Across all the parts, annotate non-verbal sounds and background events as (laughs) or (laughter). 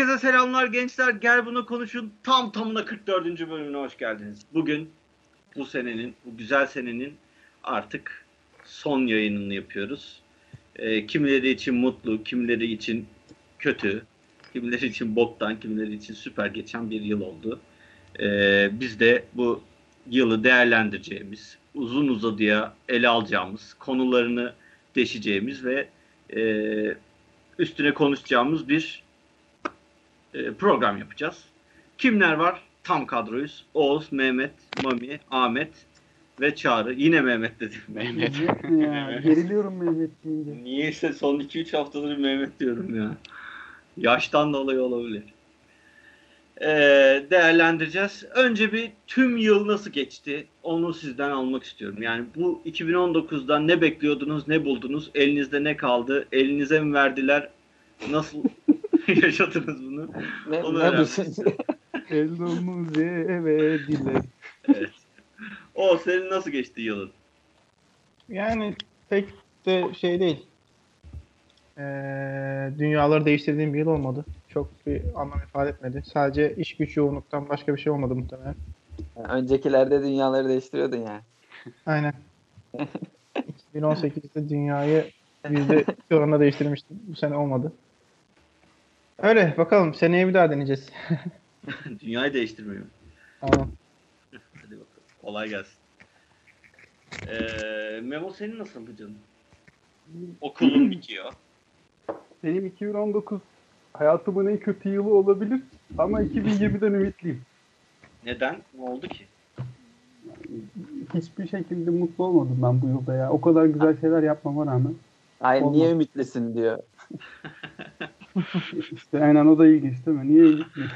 Herkese selamlar gençler. Gel bunu konuşun. Tam tamına 44. bölümüne hoş geldiniz. Bugün bu senenin, bu güzel senenin artık son yayınını yapıyoruz. Ee, kimileri için mutlu, kimileri için kötü, kimileri için boktan, kimileri için süper geçen bir yıl oldu. Ee, biz de bu yılı değerlendireceğimiz, uzun uzadıya ele alacağımız, konularını deşeceğimiz ve e, üstüne konuşacağımız bir e, program yapacağız. Kimler var? Tam kadroyuz. Oğuz, Mehmet, Mami, Ahmet ve Çağrı. Yine Mehmet dedim. (laughs) Mehmet. ya, geriliyorum Mehmet deyince. Niyeyse son 2-3 haftadır Mehmet diyorum ya. Yaştan dolayı olabilir. Ee, değerlendireceğiz. Önce bir tüm yıl nasıl geçti onu sizden almak istiyorum. Yani bu 2019'dan ne bekliyordunuz, ne buldunuz, elinizde ne kaldı, elinize mi verdiler, nasıl (laughs) yaşadınız bunu? Ne, Onu ne? (laughs) Eldomuz eve dile. Evet. O senin nasıl geçti yılın? Yani pek de şey değil. Ee, dünyaları değiştirdiğim bir yıl olmadı. Çok bir anlam ifade etmedi. Sadece iş güç yoğunluktan başka bir şey olmadı muhtemelen. Öncekilerde dünyaları değiştiriyordun ya. Aynen. (laughs) 2018'de dünyayı %2 oranında değiştirmiştim. Bu sene olmadı. Öyle bakalım. Seneye bir daha deneyeceğiz. (laughs) Dünyayı değiştirmiyor. Tamam. Hadi bakalım. Kolay gelsin. Ee, Memo senin nasıldı canım? Okulun (clears throat) bitiyor. Benim 2019 hayatımın en kötü yılı olabilir ama 2020'den ümitliyim. Neden? Ne oldu ki? Hiçbir şekilde mutlu olmadım ben bu yılda ya. O kadar güzel şeyler yapmama rağmen. Ay Olmaz. niye ümitlisin diyor. (laughs) (laughs) İşte aynen o da ilginç değil mi? Niye ümitli? (laughs)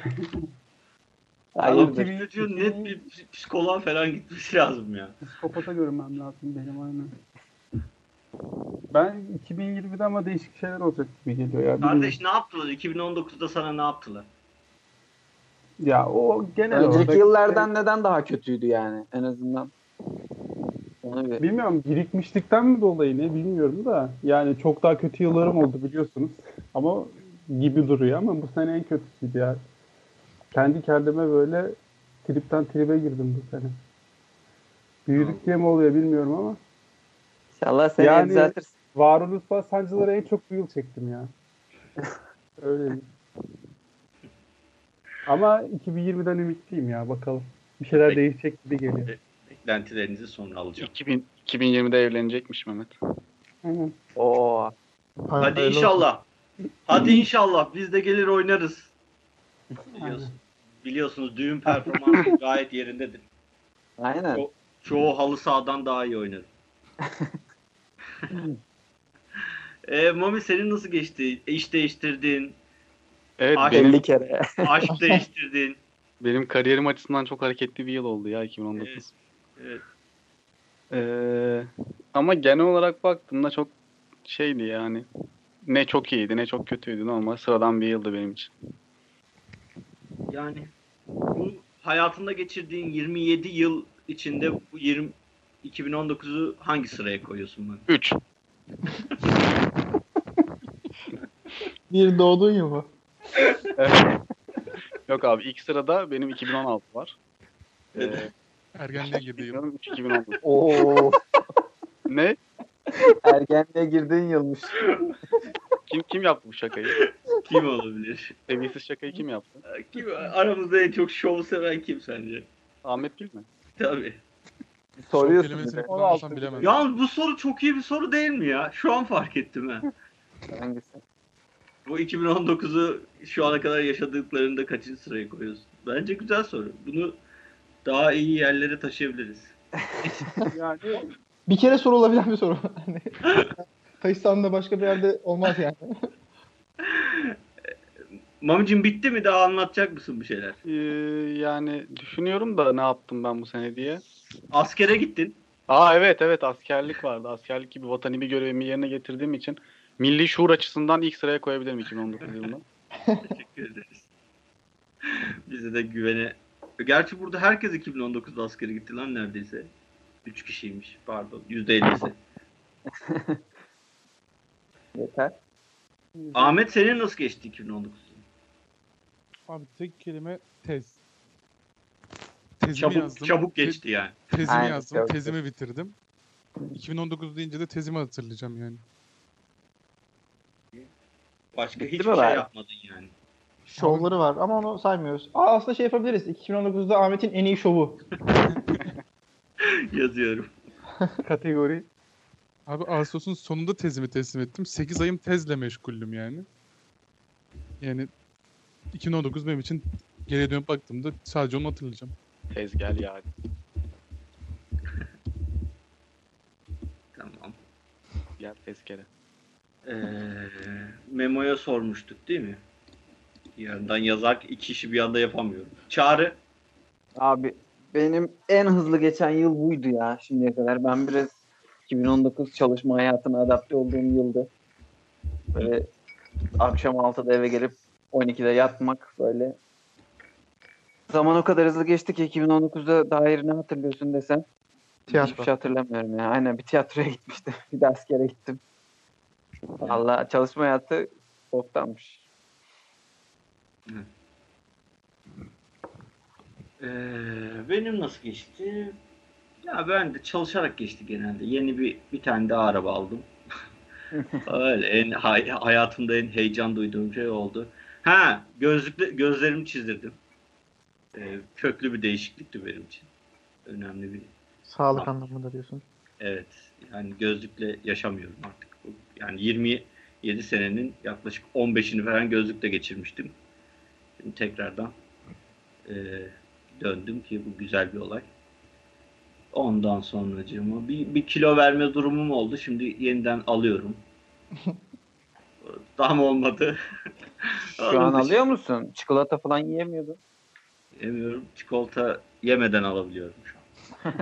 Hayırdır? Çocuğun net bir psikoloğa falan gitmesi lazım ya. Psikopata görünmem lazım benim aynen. Ben 2020'de ama değişik şeyler olacak gibi geliyor ya. Kardeş ne yaptılar? 2019'da sana ne yaptılar? Ya o genel Önceki olarak- yıllardan neden daha kötüydü yani en azından? Onu bir... Bilmiyorum birikmişlikten mi dolayı ne bilmiyorum da yani çok daha kötü yıllarım oldu biliyorsunuz ama gibi duruyor ama bu sene en kötüsüydü ya. Kendi kendime böyle tripten tribe girdim bu sene. Büyüdük diye mi oluyor bilmiyorum ama İnşallah seneye Yani- düzeltirsin. varoluşsal sancıları en çok bu yıl çektim ya. (laughs) Öyle. Ama 2020'den ümitliyim ya bakalım. Bir şeyler Peki. değişecek gibi geliyor. Beklentilerinizi sonra alacağım. 2000, 2020'de evlenecekmiş Mehmet. Aynen. Oo. Hadi inşallah. Hadi inşallah. Biz de gelir oynarız. Biliyorsun. Biliyorsunuz düğün performansı (laughs) gayet yerindedir. Aynen. Çok- Çoğu halı sahadan daha iyi oynar. (laughs) e, Mami senin nasıl geçti? İş değiştirdin, Evet benim, 50 kere. aşk (laughs) değiştirdin. benim kariyerim açısından çok hareketli bir yıl oldu ya 2019. Evet, evet. Ee, ama genel olarak baktığımda çok şeydi yani. Ne çok iyiydi ne çok kötüydü normal sıradan bir yıldı benim için. Yani bu hayatında geçirdiğin 27 yıl içinde bu 20 2019'u hangi sıraya koyuyorsun ben? 3. (laughs) Bir doğduğun yıl mı? Yok abi ilk sırada benim 2016 var. Ee, Ergenliğe girdi yıl. sanırım 3 2019. Oo. ne? Ergenliğe girdiğin yılmış. (laughs) Kim kim yaptı bu şakayı? Kim olabilir? Seviyesiz şakayı kim yaptı? Kim aramızda en çok şov seven kim sence? Ahmet Gül mü? Tabii. Soruyorsun. Bir de. kullanmasam bilemem. Yalnız bu soru çok iyi bir soru değil mi ya? Şu an fark ettim ha. (laughs) Hangisi? Bu 2019'u şu ana kadar yaşadıklarında kaçıncı sıraya koyuyorsun? Bence güzel soru. Bunu daha iyi yerlere taşıyabiliriz. (laughs) Yani Bir kere sorulabilen bir soru. (laughs) Kayıstan'da başka bir yerde olmaz yani. (laughs) Mamicim bitti mi? Daha anlatacak mısın bir şeyler? Ee, yani düşünüyorum da ne yaptım ben bu sene diye. Askere gittin. Aa evet evet askerlik vardı. Askerlik gibi vatani bir görevimi yerine getirdiğim için milli şuur açısından ilk sıraya koyabilirim 2019 yılında. Teşekkür ederiz. Bize de güvene... Gerçi burada herkes 2019'da askere gitti lan neredeyse. 3 kişiymiş pardon. %50'si. (laughs) Yeter. Ahmet senin nasıl geçti 2019? Abi tek kelime tez. Tezimi Çabuk yazdım. çabuk Te- geçti yani. tezimi Aynen, yazdım. çabuk. Tezimi bitirdim. 2019 deyince de tezimi hatırlayacağım yani. Başka Bitti hiçbir şey bari? yapmadın yani. Şovları var ama onu saymıyoruz. Aa, aslında şey yapabiliriz. 2019'da Ahmet'in en iyi şovu. (laughs) Yazıyorum. Kategori. Abi Ağustos'un sonunda tezimi teslim ettim. 8 ayım tezle meşguldüm yani. Yani 2019 benim için geriye dönüp baktığımda sadece onu hatırlayacağım. Tez gel yani. Tamam. Gel tezkere. Ee, Memo'ya sormuştuk değil mi? Yandan yazar iki işi bir anda yapamıyorum. Çağrı. Abi benim en hızlı geçen yıl buydu ya şimdiye kadar. Ben biraz 2019 çalışma hayatına adapte olduğum yıldı. Böyle akşam 6'da eve gelip 12'de yatmak böyle. Zaman o kadar hızlı geçti ki 2019'da dair ne hatırlıyorsun desem. Tiyatro. Hiçbir şey hatırlamıyorum ya. Aynen bir tiyatroya gitmiştim. (laughs) Bir de askere gittim. Valla çalışma hayatı boktanmış. Ee, benim nasıl geçti? Ya ben de çalışarak geçti genelde. Yeni bir bir tane daha araba aldım. (laughs) Öyle en hay- hayatımda en heyecan duyduğum şey oldu. Ha, gözlükle gözlerimi çizdirdim. Ee, köklü bir değişiklikti benim için. Önemli bir Sağlık Aa. anlamında diyorsun. Evet. Yani gözlükle yaşamıyorum artık. Yani 27 senenin yaklaşık 15'ini falan gözlükle geçirmiştim. Şimdi tekrardan e, döndüm ki bu güzel bir olay. Ondan sonra bir, bir kilo verme durumum oldu. Şimdi yeniden alıyorum. (laughs) Tam olmadı. Şu an alıyor musun? Çikolata falan yiyemiyordun. Yemiyorum. Çikolata yemeden alabiliyorum şu an.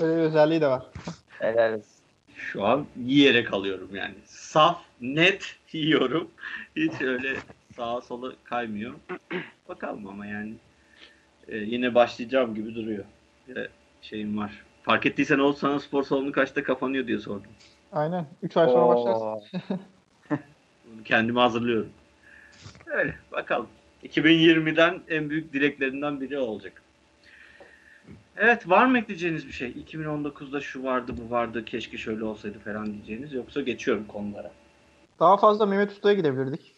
(laughs) Öyle bir özelliği de var. Helal olsun. Şu an yiyerek alıyorum yani. Saf, net yiyorum. Hiç öyle sağa sola kaymıyor. Bakalım ama yani. Ee, yine başlayacağım gibi duruyor. Bir de şeyim var. Fark ettiysen o sana spor salonu kaçta kapanıyor diye sordum. Aynen. 3 ay sonra başlarsın. (laughs) Kendime hazırlıyorum. Öyle bakalım. 2020'den en büyük dileklerinden biri olacak. Evet var mı ekleyeceğiniz bir şey? 2019'da şu vardı bu vardı keşke şöyle olsaydı falan diyeceğiniz yoksa geçiyorum konulara. Daha fazla Mehmet Usta'ya gidebilirdik.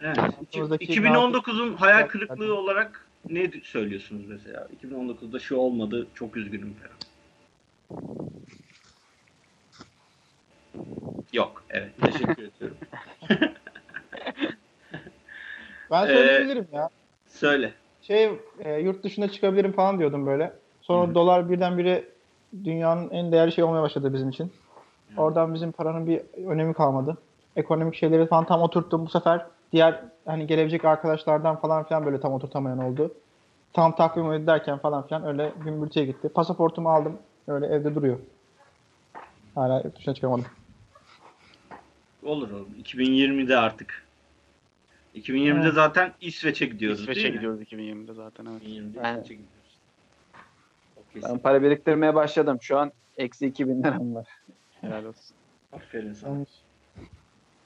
Evet. Aklımızdaki 2019'un hayal kırıklığı olarak ne söylüyorsunuz mesela? 2019'da şu olmadı çok üzgünüm falan. Yok. Evet. Teşekkür (laughs) ediyorum. Ben Ee, söyleyebilirim ya. Söyle. Şey e, yurt dışına çıkabilirim falan diyordum böyle. Sonra Hı. dolar birdenbire dünyanın en değerli şey olmaya başladı bizim için. Hı. Oradan bizim paranın bir önemi kalmadı. Ekonomik şeyleri falan tam oturttum. Bu sefer diğer hani gelebilecek arkadaşlardan falan filan böyle tam oturtamayan oldu. Tam takvim ederken falan filan öyle gümbürtüye gitti. Pasaportumu aldım. Öyle evde duruyor. Hala yurt dışına çıkamadım. Olur oğlum. 2020'de artık. 2020'de Evet. zaten İsveç'e gidiyoruz İsveç'e değil mi? gidiyoruz 2020'de zaten evet. 2020'de Ben- İsveç'e gidiyoruz. Ben para biriktirmeye başladım. Şu an eksi 2000 liram var. Helal olsun. Aferin sana. Yani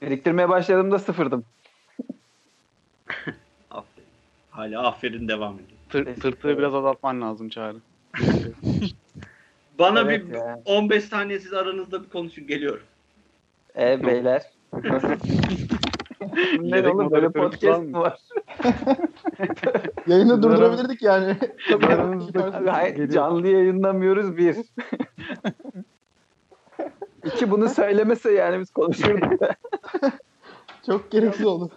Biriktirmeye başladığımda sıfırdım. (laughs) Aferin. Hala aferin devam ediyor. Tır, tırtığı biraz azaltman lazım Çağrı. (laughs) Bana Evet bir ya. 15 saniye siz aranızda bir konuşun geliyorum. E beyler. (laughs) ne Yedek oğlum böyle podcast var mı mı? var? Yayını durdurabilirdik yani. Aranızda- Abi, hayır, Geliyor. canlı yayınlamıyoruz bir. İki bunu söylemese yani biz konuşurduk. Çok gereksiz oldu.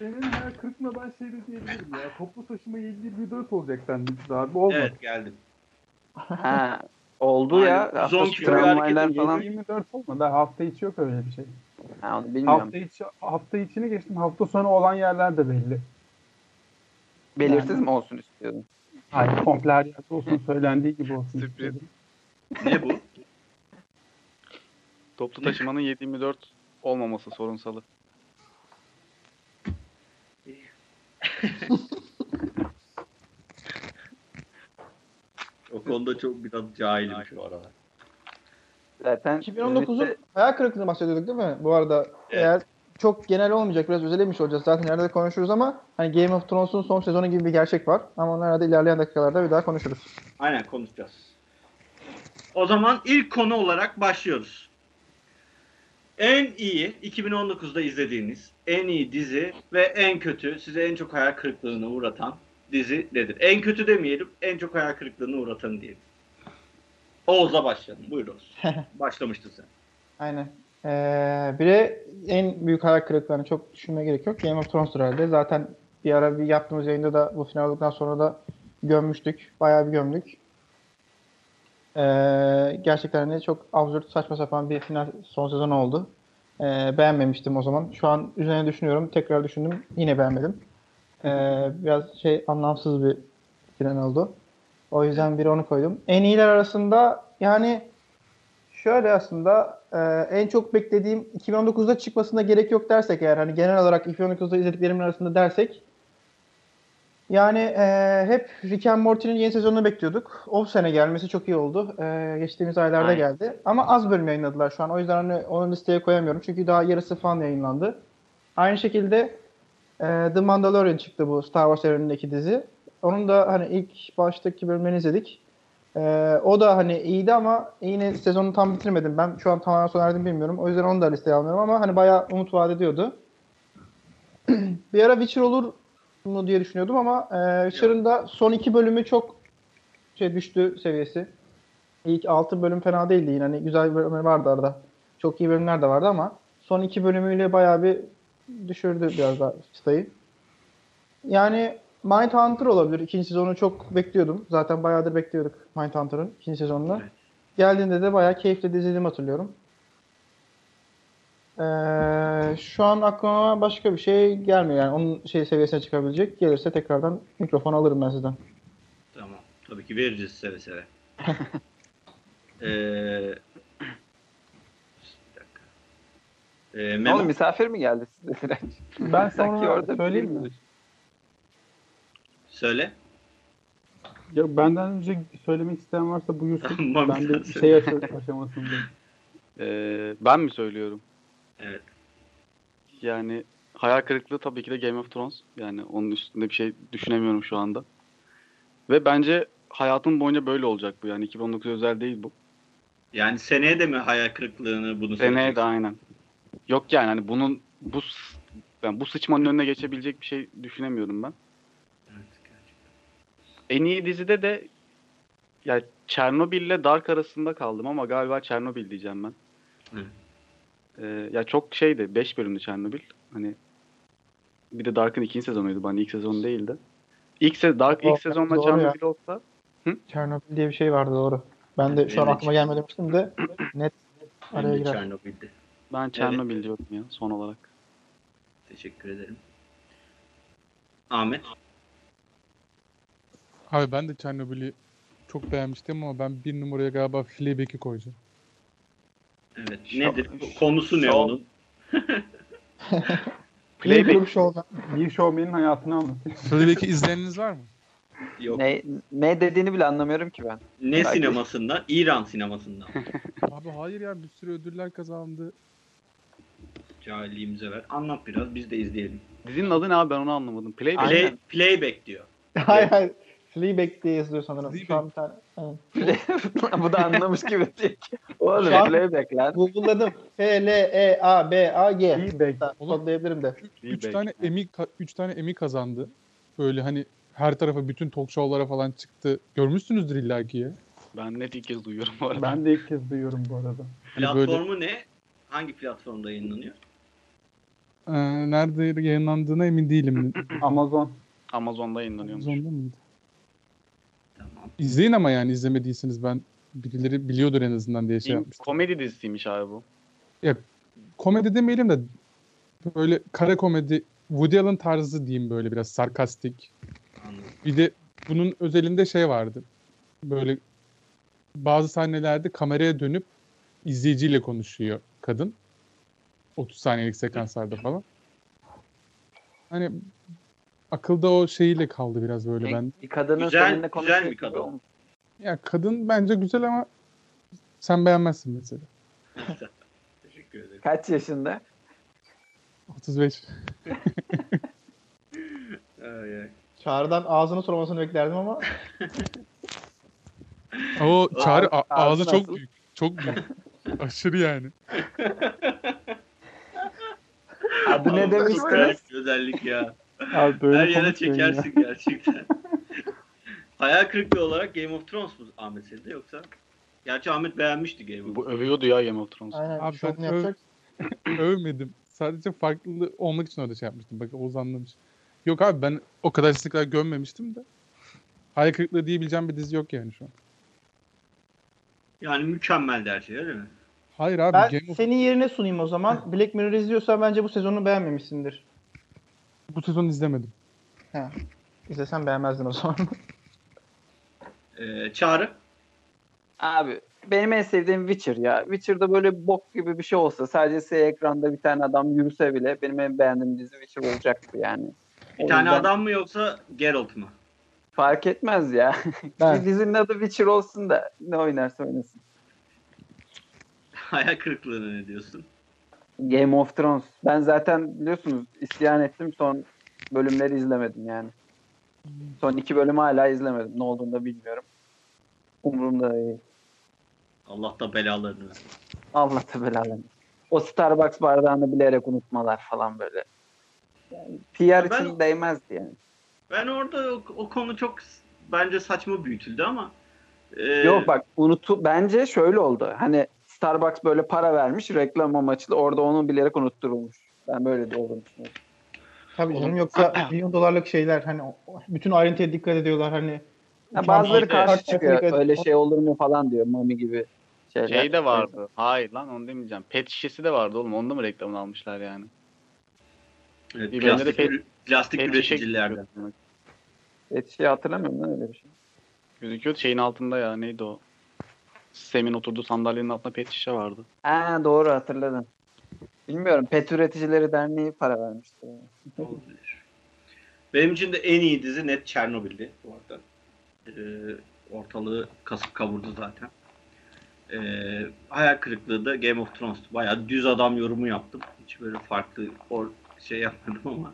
Senin hayal kırıklığına ben şey de diyebilirim ya. Toplu taşıma 724 olacak dendi bize abi. Olmadı. Evet geldim. (laughs) Ha, oldu ya. Aynen, Hafta zon sonu gibi tramvaylar hareketin falan. 724 olmadı. Hafta içi yok öyle bir şey. Ha, onu bilmiyorum. Hafta içi, hafta içini geçtim. Hafta sonu olan yerler de belli. Belirsiz Yani- mi olsun istiyordun? Hayır komple her yerde olsun (laughs) söylendiği gibi olsun. Sürpriz. Ne bu? (laughs) Toplu taşımanın 724 olmaması sorunsalı. O konuda çok biraz cahilim şu aralar. Zaten 2019'un Ümit'te- hayal kırıklığını bahsediyorduk değil mi? Bu arada eğer çok genel olmayacak. Biraz özelemiş olacağız. Zaten nerede konuşuruz ama hani Game of Thrones'un son sezonu gibi bir gerçek var. Ama onu herhalde ilerleyen dakikalarda bir daha konuşuruz. Aynen konuşacağız. O zaman ilk konu olarak başlıyoruz. En iyi 2019'da izlediğiniz en iyi dizi ve en kötü size en çok hayal kırıklığına uğratan dizi nedir? En kötü demeyelim, en çok hayal kırıklığına uğratan diyelim. Oğuz'la başlayalım. Buyur Oğuz. (laughs) Başlamıştın sen. Aynen. Ee, bir de en büyük hayal kırıklarını çok düşünmeye gerek yok. Game of Thrones'tur herhalde. Zaten bir ara bir yaptığımız yayında da bu final olduktan sonra da gömmüştük. Bayağı bir gömdük. Ee, gerçekten hani çok absürt saçma sapan bir final son sezon oldu. Ee, beğenmemiştim o zaman. Şu an üzerine düşünüyorum. Tekrar düşündüm. Yine beğenmedim. Ee, biraz şey anlamsız bir final oldu. O yüzden bir onu koydum. En iyiler arasında yani şöyle aslında e, en çok beklediğim 2019'da çıkmasına gerek yok dersek eğer hani genel olarak 2019'da izlediklerimin arasında dersek yani e, hep Rick and Morty'nin yeni sezonunu bekliyorduk. O sene gelmesi çok iyi oldu. E, geçtiğimiz aylarda Aynen. geldi. Ama az bölüm yayınladılar şu an. O yüzden hani onu listeye koyamıyorum. Çünkü daha yarısı falan yayınlandı. Aynı şekilde e, The Mandalorian çıktı bu Star Wars evrenindeki dizi. Onun da hani ilk baştaki bölümlerini izledik. E, o da hani iyiydi ama yine sezonu tam bitirmedim. Ben şu an tamamen sona erdim bilmiyorum. O yüzden onu da listeye almıyorum ama hani bayağı umut vaat ediyordu. (clears throat) bir ara Witcher olur mu diye düşünüyordum ama e, Witcher'ın da son iki bölümü çok şey düştü seviyesi. İlk altı bölüm fena değildi yine. Hani güzel bölümler vardı arada. Çok iyi bölümler de vardı ama son iki bölümüyle bayağı bir düşürdü biraz daha çıtayı. Yani Mindhunter olabilir. İkinci sezonu çok bekliyordum. Zaten bayağıdır bekliyorduk Mindhunter'ın ikinci sezonunu. Evet. Geldiğinde de bayağı keyifli dizildiğimi hatırlıyorum. Ee, şu an aklıma başka bir şey gelmiyor. Yani onun şey seviyesine çıkabilecek. Gelirse tekrardan mikrofon alırım ben sizden. Tamam. Tabii ki veririz seve seve. (laughs) Ee. Ee, Memo, oldu misafir mi geldi size Direnç? Ben (laughs) Sanki sonra orada söyleyeyim mi? söyle. Ya benden önce söylemek isteyen varsa buyursun. (laughs) Ben de şey aşamasındayım. Ee, ben mi söylüyorum? Evet. Yani hayal kırıklığı tabii ki de Game of Thrones. Yani onun üstünde bir şey düşünemiyorum şu anda. Ve bence hayatım boyunca böyle olacak bu. Yani 2019 özel değil bu. Yani seneye de mi hayal kırıklığını bunu Seneye de aynen. Yok yani hani bunun bu yani bu sıçmanın önüne geçebilecek bir şey düşünemiyorum ben. Evet, gerçekten. En iyi dizide de ya Çernobil ile Dark arasında kaldım ama galiba Çernobil diyeceğim ben. Hı. Ee, ya çok şeydi 5 bölümdü Çernobil. Hani bir de Dark'ın ikinci sezonuydu. Ben ilk sezonu değildi. İlk se Dark ilk sezonla. Çernobil olsa Çernobil diye bir şey vardı doğru. Ben de şu an Evet. aklıma gelmedi demiştim de (clears throat) net araya girer. Çernobil'di. ben Çernobil diyorum ya son olarak. Teşekkür ederim. Ahmet. Abi ben de Çernobil'i çok beğenmiştim ama ben bir numaraya galiba Fleabag'i koyacağım. Evet. Şov- Nedir? Konusu ne şov- onun? (laughs) Playback- kurmuş oldu. Bir showman'in hayatını anlatıyor. (laughs) Fleabag'i izleyeniniz var mı? Yok. Ne, Ne, ne dediğini bile anlamıyorum ki ben. sinemasından? İran sinemasından. (laughs) Abi hayır ya bir sürü ödüller kazandı. Cahilliğimize ver. Anlat biraz biz de izleyelim. Dizinin adı ne abi ben onu anlamadım. Playback. Aynen. Play, playback diyor. hayır hayır. Fleabag diye yazılıyor sanırım. Şu Fleabag. an bir tane. Evet. (laughs) Bu da anlamış gibi değil. Oğlum Şu an- playback lan. Google'ladım. F-L-E-A-B-A-G. Feedback. Kodlayabilirim de. 3 Fleabag. tane Emmy 3 tane Emmy kazandı. Böyle hani her tarafa bütün talk show'lara falan çıktı. Görmüşsünüzdür illaki ya. Ben net ilk kez duyuyorum bu arada. Ben de ilk kez duyuyorum bu arada. Hani böyle Platformu ne? Hangi platformda yayınlanıyor? e, nerede yayınlandığına emin değilim. (laughs) Amazon. Amazon'da yayınlanıyormuş. Amazon'da mıydı? İzleyin ama yani izlemediyseniz ben birileri biliyordur en azından diye şey yapmıştım. Komedi dizisiymiş abi bu. Komedi demeyelim de böyle kara komedi Woody Allen tarzı diyeyim böyle biraz sarkastik. Anladım. Bir de bunun özelinde şey vardı. Böyle bazı sahnelerde kameraya dönüp izleyiciyle konuşuyor kadın. 30 saniyelik sekanslarda falan. Hani akılda o şeyiyle kaldı biraz böyle ben. Bir kadının Güzel- seninle güzel bir kadın. olmuş. Ya kadın bence güzel ama sen beğenmezsin mesela. Teşekkür ederim. Kaç yaşında? 35. (laughs) Ay, ay. Çağrı'dan ağzını sormasını beklerdim ama O çağrı a- ağzı çok nasıl? büyük. Çok büyük. Aşırı yani. Adı ne demiştiniz? özellik ya. Abi böyle Her yere konuşmayın ya. çekersin gerçekten. (laughs) Hayal kırıklığı olarak Game of Thrones mu Ahmet senin de yoksa? Gerçi Ahmet beğenmişti Game of Bu Thrones. övüyordu ya Game of Thrones. aynen Abi ben yapacak. (laughs) Övmedim. Sadece farklı olmak için öyle şey yapmıştım. Bak Oğuz anlamış. Yok abi ben o kadar istikrar gömmemiştim de. Hayal kırıklığı diyebileceğim bir dizi yok yani şu an. Yani mükemmel her şey öyle mi? Hayır abi Ben Game of senin yerine sunayım o zaman. Black Mirror izliyorsan bence bu sezonu beğenmemişsindir. Bu sezon izlemedim. İzlesen beğenmezdin o zaman. Ee, Çağrı. Abi benim en sevdiğim Witcher ya. Witcher'da böyle bok gibi bir şey olsa sadece siyah ekranda bir tane adam yürüse bile benim en beğendiğim dizi Witcher olacaktı yani. Bir O tane yüzden adam mı yoksa Geralt mı? Fark etmez ya. Ben. (laughs) bir dizinin adı Witcher olsun da ne oynarsa oynasın. Hayal kırıklığına ne diyorsun? Game of Thrones. Ben zaten biliyorsunuz isyan ettim son bölümleri izlemedim yani. Son iki bölümü hala izlemedim. Ne olduğunu da bilmiyorum. Umurumda değil. Allah da belalarını versin. Allah da belanı. O Starbucks bardağını bilerek unutmalar falan böyle. Yani PR Ben- için değmezdi yani. Ben orada o, o konu çok bence saçma büyütüldü ama e, Yok bak unutu bence şöyle oldu. Hani Starbucks böyle para vermiş reklam amaçlı orada onu bilerek unutturulmuş. Ben böyle de olduğunu düşünüyorum. Tabii canım yoksa milyon dolarlık şeyler hani bütün ayrıntıya dikkat ediyorlar hani. Ha, bazıları karşı çıkıyor. dikkat- Öyle şey olur mu falan diyor. Mami gibi şeyler. Şey de vardı. Hayır lan onu demeyeceğim. Pet şişesi de vardı oğlum. Onda mı reklamını almışlar yani? evet, de plastik, pet- plastik Pet üreticilerden. gözüküyordu. Et şey hatırlamıyorum lan öyle bir şey. Gözüküyordu şeyin altında ya neydi o? Sem'in oturduğu sandalyenin altında pet şişe vardı. Ha doğru hatırladım. Bilmiyorum. Pet Üreticileri Derneği para vermişti. Olabilir. Benim için de en iyi dizi net Çernobil'di bu arada. Ee, ortalığı kasıp kavurdu zaten. Ee, hayal kırıklığı da Game of Thrones. Bayağı düz adam yorumu yaptım. Hiç böyle farklı or şey yapmadım ama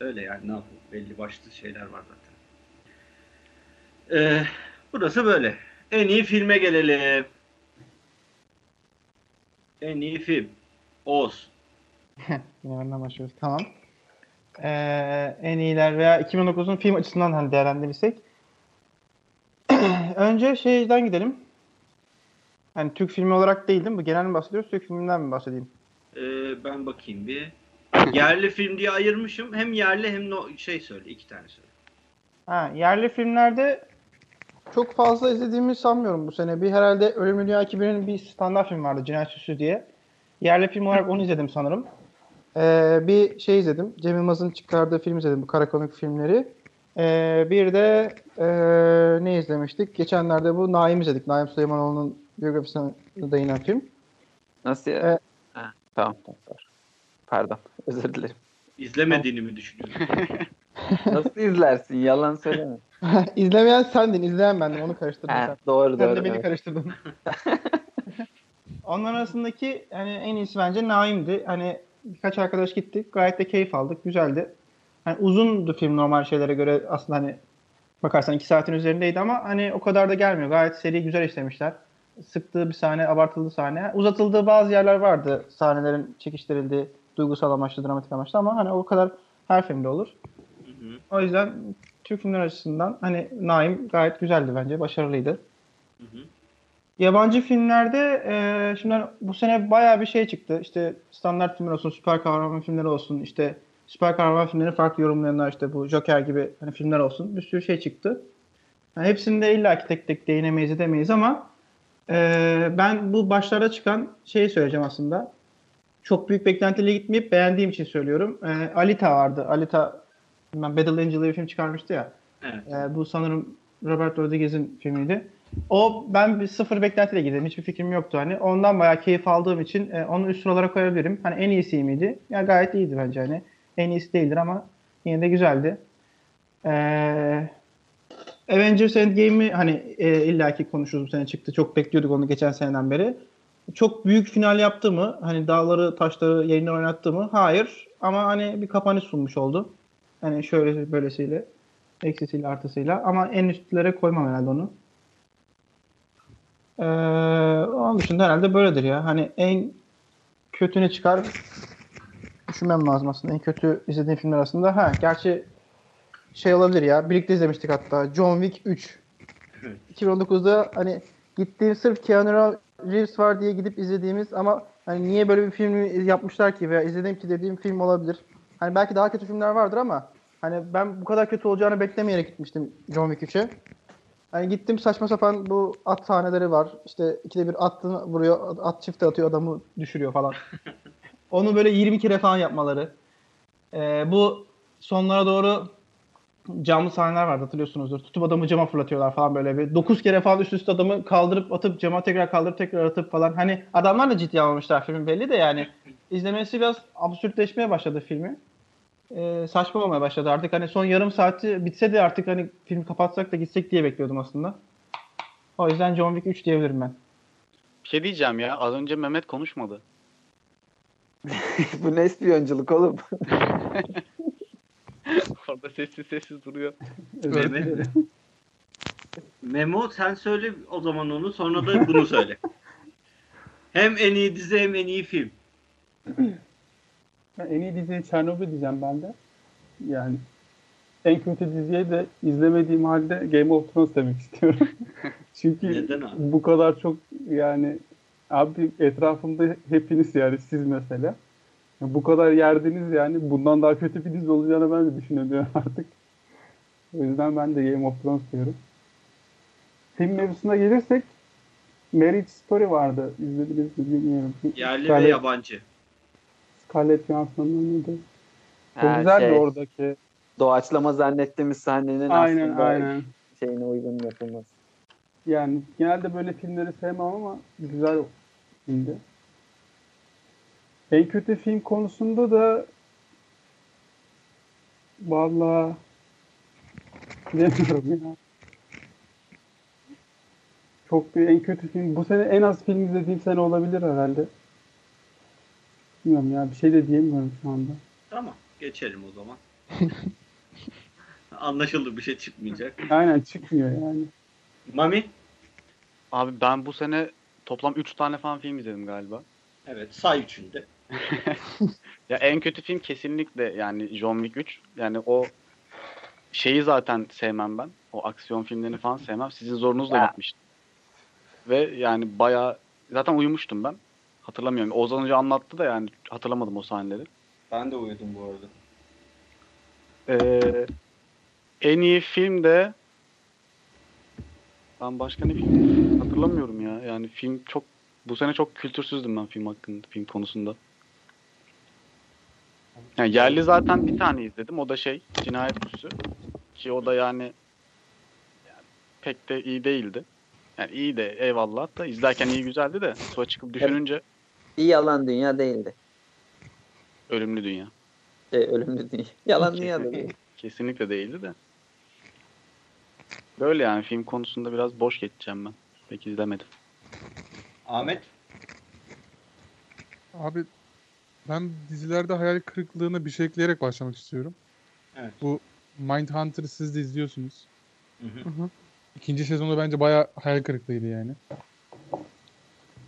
öyle yani ne yapayım. Belli başlı şeyler var zaten. Ee, burası böyle. En iyi filme gelelim. En iyi film. Oğuz. (laughs) Yine benden başlıyoruz. Tamam. Ee, en iyiler veya 2009'un film açısından hani değerlendirirsek. (clears throat) Önce şeyden gidelim. Hani Türk filmi olarak değil değil mi? Bu genel mi bahsediyoruz? Türk filminden mi bahsedeyim? Ee, ben bakayım bir. Yerli film diye ayırmışım. Hem yerli hem no şey söyle. iki tane söyle. Ha, yerli filmlerde çok fazla izlediğimi sanmıyorum bu sene. Bir herhalde Ölümlü Dünya 2001'in bir standart film vardı. Cinayet Süsü diye. Yerli film olarak onu izledim sanırım. Ee, bir şey izledim. Cem Yılmaz'ın çıkardığı film izledim. Bu karakonik filmleri. Ee, bir de ee, ne izlemiştik? Geçenlerde bu Naim izledik. Naim Süleymanoğlu'nun biyografisine dayanan film. Nasıl ya? Evet. Ha, tamam, tamam. tamam. Pardon. Özür dilerim. İzlemediğini mi düşünüyorsun? (laughs) Nasıl izlersin? Yalan söyleme. (laughs) İzlemeyen sendin. izleyen bendim. Onu karıştırdım sen. ha, doğru Sen doğru. de beni evet. karıştırdın. (laughs) Onların arasındaki hani en iyisi bence Naim'di. Hani birkaç arkadaş gittik. Gayet de keyif aldık. Güzeldi. Hani uzundu film normal şeylere göre aslında hani bakarsan iki saatin üzerindeydi ama hani o kadar da gelmiyor. Gayet seri güzel işlemişler. Sıktığı bir sahne, abartıldığı sahne. Uzatıldığı bazı yerler vardı. Sahnelerin çekiştirildiği duygusal amaçlı, dramatik amaçlı ama hani o kadar her filmde olur. Hı hı. O yüzden Türk filmler açısından hani Naim gayet güzeldi bence. Başarılıydı. Hı hı. Yabancı filmlerde e, şimdi hani bu sene bayağı bir şey çıktı. İşte standart filmler olsun, süper kahraman filmleri olsun, işte süper kahraman filmlerini farklı yorumlayanlar işte bu Joker gibi hani filmler olsun. Bir sürü şey çıktı. Yani hepsini de illaki tek tek değinemeyiz edemeyiz ama e, ben bu başlarda çıkan şeyi söyleyeceğim aslında. Çok büyük beklentiyle gitmeyip beğendiğim için söylüyorum. E, Alita vardı. Alita bilmem, Battle Angel diye bir film çıkarmıştı ya. Evet. E, bu sanırım Robert Rodriguez'in filmiydi. O ben bir sıfır beklentiyle girdim. Hiçbir fikrim yoktu hani. Ondan bayağı keyif aldığım için e, onu üst sıralara koyabilirim. Hani en iyisi miydi? Ya gayet iyiydi bence hani. En iyisi değildir ama yine de güzeldi. Ee, Avengers Endgame'i hani e, illaki konuşuruz bu sene çıktı. Çok bekliyorduk onu geçen seneden beri. çok büyük final yaptı mı? Hani dağları taşları yerinden oynattı mı? Hayır. Ama hani bir kapanış sunmuş oldu. Hani şöyle böylesiyle eksisiyle artısıyla ama en üstlere koymam herhalde onu. Ee, onun dışında herhalde böyledir ya. Hani en kötü ne çıkar düşünmem lazım aslında. En kötü izlediğim filmler arasında. Ha, gerçi şey olabilir ya. Birlikte izlemiştik hatta. John Wick 3. 2019'da hani gittiğim sırf Keanu Reeves var diye gidip izlediğimiz ama hani niye böyle bir film yapmışlar ki veya izlediğim ki dediğim film olabilir. Hani belki daha kötü filmler vardır ama hani ben bu kadar kötü olacağını beklemeyerek gitmiştim John Wick 3'e. Hani gittim saçma sapan bu at sahneleri var. İşte ikide bir attığını vuruyor, at çifte atıyor adamı düşürüyor falan. (laughs) Onu böyle 20 kere falan yapmaları. Ee, bu sonlara doğru camlı sahneler vardı hatırlıyorsunuzdur. Tutup adamı cama fırlatıyorlar falan böyle bir. 9 kere falan üst üste adamı kaldırıp atıp cama tekrar kaldırıp tekrar atıp falan. Hani adamlar da ciddi almamışlar filmin belli de yani. izlemesi biraz absürtleşmeye başladı filmi. Ee, saçma olmaya başladı artık hani son yarım saati bitse de artık hani film kapatsak da gitsek diye bekliyordum aslında. O yüzden John Wick 3 diyebilirim ben. Bir şey diyeceğim ya. Az önce Mehmet konuşmadı. (laughs) Bu ne ispiyonculuk oğlum? (laughs) Orada sessiz sessiz duruyor. Mehmet. Memo sen söyle o zaman onu sonra da bunu söyle. (laughs) hem en iyi dizi hem en iyi film. En iyi diziye Çernobil diyeceğim ben de. Yani en kötü diziye de izlemediğim halde Game of Thrones demek istiyorum. (laughs) Çünkü bu kadar çok yani abi etrafımda hepiniz yani siz mesela. Bu kadar yerdiniz yani bundan daha kötü bir dizi olacağını ben de düşünüyorum (laughs) artık. O yüzden ben de Game of Thrones diyorum. Film mevzusuna gelirsek Marriage Story vardı. İzlediniz mi bilmiyorum. Yerli ve Scarlett- yabancı. Scarlett Johansson'un oynadığı. Çok Ha, güzeldi şey, oradaki. Doğaçlama zannettiğimiz sahnenin Aynen aslında aynen. şeyine uygun yapılması. Yani genelde böyle filmleri sevmem ama güzel filmdi. En kötü film konusunda da vallahi bilemiyorum ya. Çok bir en kötü film. Bu sene en az film izlediğim sene olabilir herhalde. Bilmiyorum ya bir şey de diyemiyorum şu anda. Tamam geçelim o zaman. (laughs) Anlaşıldı bir şey çıkmayacak. Aynen çıkmıyor yani. Mami? Abi ben bu sene toplam 3 tane falan film izledim galiba. Evet say üçünde. (laughs) Ya en kötü film kesinlikle yani John Wick 3. Yani o şeyi zaten sevmem ben. O aksiyon filmlerini falan sevmem. Sizin zorunuzla gitmiştim. Ve yani bayağı zaten uyumuştum ben. Hatırlamıyorum. Ozan Hoca anlattı da yani hatırlamadım o sahneleri. Ben de uyudum bu arada. Ee, en iyi film de ben başka ne film hatırlamıyorum ya. Yani film çok bu sene çok kültürsüzdüm ben film hakkında, film konusunda. Yani yerli zaten bir tane izledim. O da şey, Cinayet Süsü. Ki o da yani, yani pek de iyi değildi. Yani iyi de eyvallah da izlerken iyi güzeldi de sonra çıkıp düşününce Bir yalan dünya değildi. ölümlü dünya. E, ölümlü dünya. Yalan dünya da değil. (laughs) Kesinlikle değildi de. Böyle yani film konusunda biraz boş geçeceğim ben. Pek izlemedim. Ahmet? Abi ben dizilerde hayal kırıklığına bir şey ekleyerek başlamak istiyorum. Evet. Bu Mindhunter'ı siz de izliyorsunuz. Hı hı. İkinci sezonu bence bayağı hayal kırıklığıydı yani.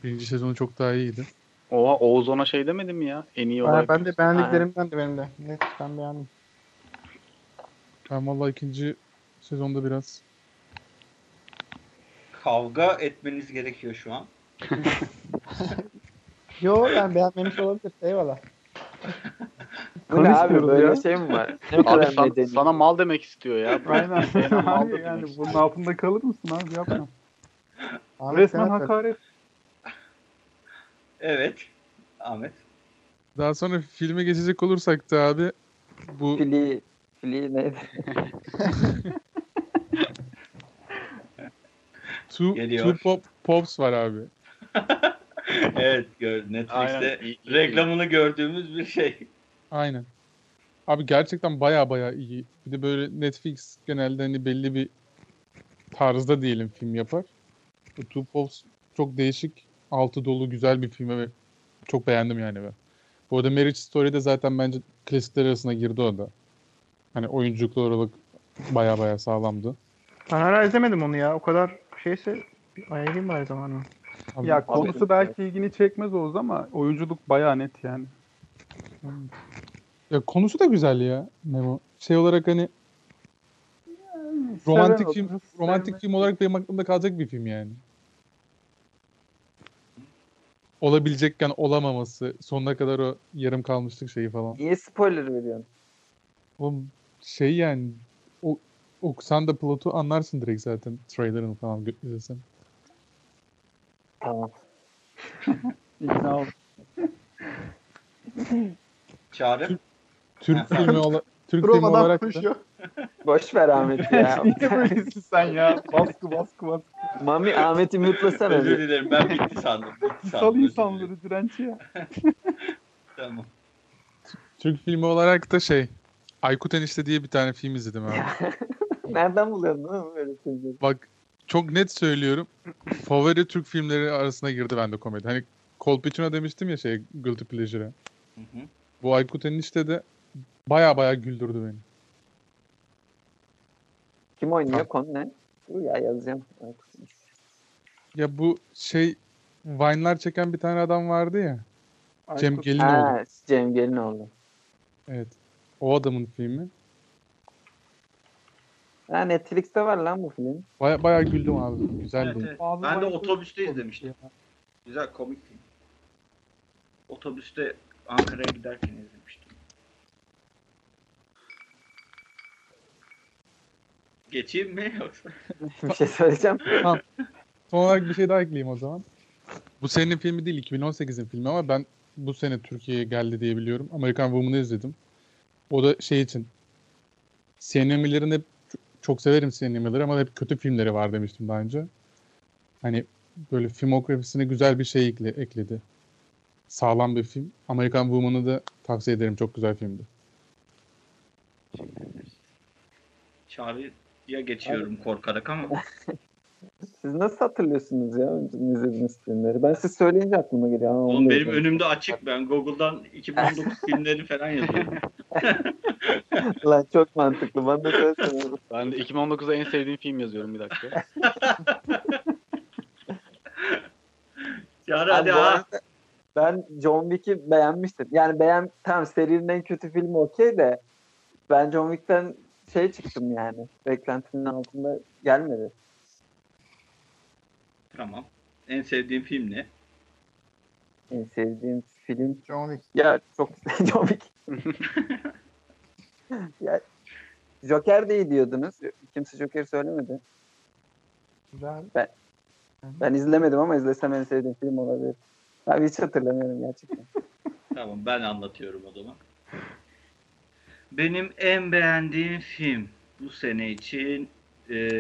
Birinci sezonu çok daha iyiydi. Oha Oğuz ona şey demedi mi ya? En iyi olarak. ben de beğendiklerimden de benim de. Net ben beğendim. Ben vallahi ikinci sezonda biraz Kavga etmeniz gerekiyor şu an. (laughs) Yo yani beğenmemiş olabilir. Eyvallah. Bu ne abi böyle ya. şey mi var? Ne Abi kadar san- medeni. sana mal demek istiyor ya. (laughs) Aynen. Sana Abi yani bunun altında kalır mısın abi yapma. Resmen hakaret. Evet. Ahmet. Daha sonra filme geçecek olursak da abi bu Fili, fili neydi? Two, Geliyor. Two Pop, Pops var abi. (laughs) evet gör, Netflix'te Aynen, reklamını gördüğümüz bir şey. Aynen. Abi gerçekten baya baya iyi. Bir de böyle Netflix genelde hani belli bir tarzda diyelim film yapar. Bu Two Pops çok değişik altı dolu güzel bir film ve çok beğendim yani ben. Bu arada Marriage Story de zaten bence klasikler arasına girdi o da. Hani oyunculuklar olarak baya baya sağlamdı. Ben hala izlemedim onu ya. O kadar şeyse bir ayarlayayım bari zamanı. Abi, Ya konusu belki ilgini çekmez Oğuz ama oyunculuk bayağı net yani. ya konusu da güzel ya Memo. Şey olarak hani romantik Seven film romantik film olarak benim aklımda kalacak bir film yani. Olabilecekken olamaması, sonuna kadar o yarım kalmışlık şeyi falan. Niye spoiler veriyorsun? Oğlum şey yani o okusan da plotu anlarsın direkt zaten trailerını falan izlesen. Tamam. İkna ol. Çağrı. Türk filmi ola- Türk filmi olarak da. Boş ver Ahmet'i ya. (laughs) Niye böylesin sen ya? Baskı baskı baskı. Mami Ahmet'i mute'lasana. Özür dilerim ben bitti sandım. Bitti sandım. Sal dilerim. insanları direnci ya. (laughs) Tamam. Türk filmi olarak da şey Aykut Enişte diye bir tane film izledim abi. (laughs) Nereden buluyorsun değil mi böyle filmleri? Bak çok net söylüyorum. Favori Türk filmleri arasına girdi bende komedi. Hani Kolpaçino demiştim ya şey Guilty Pleasure'a. Hı hı. Bu Aykut Enişte de baya baya güldürdü beni. Kim oynuyor? Konu ne? Dur ya yazacağım. Ya bu şey Vine'lar çeken bir tane adam vardı ya. Cem Aykut- Gelinoğlu. Ha, Cem Gelinoğlu. Evet. O adamın filmi. Ha Netflix'te var lan bu film. Baya baya güldüm abi. Güzeldi. Evet, evet. Bazı Ben de otobüste izlemiştim. Güzel komik film. Otobüste Ankara'ya giderken izlemiştim. Geçeyim mi yoksa? (laughs) bir şey söyleyeceğim. Son olarak bir şey daha ekleyeyim o zaman. Bu senenin filmi değil 2018'in filmi ama ben bu sene Türkiye'ye geldi diye biliyorum. American Woman'ı izledim. O da şey için Miller'ın hep çok severim Miller'ı ama hep kötü filmleri var demiştim daha önce. Hani böyle filmografisine güzel bir şey ekle, ekledi. Sağlam bir film. American Woman'ı da tavsiye ederim. Çok güzel filmdi. Çağrı'ya geçiyorum korkarak ama. (laughs) Siz nasıl hatırlıyorsunuz ya izlediğiniz filmleri? Ben siz söyleyince aklıma geliyor. Ama Oğlum benim önümde açık. Ben Google'dan 2019 (laughs) filmlerini falan yazıyorum. (laughs) Lan çok mantıklı. Bana da söylesene. Ben de 2019'da en sevdiğim film yazıyorum bir dakika. Abi hadi ha. arada ben John Wick'i beğenmiştim. Yani beğen tamam serinin en kötü filmi okey de ben John Wick'ten şey çıktım yani. Beklentinin altında gelmedi. Tamam. En sevdiğim film ne? En sevdiğim film John Wick. ya çok (laughs) John Wick. (laughs) ya, Joker de iyi diyordunuz. Kimse Joker söylemedi. Güzel. Ben izlemedim ama izlesem en sevdiğim film olabilir. Abi hiç hatırlamıyorum gerçekten. Tamam ben anlatıyorum o zaman. Benim en beğendiğim film bu sene için e,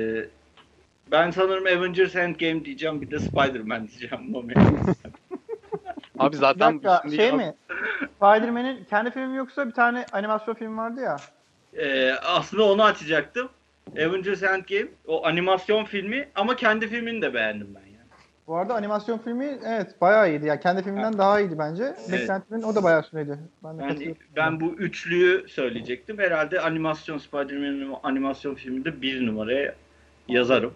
ben sanırım Avengers Endgame diyeceğim bir de Spider-Man diyeceğim. (laughs) Abi Bir zaten dakika şimdi- şey mi? Spider-Man'in kendi filmi yoksa bir tane animasyon film vardı ya. E, aslında onu açacaktım. Avengers Endgame o animasyon filmi ama kendi filmini de beğendim ben. Bu arada animasyon filmi evet bayağı iyiydi. Yani kendi filminden daha iyiydi bence. Beklentimin o da bayağı süreydi. Ben, de Ben, ben bu üçlüyü söyleyecektim. Herhalde animasyon Spider-Man'in animasyon filminde bir numaraya yazarım.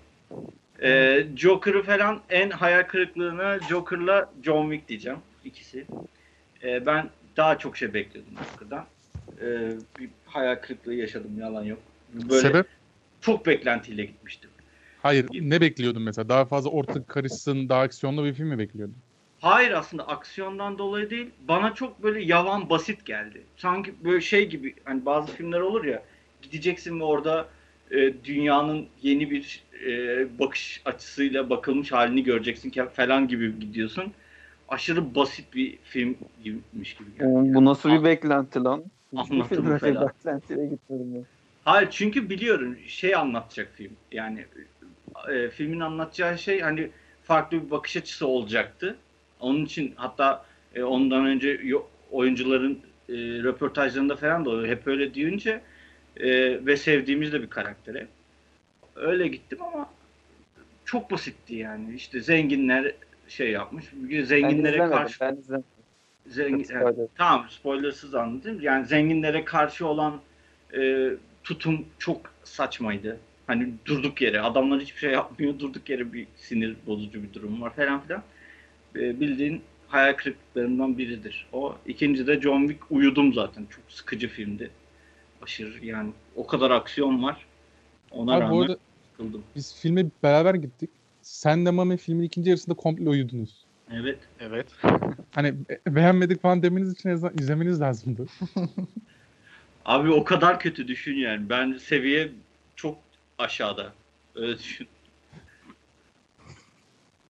Ee, Joker'ı falan en hayal kırıklığına Joker'la John Wick diyeceğim. ikisi. Ee, ben daha çok şey bekliyordum Joker'dan. Ee, bir hayal kırıklığı yaşadım yalan yok. Böyle Sebep? çok beklentiyle gitmiştim. Hayır. Ne bekliyordun mesela? Daha fazla ortak karışsın, daha aksiyonlu bir film mi bekliyordun? Hayır aslında aksiyondan dolayı değil. Bana çok böyle yavan basit geldi. Sanki böyle şey gibi hani bazı filmler olur ya gideceksin ve orada e, dünyanın yeni bir e, bakış açısıyla bakılmış halini göreceksin ki falan gibi gidiyorsun. Aşırı basit bir film gibiymiş gibi geldi. Oğlum, bu nasıl bir beklenti lan? Bir falan. beklentiyle gitmedim ben. Hayır çünkü biliyorum şey anlatacak film. Yani e, filmin anlatacağı şey hani farklı bir bakış açısı olacaktı. Onun için hatta e, ondan önce oyuncuların e, röportajlarında falan da oluyor. hep öyle deyince e, ve sevdiğimiz de bir karaktere. Öyle gittim ama çok basitti yani. İşte zenginler şey yapmış. Ben Zenginlere izlemedim. karşı Ben izlemedim. zengin, Spoiler. Tamam spoilersız anlatayım. Yani zenginlere karşı olan e, tutum çok saçmaydı. Hani durduk yere adamlar hiçbir şey yapmıyor. Durduk yere bir sinir bozucu bir durum var falan filan. E, bildiğin hayal kırıklıklarından biridir. O ikinci de John Wick uyudum zaten. Çok sıkıcı filmdi. Aşırı yani o kadar aksiyon var. Ona Abi bu rağmen arada sıkıldım. biz filme beraber gittik. Sen de Mami filmin ikinci yarısında komple uyudunuz. Evet. Evet. (laughs) Hani be- beğenmedik falan demeniz için izlemeniz lazımdı. (laughs) Abi o kadar kötü düşün yani. Ben seviye çok aşağıda. Öyle düşün.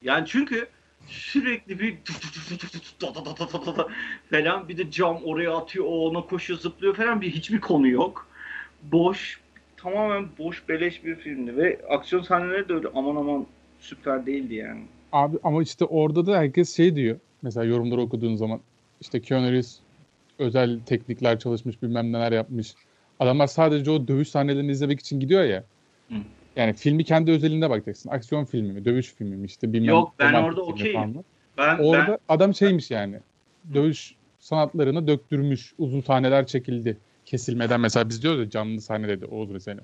Yani çünkü sürekli bir falan bir de cam oraya atıyor o ona koşuyor zıplıyor falan bir hiçbir konu yok. Boş tamamen boş beleş bir filmdi ve aksiyon sahneleri de öyle aman aman süper değildi yani. Abi ama işte orada da herkes şey diyor. Mesela yorumları okuduğun zaman işte Keanu Reeves özel teknikler çalışmış bilmem neler yapmış. Adamlar sadece o dövüş sahnelerini izlemek için gidiyor ya. Hı. Yani filmi kendi özelinde bakacaksın. Aksiyon filmi mi, dövüş filmi mi işte bilmem. Yok, ben orada okeyim. Ben, Orada ben adam şeymiş yani. Dövüş sanatlarını döktürmüş. Uzun sahneler çekildi. Kesilmeden mesela biz diyoruz ya canlı sahne dedi Oğuz mesela.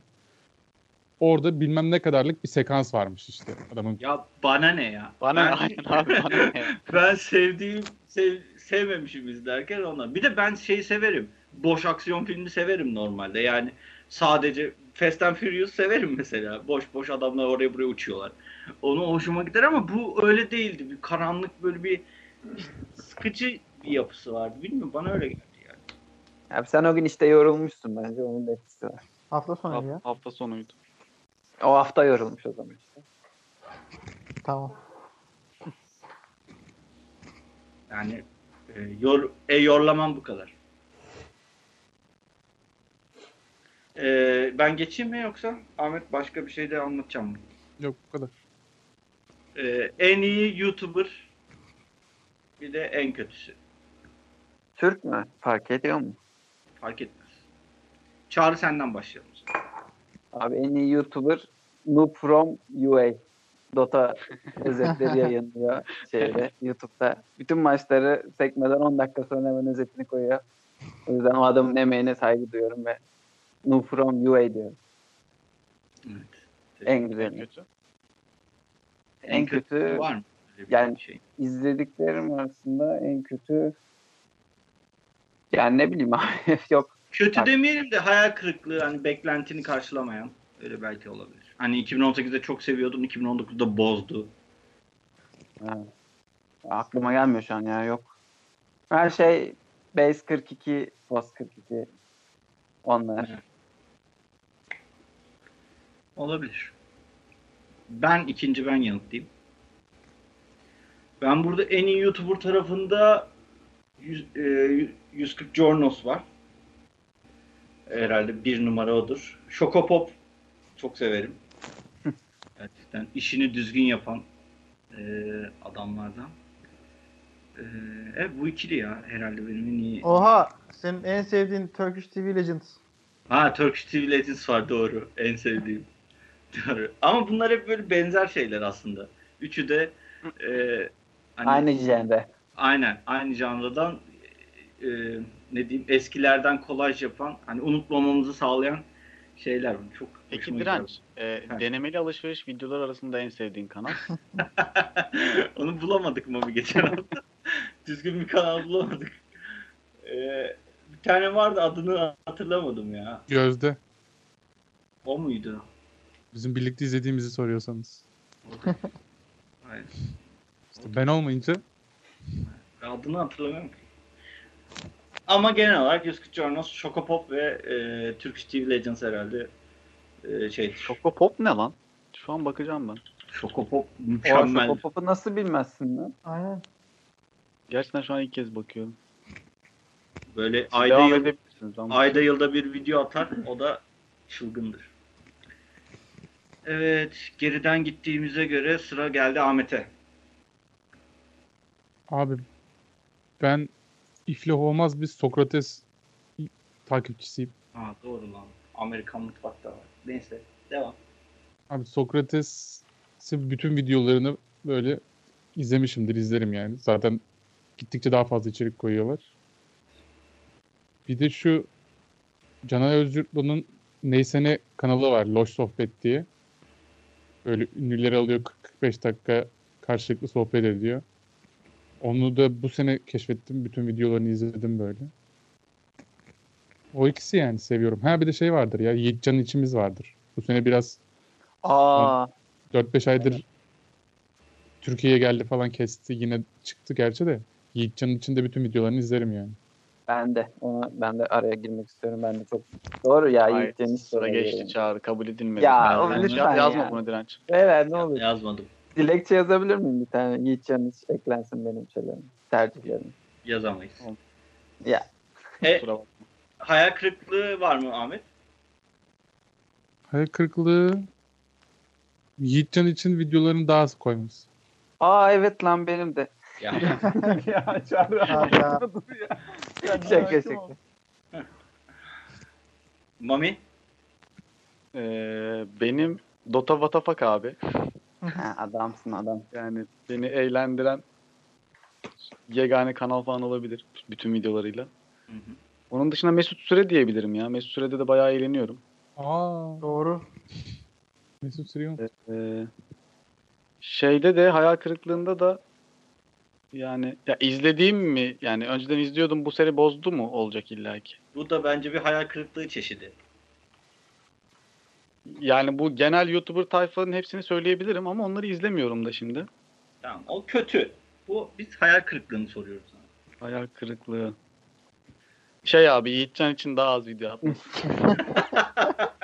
Orada bilmem ne kadarlık bir sekans varmış işte adamın. ya bana ne ya? Bana Ben- aynen abi bana ne? (laughs) ben sevdiğim sev, sevmemişim izlerken ona. Bir de ben şeyi severim. Boş aksiyon filmi severim normalde. Yani sadece Fast and Furious severim mesela. Boş boş adamlar oraya buraya uçuyorlar. Onu hoşuma gider ama bu öyle değildi. Bir karanlık böyle bir sıkıcı bir yapısı vardı. Bilmiyorum bana öyle geldi yani. Abi sen o gün işte yorulmuşsun bence. Onun da etkisi var. Hafta sonu ya. Hafta, hafta sonuydu. O hafta yorulmuş o zaman işte. Tamam. Yani e, yor, e, yorlamam bu kadar. E, ben geçeyim mi yoksa Ahmet başka bir şey de anlatacağım mı? Yok bu kadar. Ee, en iyi YouTuber bir de en kötüsü. Türk mü? Fark ediyor mu? Fark etmez. Çağrı senden başlayalım. Abi en iyi YouTuber Noob from UA. Dota (laughs) özetleri yayınlıyor şeyde YouTube'da. Bütün maçları sekmeden 10 dakika sonra hemen özetini koyuyor. O yüzden o adamın emeğine saygı duyuyorum ve Noob from UA diyorum. Evet. En En güzeli. kötü. En kötü var mı? Yani- şey. izlediklerim arasında en kötü yani ne bileyim abi (laughs) yok. Kötü Bak. demeyelim de hayal kırıklığı hani beklentini karşılamayan öyle belki olabilir. Hani 2018'de çok seviyordun 2019'da bozdu. Ha. Aklıma gelmiyor şu an ya yok. Her şey Base 42, Post 42 onlar. Evet. Olabilir. Ben ikinci ben yanıtlayayım. Ben burada en iyi YouTuber tarafında yüz- e, 140 Jornos var. Herhalde bir numara odur. Şokopop çok severim. (laughs) Gerçekten işini düzgün yapan e, adamlardan. E, evet bu ikili ya herhalde benim en iyi. Oha senin en sevdiğin Turkish TV Legends. Ha Turkish TV Legends var doğru. En sevdiğim. Ama bunlar hep böyle benzer şeyler aslında. Üçü de e, hani- Aynı jende. Aynen. Aynı janradan e, ne diyeyim eskilerden kolaj yapan hani unutmamamızı sağlayan şeyler. Çok Peki Direnç, e, Ha. denemeli alışveriş videolar arasında en sevdiğin kanal? (laughs) Onu bulamadık mı bir geçen hafta? (laughs) Düzgün bir kanal bulamadık. E, bir tane vardı adını hatırlamadım ya. Gözde. O muydu? Bizim birlikte izlediğimizi soruyorsanız. (laughs) Hayır. İşte ben olmayınca Adını hatırlamıyorum ki. Ama genel olarak 140 Jornos, Şokopop ve e, Turkish TV Legends herhalde e, şey Şoko Pop ne lan? Şu an bakacağım ben. Şokopop mükemmel. Şokopop'u nasıl bilmezsin lan? Aynen. Gerçekten şu an ilk kez bakıyorum. Böyle Siz ayda yıl, ayda yılda bir video atar. O da çılgındır. Evet, geriden gittiğimize göre sıra geldi Ahmet'e. abi ben iflah olmaz bir Sokrates takipçisiyim. Ha doğru lan. Amerikan mutfakta var. Neyse, devam. Abi Sokrates'in bütün videolarını böyle izlemişimdir, izlerim yani. Zaten gittikçe daha fazla içerik koyuyorlar. Bir de şu Canay Özgürlü'nün Neyse Ne kanalı var. Loş Sohbet diye. Böyle ünlüleri alıyor 40-45 dakika karşılıklı sohbet ediyor. Onu da bu sene keşfettim. Bütün videolarını izledim böyle. O ikisi yani seviyorum. Ha bir de şey vardır ya. Yiğitcan içimiz vardır. Bu sene biraz Aa, 4-5 aydır Türkiye'ye geldi falan kesti. Yine çıktı gerçi de. Yiğitcan'ın içinde bütün videolarını izlerim yani. Ben de. Ona, ben de araya girmek istiyorum. Ben de çok doğru ya. Ay, Yiğit Cengiz sıra geçti yani. çağrı kabul edilmedi. Ya, Ben- o ben- lütfen yazma ya. buna direnç. Beyler ne olur. Yazmadım. Dilekçe yazabilir miyim bir tane? Yiğit Can hiç eklensin benim şeylerim. Tercihlerim. Yazamayız. Ya. E, hayal kırıklığı var mı Ahmet? Hayal kırıklığı Yiğitcan için videolarını daha az koyması. Aa evet lan benim de. (laughs) (laughs) Ya ya Çağrı Hayda. dur ya. Şaka şaka. Mami? Ee, benim Dota Vatafak abi. Ha, adamsın adam. Yani beni eğlendiren yegane kanal falan olabilir. Bütün videolarıyla. Hı hı. Onun dışında Mesut Süre diyebilirim ya. Mesut Süre'de de bayağı eğleniyorum. Aa, Doğru. Mesut Süreyi Ee, şeyde de hayal kırıklığında da yani ya izlediğim mi yani önceden izliyordum bu seri bozdu mu olacak illaki. Bu da bence bir hayal kırıklığı çeşidi. Yani bu genel YouTuber tayfanın hepsini söyleyebilirim ama onları izlemiyorum da şimdi. Tamam. O kötü. Bu biz hayal kırıklığını soruyoruz. sana. Hayal kırıklığı. Şey abi Yiğitcan için daha az video atmış. (laughs)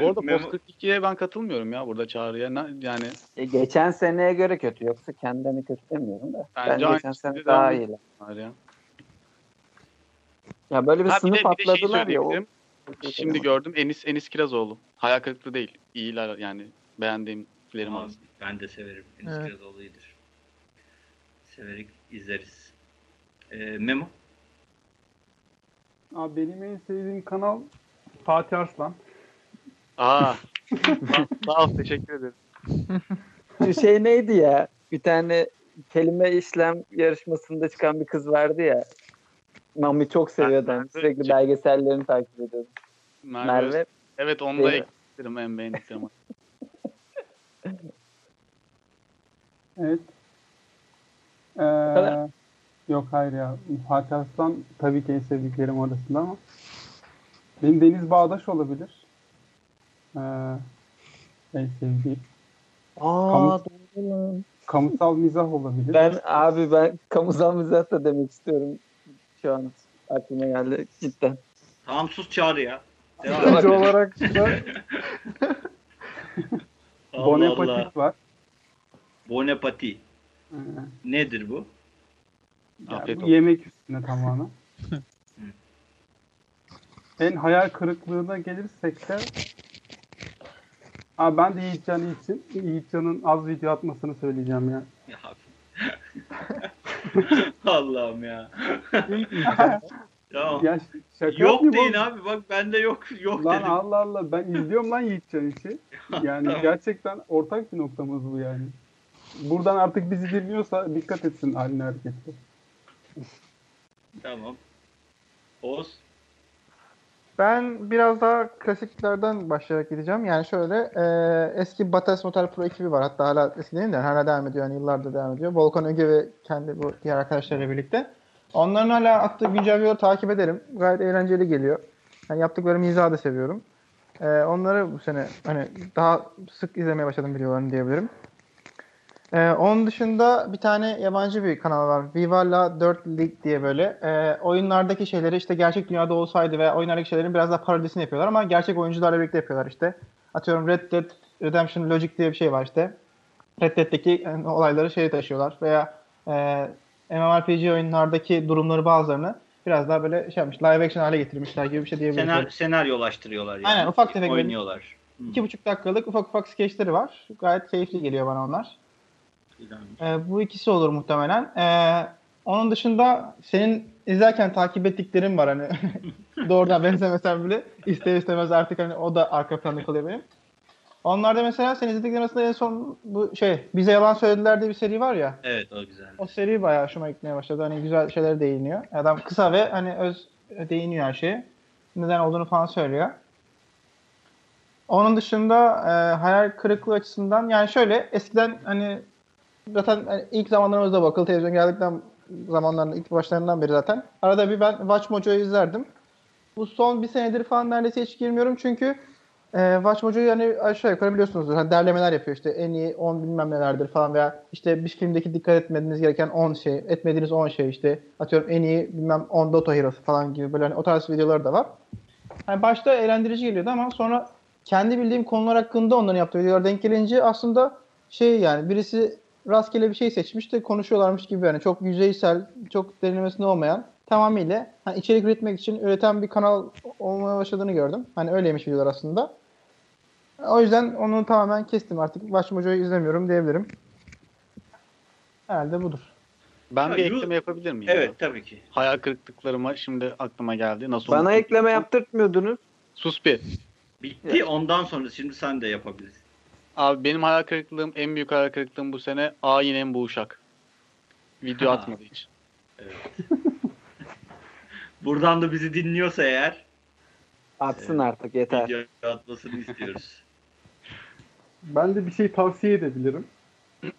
Bu arada Memo- Post 42'ye ben katılmıyorum ya burada çağrıya. Yani E, geçen seneye göre kötü. Yoksa kendimi kötü demiyorum da. Bence aynı geçen sene daha var ya. Ya böyle bir Ha, bir sınıf de, bir de atladılar ya. O... Şimdi gördüm Enis Enis Kirazoğlu. Hayal kırıklığı değil. İyiler yani beğendiğimlerim arasında. ben de severim. Enis Evet. Kirazoğlu iyidir. Severek izleriz. Ee, Memo? Abi benim en sevdiğim kanal Fatih Arslan. Aa. (laughs) Sağ ol teşekkür ederim. Şu şey neydi ya? Bir tane kelime işlem yarışmasında çıkan bir kız vardı ya. Mami çok seviyordu. Hani Sürekli belgesellerini takip ediyordu. Merve. Merve. Evet onu da mi? eklerim en beğendiklerim. (laughs) Evet. Ee, yok hayır ya. Fatih Arslan tabii ki en sevdiklerim arasında ama benim Deniz Bağdaş olabilir. Ee, en sevdiğim. Aa Kamu- doğru lan. Kamusal mizah olabilir. Ben abi ben kamusal mizah da demek istiyorum. Şu an aklıma geldi cidden. Tamam sus çağrı ya. Devam et. Olarak da (laughs) (laughs) Allah Bon Allah. Appetit var. Bonapati. Ee, Nedir bu? Ya Afiyet bu olsun. yemek üstüne tamamen. (laughs) en hayal kırıklığına gelirsek de Aa, ben de Yiğitcan için Yiğitcan'ın az video atmasını söyleyeceğim ya. Ya. (laughs) Allah'ım ya. (laughs) tamam. ya şaka Yok deyin oğlum. abi bak bende yok yok Lan dedim. Allah Allah ben izliyorum lan Yiğitcan işi. (laughs) Yani Tamam. gerçekten ortak bir noktamız bu yani. Buradan artık bizi dinliyorsa dikkat etsin haline hareketine. Tamam. Oğuz. Ben biraz daha klasiklerden başlayarak gideceğim. Yani şöyle e, eski Bates Motel Pro ekibi var. Hatta hala eski değil de hala devam ediyor. Yani yıllardır devam ediyor. Volkan Öge ve kendi bu diğer arkadaşlarıyla birlikte. Onların hala attığı güncel videoları takip ederim. Gayet eğlenceli geliyor. Yani yaptıkları mizahı da seviyorum. E, onları bu sene hani daha sık izlemeye başladım videolarını diyebilirim. Ee, onun dışında bir tane yabancı bir kanal var. Viva La 4 League diye böyle. Ee, oyunlardaki şeyleri işte gerçek dünyada olsaydı ve oyunlardaki şeylerin biraz daha parodisini yapıyorlar ama gerçek oyuncularla birlikte yapıyorlar işte. Atıyorum Red Dead Redemption Logic diye bir şey var işte. Red Dead'deki yani, olayları şeye taşıyorlar veya e, MMORPG oyunlardaki durumları bazılarını biraz daha böyle şey yapmış, live action hale getirmişler gibi bir şey diyebiliriz. Senar senaryolaştırıyorlar yani. Aynen, ufak tefek oynuyorlar. İki buçuk dakikalık ufak ufak skeçleri var. Gayet keyifli geliyor bana onlar. Ee, bu ikisi olur muhtemelen. Ee, onun dışında senin izlerken takip ettiklerin var hani (laughs) doğrudan benzemesen bile ister istemez artık hani o da arka planda kalıyor benim. Onlarda mesela sen izlediklerin arasında en son bu şey bize yalan söylediler diye bir seri var ya. Evet o güzel. O seri bayağı hoşuma gitmeye başladı. Hani güzel şeyler değiniyor. Adam kısa ve hani öz değiniyor her şeye. Neden olduğunu falan söylüyor. Onun dışında e, hayal kırıklığı açısından yani şöyle eskiden hani zaten hani ilk zamanlarımızda bakıl televizyon geldikten zamanların ilk başlarından beri zaten arada bir ben Watch Mojo'yu izlerdim. Bu son bir senedir falan neredeyse hiç girmiyorum çünkü e, Watch Mojo'yu yani aşağı yukarı biliyorsunuzdur. Hani derlemeler yapıyor işte en iyi 10 bilmem nelerdir falan veya işte bir filmdeki dikkat etmediğiniz gereken 10 şey, etmediğiniz 10 şey işte atıyorum en iyi bilmem 10 Dota Heroes falan gibi böyle hani o tarz videoları da var. Hani başta eğlendirici geliyordu ama sonra kendi bildiğim konular hakkında onların yaptığı videolar denk gelince aslında şey yani birisi rastgele bir şey seçmiş de konuşuyorlarmış gibi yani çok yüzeysel, çok derinlemesine olmayan tamamıyla hani içerik üretmek için üreten bir kanal olmaya başladığını gördüm. Hani öyleymiş videolar aslında. O yüzden onu tamamen kestim artık. Mojo'yu izlemiyorum diyebilirim. Herhalde budur. Ben Ya, bir ekleme yapabilir miyim? Evet tabii ki. Hayal kırıklıklarıma şimdi aklıma geldi. Nasıl Bana ekleme yaptırtmıyordunuz. Sus bir. Bitti ondan sonra şimdi sen de yapabilirsin. Abi benim hayal kırıklığım, en büyük hayal kırıklığım bu sene Aynen bu uşak. Video Ha. atmadı hiç. (laughs) Buradan da bizi dinliyorsa eğer Atsın artık yeter. video atmasını istiyoruz. (laughs) Ben de bir şey tavsiye edebilirim. (clears throat)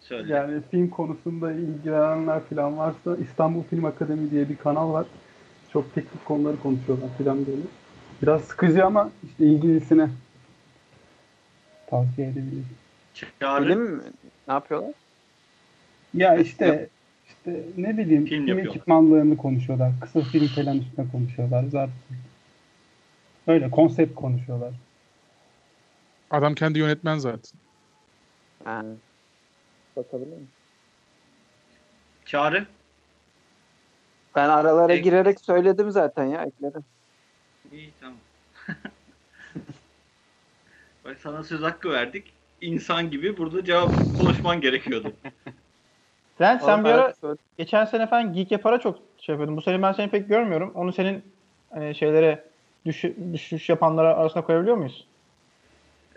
Söyle. Yani film konusunda ilgilenenler falan varsa İstanbul Film Akademi diye bir kanal var. Çok teknik konuları konuşuyorlar falan böyle. Biraz sıkıcı ama işte ilgilisine tavsiye edebilirim. Çağrı. Film mi? Ne yapıyorlar? Ya işte işte ne bileyim Film film, ekipmanlarını konuşuyorlar. Kısa film falan üstüne konuşuyorlar. Zaten öyle konsept konuşuyorlar. Adam kendi yönetmen zaten. Ha. Bakabilir miyim? Çağrı. Ben aralara Ek- girerek söyledim zaten ya ekledim. İyi tamam. (laughs) Bak sana söz hakkı verdik. İnsan gibi burada cevap konuşman gerekiyordu. (laughs) Sen Oğlum bir ara geçen sene falan Geek Yapar'a çok şey yapıyordun. Bu sene ben seni pek görmüyorum. Onu senin hani şeylere düşü- düşüş yapanlara arasına koyabiliyor muyuz?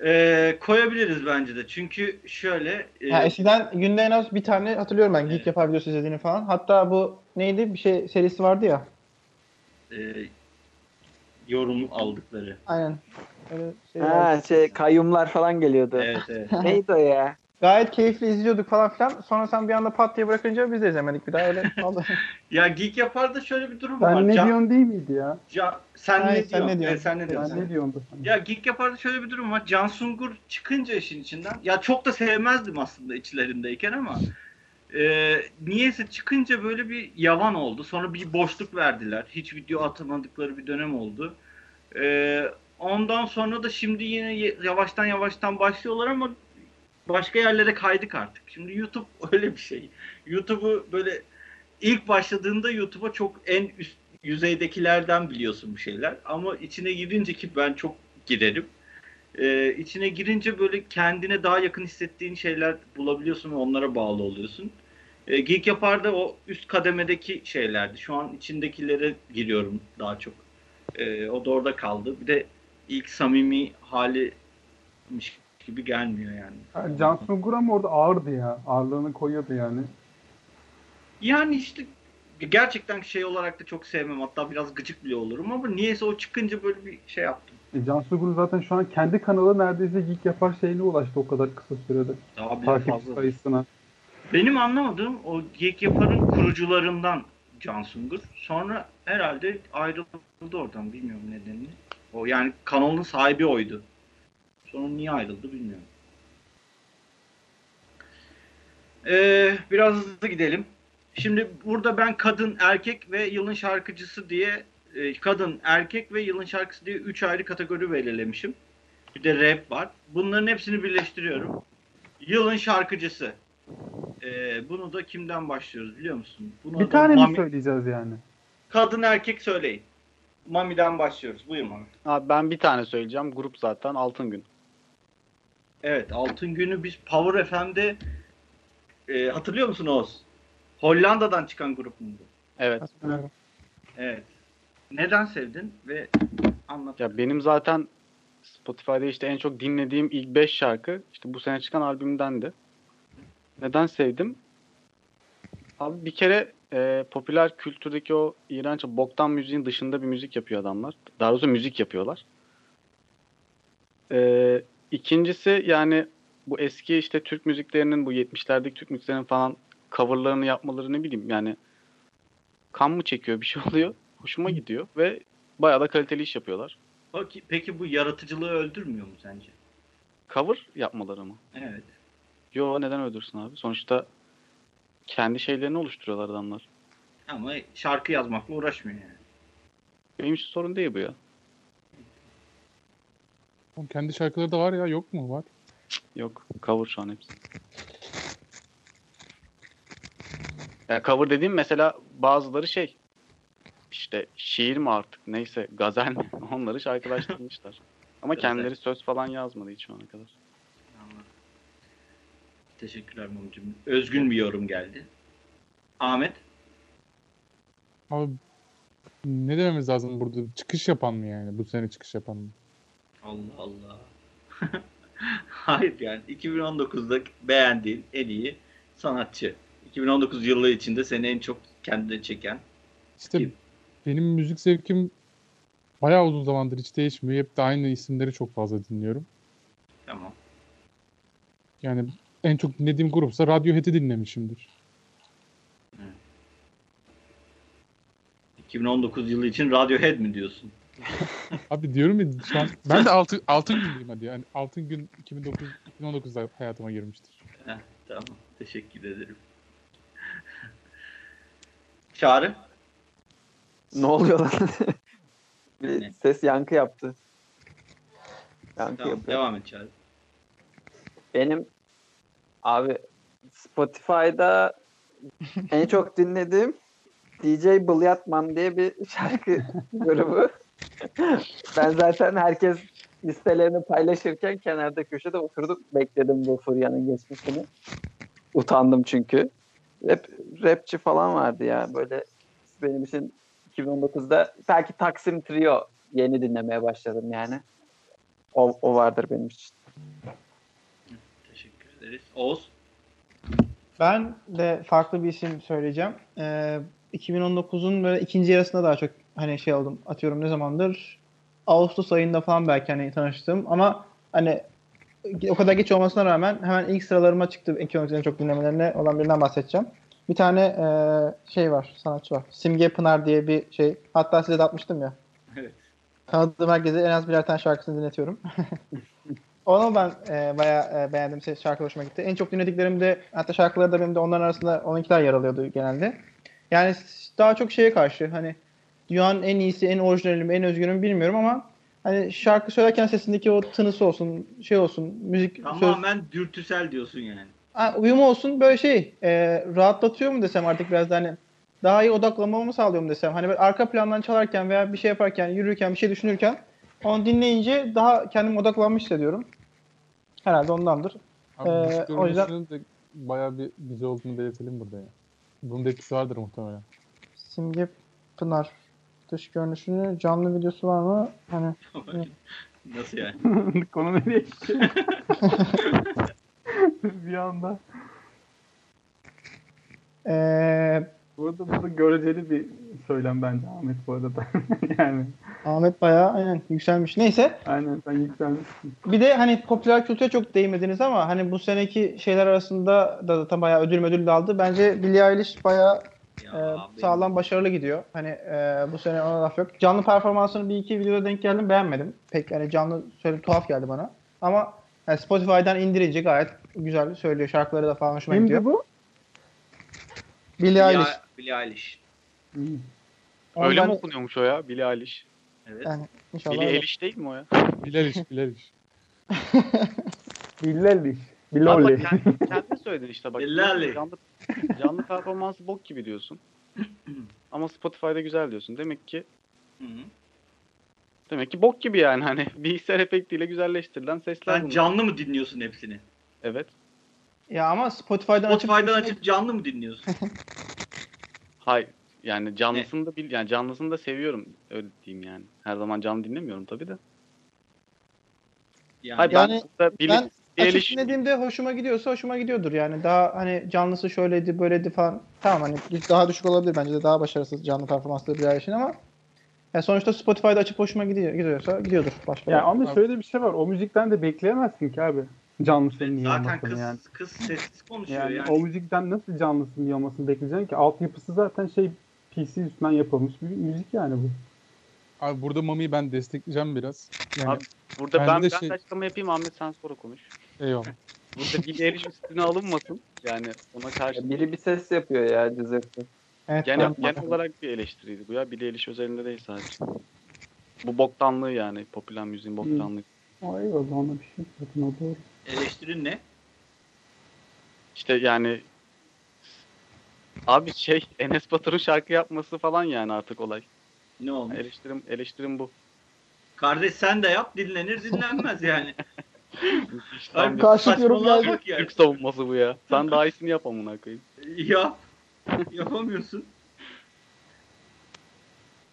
Ee, koyabiliriz bence de. Çünkü şöyle e, Ya eskiden günde en az bir tane hatırlıyorum ben Geek Evet. Yapar videosu izlediğini falan. Hatta bu neydi bir şey serisi vardı ya. e, yorum aldıkları. Aynen. Öyle şey. Ha şey kayyumlar falan geliyordu. Evet evet. (laughs) Neydi o ya? Gayet keyifli izliyorduk falan filan. Sonra sen bir anda pat diye bırakınca biz de izlemedik bir daha öyle (laughs) ya Geek Yapar'da şöyle bir durum var. Ben ne Can- diyorsun değil miydi ya? Can- sen, Hayır, ne sen diyorsun? ne diyorsun? Evet, sen ne diyorsun? Ben ne diyorsun? Ya Geek Yapar'da şöyle bir durum var. Can Sungur çıkınca işin içinden ya çok da sevmezdim aslında içlerindeyken ama e, niyeyse çıkınca böyle bir yavan oldu. Sonra bir boşluk verdiler. Hiç video atamadıkları bir dönem oldu. E, ondan sonra da şimdi yine yavaştan yavaştan başlıyorlar ama başka yerlere kaydık artık. Şimdi YouTube (laughs) öyle bir şey. YouTube'u böyle ilk başladığında YouTube'a çok en üst yüzeydekilerden biliyorsun bir şeyler. Ama içine girince ki ben çok girerim. Ee, içine girince böyle kendine daha yakın hissettiğin şeyler bulabiliyorsun ve onlara bağlı oluyorsun. Ee, Geek Yapar da o üst kademedeki şeylerdi. Şu an içindekilere giriyorum daha çok. Ee, o da orada kaldı. Bir de ilk samimi halimiş gibi gelmiyor yani. Ha, Can Sungur ama orada ağırdı ya. Ağırlığını koyuyordu yani. Yani işte gerçekten şey olarak da çok sevmem. Hatta biraz gıcık bile olurum ama niyeyse o çıkınca böyle bir şey yaptım. E, Can Sungur zaten şu an kendi kanalı neredeyse geek yapar şeyine ulaştı o kadar kısa sürede. Daha bile fazla. sayısına. Benim anlamadığım o Geek Yapar'ın kurucularından Can Sungur. Sonra herhalde ayrıldı oradan. Bilmiyorum nedenini. O yani kanalın sahibi oydu. Sonra niye ayrıldı bilmiyorum. Ee, biraz hızlı gidelim. Şimdi burada ben kadın, erkek ve yılın şarkıcısı diye e, kadın, erkek ve yılın şarkısı diye üç ayrı kategori belirlemişim. Bir de rap var. Bunların hepsini birleştiriyorum. Yılın şarkıcısı. Ee, bunu da kimden başlıyoruz biliyor musun? Bunu Bir tane mi söyleyeceğiz yani? Kadın erkek söyleyin. Mami'den başlıyoruz. Buyur Mami. Abi ben bir tane söyleyeceğim. Grup zaten Altın Gün. Evet Altın Günü biz Power FM'de e, hatırlıyor musun Oğuz? Hollanda'dan çıkan grup muydu? Evet. Evet. Neden sevdin ve anlat. Ya benim zaten Spotify'da işte en çok dinlediğim ilk 5 şarkı işte bu sene çıkan albümdendi. Neden sevdim? Abi bir kere e, popüler kültürdeki o iğrenç boktan müziğin dışında bir müzik yapıyor adamlar. Daha doğrusu müzik yapıyorlar. E, ikincisi yani bu eski işte Türk müziklerinin bu 70'lerdeki Türk müziklerinin falan coverlarını yapmaları ne bileyim yani kan mı çekiyor bir şey oluyor. Hoşuma gidiyor ve bayağı da kaliteli iş yapıyorlar. Peki, peki bu yaratıcılığı öldürmüyor mu sence? Cover yapmaları mı? Evet. Yo neden öldürsün abi? Sonuçta kendi şeylerini oluşturuyorlar adamlar. Ama şarkı yazmakla uğraşmıyor yani. Benim için sorun değil bu ya. Oğlum kendi şarkıları da var ya yok mu? Var. Yok cover şu an hepsi. Ya cover dediğim mesela bazıları şey işte şiir mi artık neyse gazel mi (laughs) onları şarkılaştırmışlar. Ama kendileri söz falan yazmadı hiç şu ana kadar. Teşekkürler Mumcuğum. Özgün bir yorum geldi. Ahmet? Abi ne dememiz lazım burada? Çıkış yapan mı yani? Bu sene çıkış yapan mı? Allah Allah. (laughs) Hayır yani 2019'da beğendiğin en iyi sanatçı. 2019 yılı içinde seni en çok kendine çeken. İşte Kim? benim müzik zevkim bayağı uzun zamandır hiç değişmiyor. Hep de aynı isimleri çok fazla dinliyorum. Tamam. Yani en çok dinlediğim grupsa Radiohead'i dinlemişimdir. 2019 yılı için Radiohead mi diyorsun? (laughs) Abi diyorum ya şu an ben de (laughs) altı, altın günlüyüm hadi. Yani altın gün 2009 2019'da hayatıma girmiştir. Tamam. Teşekkür ederim. Çağrı? Ne oluyor lan? (laughs) bir Ne? ses yankı yaptı. Yankı Tamam. yapıyor. Devam et Çağrı. Benim abi Spotify'da (laughs) en çok dinlediğim DJ Blyatman diye bir şarkı grubu. ben zaten herkes listelerini paylaşırken kenarda köşede oturduk bekledim bu furyanın geçmesini. Utandım çünkü. Rap, rapçi falan vardı ya böyle benim için 2019'da belki Taksim Trio yeni dinlemeye başladım yani. O, o vardır benim için. Ederiz. Oğuz? Ben de farklı bir isim söyleyeceğim. Ee, 2019'un böyle ikinci yarısında daha çok hani şey oldum. Atıyorum ne zamandır? Ağustos ayında falan belki hani tanıştım ama hani o kadar geç olmasına rağmen hemen ilk sıralarıma çıktı 2019'un en çok dinlemelerine olan birinden bahsedeceğim. Bir tane e, şey var, sanatçı var. Simge Pınar diye bir şey. Hatta size de atmıştım ya. Evet. Tanıdığım herkese en az birer tane şarkısını dinletiyorum. (laughs) Onu ben e, bayağı e, beğendim. Ses şarkı hoşuma gitti. En çok dinlediklerim de hatta şarkıları da benim de onların arasında onunkiler yer alıyordu genelde. Yani daha çok şeye karşı hani dünyanın en iyisi, en orijinali mi, en özgürü mü bilmiyorum ama hani şarkı söylerken sesindeki o tınısı olsun, şey olsun, müzik söz Tamamen dürtüsel diyorsun yani. Ha, uyumu olsun böyle şey e, rahatlatıyor mu desem artık biraz da hani daha iyi odaklanmamı sağlıyor mu desem. Hani böyle arka plandan çalarken veya bir şey yaparken, yürürken, bir şey düşünürken onu dinleyince daha kendim odaklanmış hissediyorum. Herhalde ondandır. Abi Ee, dış o yüzden- de bayağı bir güzel olduğunu belirtelim burada ya. Bunun da etkisi vardır muhtemelen. Simge Pınar dış görünüşünü canlı videosu var mı? Hani (laughs) Nasıl yani? (laughs) Konu nereye gitti? (laughs) bir anda. e, Bu arada bu da göreceli bir söylem bence Ahmet bu arada. (laughs) yani Ahmet bayağı aynen yükselmiş. Neyse aynen sen yükselmişsin. Bir de hani popüler kültüre çok değinmediniz ama hani bu seneki şeyler arasında da zaten bayağı ödül ödül de aldı. Bence Billie Eilish bayağı Ya, e, sağlam başarılı gidiyor. Hani e, bu sene ona laf yok. Canlı performansını bir iki videoda denk geldim beğenmedim. Pek hani canlı söyle tuhaf geldi bana. Ama yani Spotify'dan indirince gayet güzel söylüyor. Şarkıları da falan hoşuma gidiyor. Kimdi bu? Billie Billie, Eilish. Billie Eilish. Hmm. Öyle Ondan- mi okunuyormuş o ya? Billie Eilish. Evet. Yani inşallah. Billie. Eilish değil mi o ya? İş, biler iş. Billelliş. Abi Billolli. bak kendin, kendin söyledin işte bak. Billahi. Canlı, canlı performansı bok gibi diyorsun. (clears throat) Ama Spotify'da güzel diyorsun. Demek ki Hı hı. demek ki bok gibi yani hani bilgisayar efektiyle güzelleştirilen sesler Sen bunlar. canlı mı dinliyorsun hepsini? Evet. Ya ama Spotify'dan açıp Spotify'dan açıp canlı mı dinliyorsun? (laughs) Hayır. Yani canlısını da bil yani canlısını da seviyorum öyle diyeyim yani. Her zaman canlı dinlemiyorum tabii de. Yani, Hayır, Yani ben Billie, Ben açıp Eilish- dinlediğimde hoşuma gidiyorsa hoşuma gidiyordur yani. Daha hani canlısı şöyleydi böyleydi falan. Tamam hani daha düşük olabilir bence de daha başarısız canlı performansları bir Eilish'in ama yani sonuçta Spotify'da açıp hoşuma gidiyor, gidiyorsa gidiyordur başka. Ya ama şöyle bir şey var. O müzikten de bekleyemezsin ki abi. Canlı senin iyi zaten kız, yani. kız sessiz konuşuyor Yani, yani. o müzikten nasıl canlısın iyi olmasını bekleyeceksin ki? Altyapısı zaten şey PC üstünden yapılmış bir müzik yani bu. Abi burada Mami'yi ben destekleyeceğim biraz. Yani Abi, Burada ben, de ben şey- açıklama yapayım Ahmet sen sonra konuş. eyvallah. (laughs) Burada Billie Eilish üstüne alınmasın. Yani ona karşı Ya biri bir ses yapıyor ya Giuseppe. evet, genel, ben- genel olarak bir eleştiriydi bu ya. Billie Eilish özelinde değil sadece. Bu boktanlığı yani. Popüler müziğin boktanlığı. O eyvallah ona bir şey o doğru. Eleştirin ne? İşte yani Abi şey (laughs) Enes Batur'un şarkı yapması falan yani artık olay. Ne olmuş? Eleştirim eleştirim bu. Kardeş sen de yap dinlenir dinlenmez yani. Tam bir Karşılık yorum geldi. yani. Türk savunması bu ya. Sen daha iyisini yap amına koyayım. Yap. (laughs) Yapamıyorsun.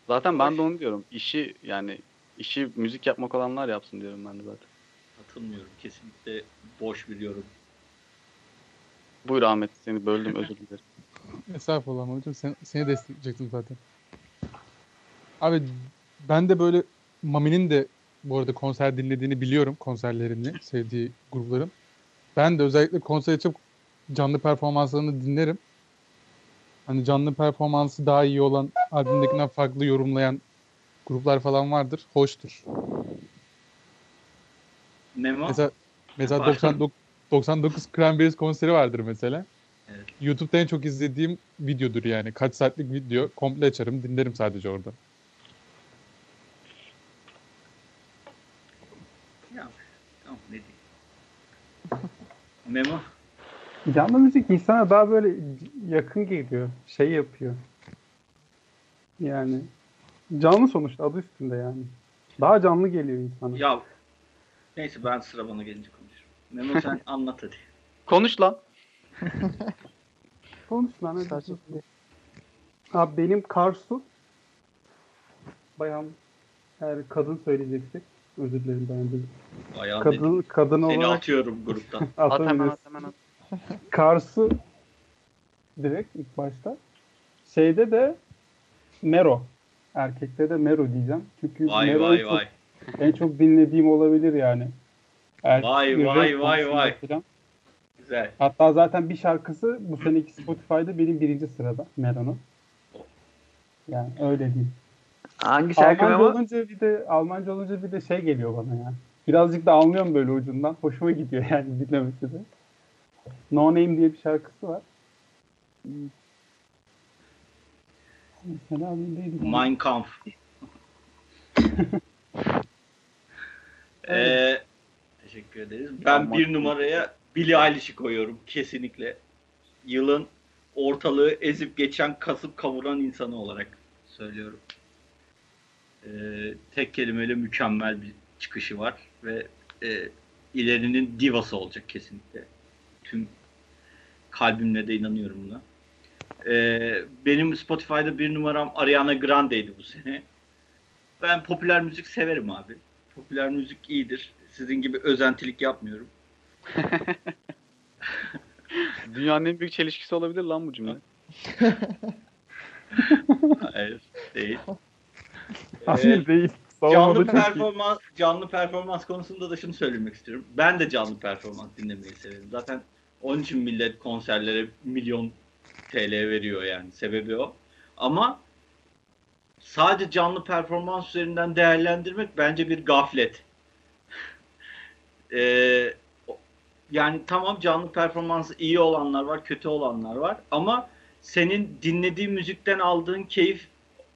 Zaten ben de onu diyorum. İşi yani işi müzik yapmak olanlar yapsın diyorum ben de zaten. Katılmıyorum. Kesinlikle boş bir yorum. Buyur Ahmet seni böldüm (laughs) özür dilerim. Estağfurullah hocam. Sen, seni destekleyecektim zaten. Abi ben de böyle Mami'nin de bu arada konser dinlediğini biliyorum. Konserlerini, sevdiği grupların. Ben de özellikle konser açıp canlı performanslarını dinlerim. Hani canlı performansı daha iyi olan albümdekinden farklı yorumlayan gruplar falan vardır. Hoştur. Memo. Mesela mesela Pardon. 99 99 Cranberries konseri vardır mesela. Evet. YouTube'da en çok izlediğim videodur yani. Kaç saatlik video. Komple açarım, dinlerim sadece orada. Ya, tamam ne diyeyim. (laughs) Memo. Canlı müzik insana daha böyle yakın geliyor. Şey yapıyor. Yani canlı sonuçta adı üstünde yani. Daha canlı geliyor insana. Ya neyse ben sıra bana gelince konuşurum. Memo (laughs) sen anlat hadi. Konuş lan. (laughs) Konuş lan hadi. Saçma. Abi benim Karsu bayan eğer kadın söyleyeceksek özür dilerim ben de. Bayağı dedim. Kadın, kadın Seni olarak atıyorum gruptan. (laughs) At hemen at hemen at. Karsu direkt ilk başta. Şeyde de Mero. Erkekte de Mero diyeceğim. Çünkü Vay Mero'yu vay çok- vay. en çok dinlediğim olabilir yani. Er- Vay, vay, vay, vay. Güzel. Hatta zaten bir şarkısı bu seneki Spotify'da benim birinci sırada Mero'nun. Yani öyle diyeyim. Hangi şarkı Almanca Memo? olunca bir de Almanca olunca bir de şey geliyor bana ya. Birazcık da anlıyorum böyle ucundan. Hoşuma gidiyor yani dinlemesi de. No Name diye bir şarkısı var. Mesela neydi? Mein Kampf. (laughs) Ee, teşekkür ederiz. Ben bir numaraya Billie Eilish'i koyuyorum kesinlikle. Yılın ortalığı ezip geçen, kasıp kavuran insanı olarak söylüyorum. Ee, tek kelimeyle mükemmel bir çıkışı var ve e, ilerinin divası olacak kesinlikle. Tüm kalbimle de inanıyorum buna. Ee, benim Spotify'da bir numaram Ariana Grande'ydi bu sene. Ben popüler müzik severim abi. Popüler müzik iyidir. Sizin gibi özentilik yapmıyorum. (laughs) Dünyanın en büyük çelişkisi olabilir lan bu cümle. (laughs) (laughs) Hayır, değil. Hayır değil. Canlı performans canlı performans konusunda da şunu söylemek istiyorum. Ben de canlı performans dinlemeyi severim. Zaten onun için millet konserlere milyon TL veriyor yani. Sebebi o. Ama sadece canlı performans üzerinden değerlendirmek bence bir gaflet. (laughs) Ee, yani tamam canlı performansı iyi olanlar var, kötü olanlar var ama senin dinlediğin müzikten aldığın keyif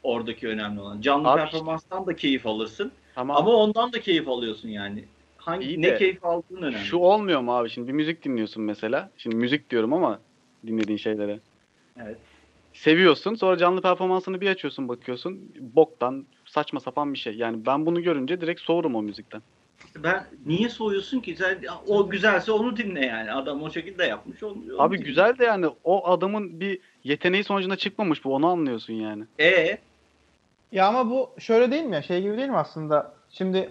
oradaki önemli olan. Canlı Abi performanstan da keyif alırsın Tamam. ama ondan da keyif alıyorsun yani. Hangi İyi ne de keyif aldığın önemli. Şu olmuyor mu abi? Şimdi bir müzik dinliyorsun mesela. Şimdi müzik diyorum ama dinlediğin şeylere. Evet. Seviyorsun. Sonra canlı performansını bir açıyorsun bakıyorsun. Boktan saçma sapan bir şey. Yani ben bunu görünce direkt soğurum o müzikten. Ben niye soğuyorsun ki? Sen, o güzelse onu dinle yani. Adam o şekilde yapmış. Onu, onu Abi dinle. güzel de yani o adamın bir yeteneği sonucunda çıkmamış bu. Onu anlıyorsun yani. E Ya ama bu şöyle değil mi ya? Şey gibi değil mi aslında? Şimdi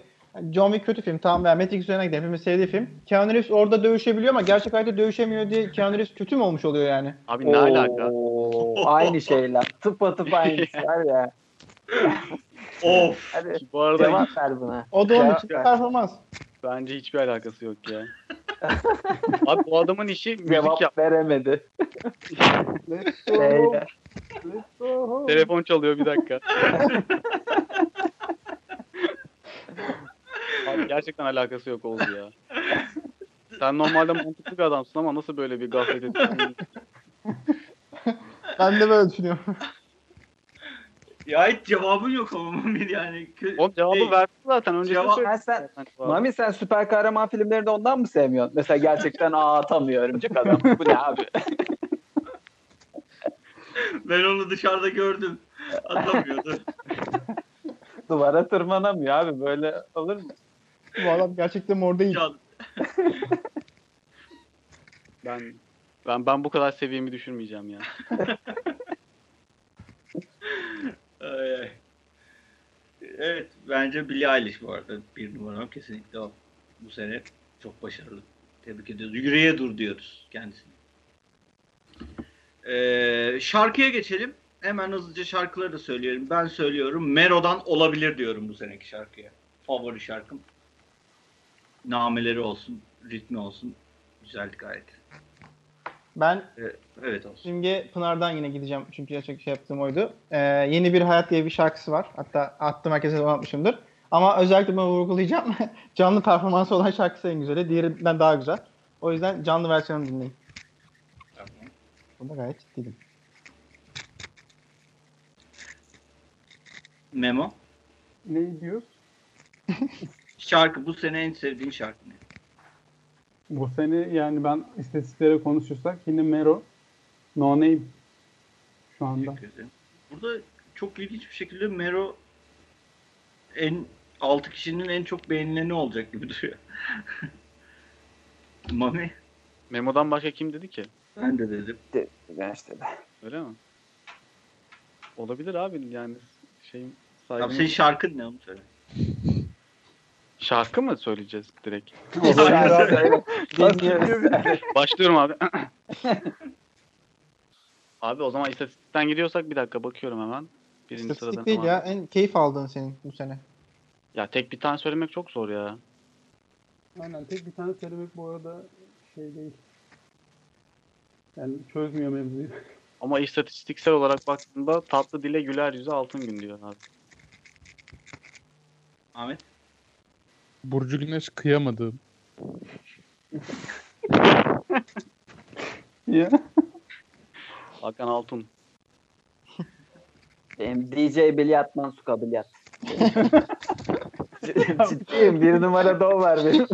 John Wick kötü film. Tamam ben Matrix üzerine gidelim. Hepimiz sevdiği film. Keanu Reeves orada dövüşebiliyor ama gerçek hayatta dövüşemiyor diye Keanu Reeves kötü mü olmuş oluyor yani? Abi ne alaka? Oo, aynı şeyler. Tıpatıp aynısı (laughs) var ya. Of. Hadi Bu arada cevap ver buna. O da onun için performans. bence hiçbir alakası yok ya. (laughs) Abi bu adamın işi müzik Cevap yap. veremedi. Let's go. Beyler. Let's go. Telefon çalıyor bir dakika. (laughs) Abi gerçekten alakası yok oldu ya. Sen normalde mantıklı bir adamsın ama nasıl böyle bir gaflet ettin? Ben de böyle düşünüyorum. Ya hiç cevabın yok ama Mami yani. Kö- O cevabı Şey, verdi zaten. Önce Cevap- de Ha, sen. Mami sen süper kahraman filmlerinde ondan mı sevmiyorsun? Mesela gerçekten aa atamıyor örümcek adam. Bu ne abi? Ben onu dışarıda gördüm. Atamıyordu. (laughs) Duvara tırmanamıyor abi. Böyle olur mu? Bu adam gerçekten değil. Can. (laughs) Ben ben ben bu kadar seviyemi düşürmeyeceğim ya. (laughs) Ay, ay. Evet bence Billie Eilish bu arada bir numaram kesinlikle o. Bu sene çok başarılı. Tebrik ediyoruz. Yüreğe dur diyoruz kendisine. Ee, şarkıya geçelim. Hemen hızlıca şarkıları da söyleyelim. Ben söylüyorum. Mero'dan olabilir diyorum bu seneki şarkıya. Favori şarkım. Nameleri olsun, ritmi olsun. Güzeldi gayet. Ben Evet olsun. Simge Pınar'dan yine gideceğim çünkü gerçek şey yaptığım oydu. Ee, Yeni Bir Hayat diye bir şarkısı var. Hatta attım herkese de unutmuşumdur. Ama özellikle ben vurgulayacağım. (laughs) canlı performansı olan şarkısı en güzeli. Diğerinden daha güzel. O yüzden canlı versiyonu dinleyin. Tamam. Bunda gayet ciddiydim. Memo. Ne diyoruz? (laughs) Şarkı bu sene en sevdiğin şarkı ne? Bu sene yani ben istatistiklere konuşursak yine Mero No Name şu anda. Burada çok ilginç bir şekilde Mero en 6 kişinin en çok beğenileni olacak gibi duruyor. (laughs) Mami Memo'dan başka kim dedi ki? ben de dedim. Ben işte de. Öyle mi? Olabilir abi yani şeyin Tamam, saygın... senin şarkın ne onu söyle. Şarkı mı söyleyeceğiz direkt? Başlıyorum abi. (laughs) abi o zaman istatistikten gidiyorsak bir dakika bakıyorum hemen. Birinci İstatistik değil ya. En keyif aldığın senin bu sene. Ya tek bir tane söylemek çok zor ya. Aynen tek bir tane söylemek bu arada şey değil. Yani çözmüyor mevzuyu. Ama istatistiksel olarak baktığında tatlı dile güler yüze altın gün diyor abi. Ahmet. Burcu Güneş kıyamadığım. Ya. Hakan Altun. Benim DJ Bilyat Mansuka Bilyat. (laughs) Ciddiyim. Bir numarada o var benim.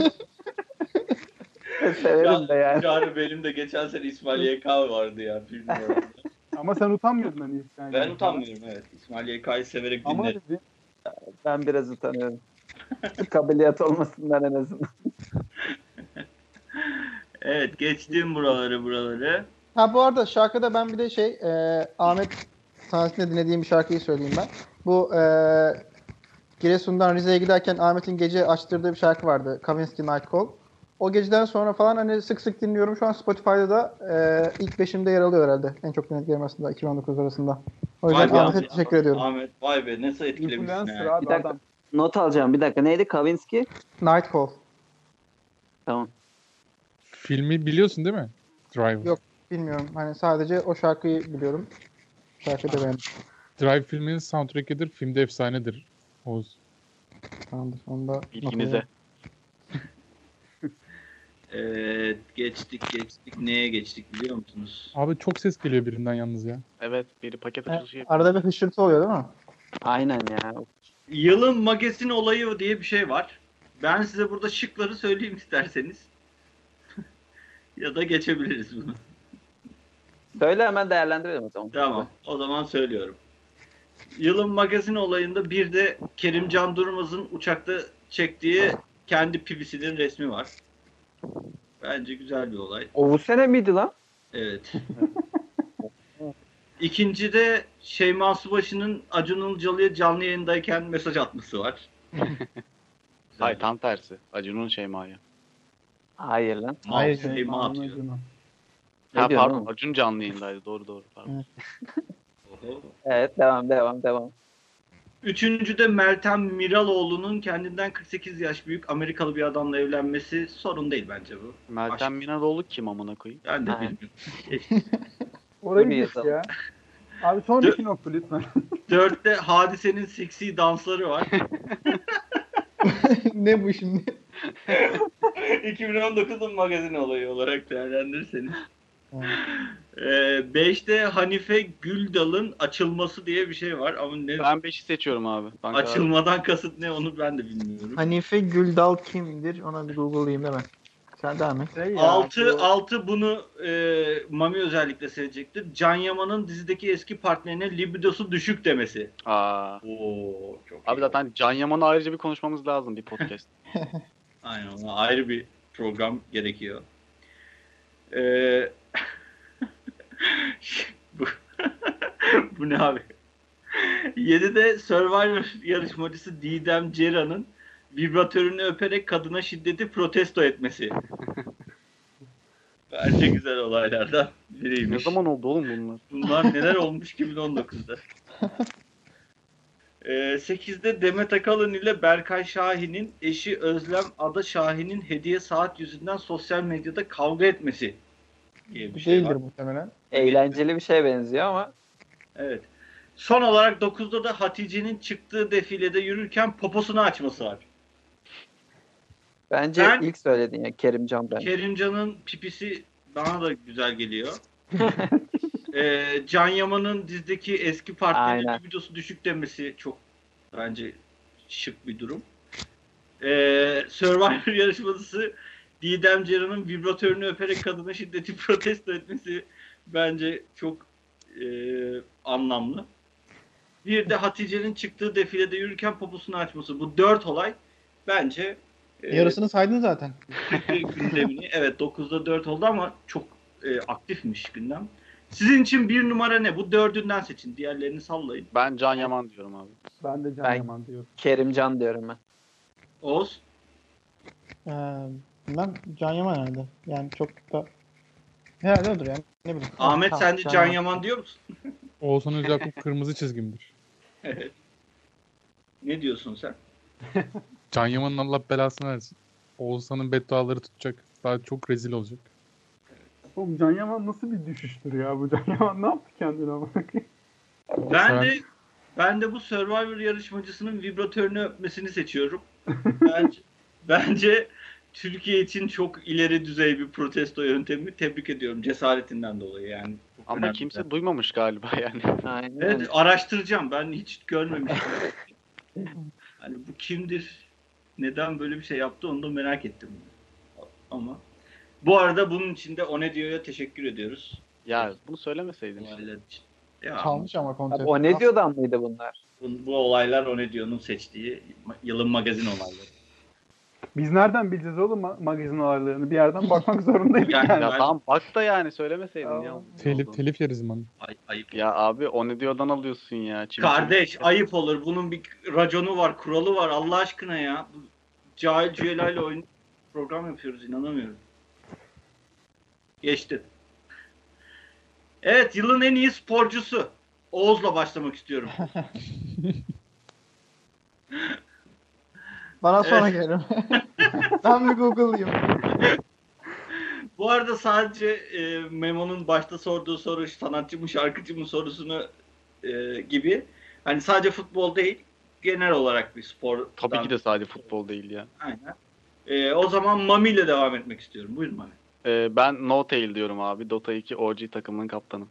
(laughs) Severim de yani. Yani benim de geçen sene İsmail YK vardı ya. numarada. (laughs) Ama sen utanmıyordun hani yani. ben utanmıyorum evet. İsmail YK'yı severek Ama dinlerim. dedi, Ben biraz utanıyorum. Kabiliyat olmasından en azından. (laughs) Evet geçtim buraları buraları. Ha bu arada şarkıda ben bir de şey e, Ahmet sahnesinde dinlediğim bir şarkıyı söyleyeyim ben. Bu e, Giresun'dan Rize'ye giderken Ahmet'in gece açtırdığı bir şarkı vardı. Kavinsky Night Call. O geceden sonra falan hani sık sık dinliyorum. Şu an Spotify'da da e, ilk beşimde yer alıyor herhalde. En çok dinlediklerim arasında 2019 arasında. O yüzden Ahmet'e Ahmet. teşekkür ediyorum. Ahmet vay be nasıl etkilemişsin influencer ya. abi Bir dakika. adam. Not alacağım. Bir dakika. Neydi? Kavinsky? Night Call. Tamam. Filmi biliyorsun değil mi? Drive. Yok. Bilmiyorum. Hani sadece o şarkıyı biliyorum. Şarkıyı da beğendim. Drive filminin soundtrack'idir. Filmde efsanedir. Oğuz. Tamamdır. Onu da Bilginize. alıyorum. Evet geçtik geçtik. Neye geçtik biliyor musunuz? Abi çok ses geliyor birinden yalnız ya. Evet biri paket açılışı yapıyor. arada bir hışırtı oluyor değil mi? Aynen ya. Yılın magazin olayı diye bir şey var. Ben size burada şıkları söyleyeyim isterseniz. (laughs) ya da geçebiliriz bunu. Söyle hemen değerlendirelim o zaman. Tamam. O zaman söylüyorum. Yılın magazin olayında bir de Kerimcan Durmaz'ın uçakta çektiği kendi pibisinin resmi var. Bence güzel bir olay. O bu sene miydi lan? Evet. (laughs) İkinci de Şeyma Subaşı'nın Acun Ilıcalı'ya canlı yayındayken mesaj atması var. (laughs) Hayır tam tersi. Acun'un Şeyma'yı. Hayır lan. Hayır. Şeyma atıyor. Ha pardon oğlum? Acun canlı yayındaydı. Doğru doğru. Pardon. Oho. (laughs) Evet devam devam devam. Üçüncüde Meltem Miraloğlu'nun kendinden 48 yaş büyük Amerikalı bir adamla evlenmesi sorun değil bence bu. Meltem Minaloğlu kim amına koyayım? Ben de Ha. bilmiyorum. (laughs) Orayı geç yazalım. ya. Abi sonraki nokta lütfen. (laughs) Dörtte Hadise'nin seksi dansları var. (laughs) ne bu şimdi? 2019'un magazin olayı olarak değerlendirirseniz. Ee, beşte Hanife Güldal'ın açılması diye bir şey var ama ne Ben 5'i seçiyorum abi. Ben karar- açılmadan kasıt ne onu ben de bilmiyorum. Hanife Güldal kimdir? Ona bir google'layayım hemen. Sen devam et. Şey ya, Altı, bu- altı bunu e, Mami özellikle sevecektir. Can Yaman'ın dizideki eski partnerine libidosu düşük demesi. Aa. Oo çok Abi iyi. zaten Can Yaman'ı ayrıca bir konuşmamız lazım bir podcast. (laughs) Aynen ona ayrı bir program gerekiyor. Ee, bu, (laughs) bu ne abi? 7'de Survivor yarışmacısı Didem Cera'nın vibratörünü öperek kadına şiddeti protesto etmesi. (laughs) Bence güzel olaylardan ne biriymiş. zaman oldu oğlum bunlar? Bunlar neler olmuş 2019'da. (laughs) Ee, 8'de Demet Akalın ile Berkay Şahin'in eşi Özlem Ada Şahin'in hediye saat yüzünden sosyal medyada kavga etmesi diye bir şey değildir var. muhtemelen. Eğlenceli bir şey benziyor ama Evet. Son olarak 9'da da Hatice'nin çıktığı defilede yürürken poposunu açması var. bence Ben- ilk söylediğin ya Kerimcan bence. Kerimcan'ın pipisi bana da güzel geliyor. (laughs) ee, Can Yaman'ın dizdeki eski partnerinin videosu düşük demesi çok bence şık bir durum. Ee, Survivor (laughs) yarışmacısı Didem Ceren'in vibratörünü öperek kadına şiddeti (laughs) protesto etmesi bence çok e, anlamlı. Bir de Hatice'nin çıktığı defilede yürürken poposunu açması. Bu dört olay bence e, Yarısını saydın zaten. (laughs) gündemini. Evet 9'da 4 oldu ama çok e, aktifmiş gündem. Sizin için bir numara ne? Bu dördünden seçin. Diğerlerini sallayın. Ben Can Yaman diyorum abi. Ben de Can Ben- Yaman diyorum. Kerimcan diyorum ben. Oğuz. Ee, ben Can Yaman herhalde. Yani çok da herhalde odur yani. Ne bileyim. Ahmet sen de Can Yaman diyor musun? (laughs) Oğuzhan Özakup kırmızı çizgimdir. (laughs) Evet. Ne diyorsun sen? (laughs) Can Yaman'ın Allah belasını versin. Oğuzhan'ın bedduaları tutacak. Daha çok rezil olacak. Oğlum Can Yaman nasıl bir düşüştür ya bu Can Yaman ne yaptı kendine ama? Ben de ben de bu Survivor yarışmacısının vibratörünü öpmesini seçiyorum. Bence, bence Türkiye için çok ileri düzey bir protesto yöntemi. Tebrik ediyorum cesaretinden dolayı yani. Ama önemli. kimse duymamış galiba (laughs) yani. Aynen. Evet araştıracağım. Ben hiç görmemiştim. (laughs) hani bu kimdir? Neden böyle bir şey yaptı onu da merak ettim. Ama bu arada bunun için de Onedio'ya teşekkür ediyoruz. Ya bunu söylemeseydin. Olaylar için. Ya, Çalmış ama Abi, kontept. o ne diyordan mıydı bunlar? bu, bu olaylar Onedio'nun seçtiği yılın magazin olayları. Biz nereden bileceğiz oğlum ma- magazin olaylarını? Bir yerden bakmak zorundaydık (laughs) Yani yani. Ya tamam bak da yani söylemeseydin ya. Telif, telif yeriz man. Ay, ayıp. Ya abi o ne diyordan alıyorsun ya. Çim Kardeş ayıp olur. Bunun bir raconu var, kuralı var. Allah aşkına ya. Cahil Cüela'yla oyun program yapıyoruz. inanamıyorum. Geçti. Evet yılın en iyi sporcusu. Oğuz'la başlamak istiyorum. (laughs) Bana sonra Evet. gelirim. (laughs) ben bir Google'layım. Bu arada sadece e, Memo'nun başta sorduğu soru sanatçı mı şarkıcı mı sorusunu e, gibi hani sadece futbol değil genel olarak bir spor. Tabii ki de sadece futbol değil ya. Aynen. E, o zaman Mami ile devam etmek istiyorum. Buyurun Mami. Ee, ben No Tail diyorum abi. Dota 2 OG takımının kaptanı.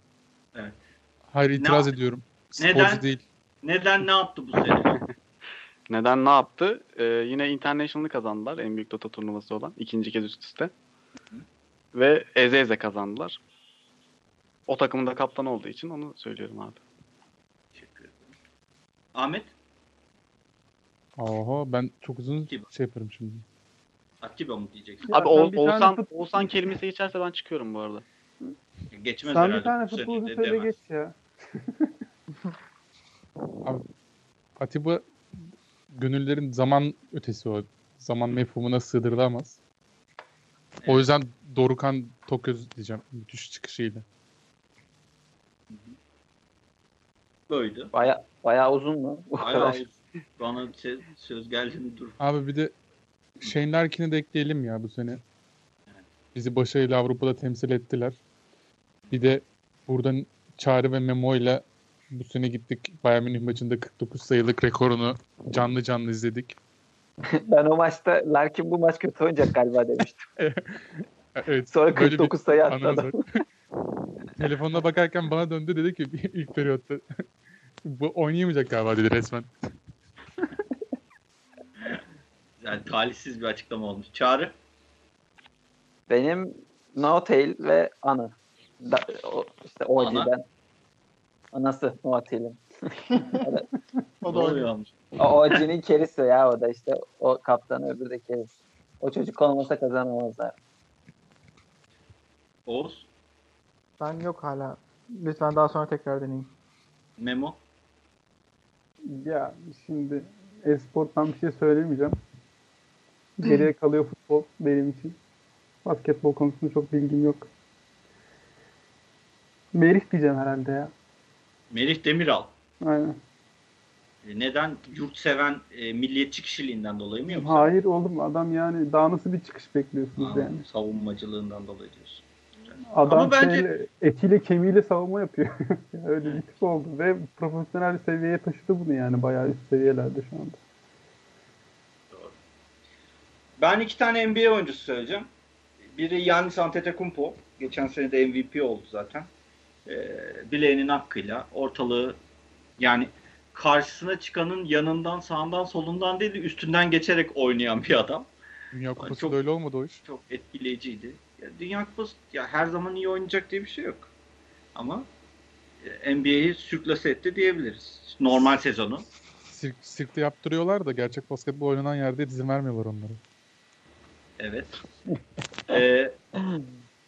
Hayır itiraz Ne- ediyorum. Neden? Sporcu değil. Neden ne yaptı bu sene? Neden ne yaptı? Ee, yine International'ı kazandılar. En büyük Dota turnuvası olan. ikinci kez üst üste. Ve eze eze kazandılar. O takımın da kaptanı olduğu için onu söylüyorum abi. Teşekkür ederim. Ahmet? Oho ben çok uzun Kim? şey yaparım şimdi. Akiba mı diyeceksin? Abi Oğuz- bir tane Oğuzhan, kelimesi geçerse ben çıkıyorum bu arada. Geçmez Sen herhalde. bir tane bu sene futbolcu de söyle demez. geç ya. Atiba gönüllerin zaman ötesi o. zaman mefhumuna sığdırılamaz. O yüzden Dorukan Toköz diyeceğim müthiş çıkışıyla. Buydu. Baya, bayağı uzun mu? Bu Bayağı kadar. uzun. bana şey- söz geldiğini dur. Abi bir de Shane Larkin'i de ekleyelim ya bu sene. Bizi başarıyla Avrupa'da temsil ettiler. Bir de buradan Çağrı ve Memo ile bu sene gittik Bayern Münih maçında 49 sayılık rekorunu canlı canlı izledik. (laughs) Ben o maçta Larkin bu maç kötü oynayacak galiba demiştim. (laughs) Evet. Sonra böyle bir 49 sayı attı. (laughs) Telefonuna bakarken bana döndü dedi ki ilk periyotta bu oynayamayacak galiba dedi resmen. Yani talihsiz bir açıklama olmuş. Çağrı. Benim No Tail ve Anı. Da, o, işte OG'den. Anası No Tail'in. (laughs) O da oluyor olmuş? O OG'nin kerisi ya o da işte. O kaptan öbürü de keris. O çocuk olmasa kazanamazlar. Oğuz. Ben yok hala. Lütfen daha sonra tekrar deneyeyim. Memo. Ya şimdi e-sporttan bir şey söylemeyeceğim. Geriye kalıyor futbol benim için. Basketbol konusunda çok bilgim yok. Merih diyeceğim herhalde ya. Melih Demiral. Aynen. E, Neden? Yurtseven e, milliyetçi kişiliğinden dolayı mı yoksa? Hayır oğlum adam yani daha nasıl bir çıkış bekliyorsunuz Aa, yani. Savunmacılığından dolayı diyorsun. Adam Ama bence- şeyle, etiyle kemiğiyle savunma yapıyor. (laughs) Öyle bir tip oldu ve profesyonel seviyeye taşıdı bunu yani bayağı üst seviyelerde şu anda. Ben iki tane NBA oyuncusu söyleyeceğim. Biri Giannis Antetokounmpo. Geçen sene de MVP oldu zaten. Bileğinin hakkıyla ortalığı yani karşısına çıkanın yanından, sağından, solundan değil de üstünden geçerek oynayan bir adam. Dünya Kupası'nda çok- öyle olmadı o iş. Çok etkileyiciydi. Ya, Dünya Kupası ya her zaman iyi oynayacak diye bir şey yok. Ama e, NBA'yi sürklase etti diyebiliriz. Normal sezonu. Sirk, sirkte yaptırıyorlar da gerçek basketbol oynanan yerde izin vermiyorlar onlara. Evet. Ee,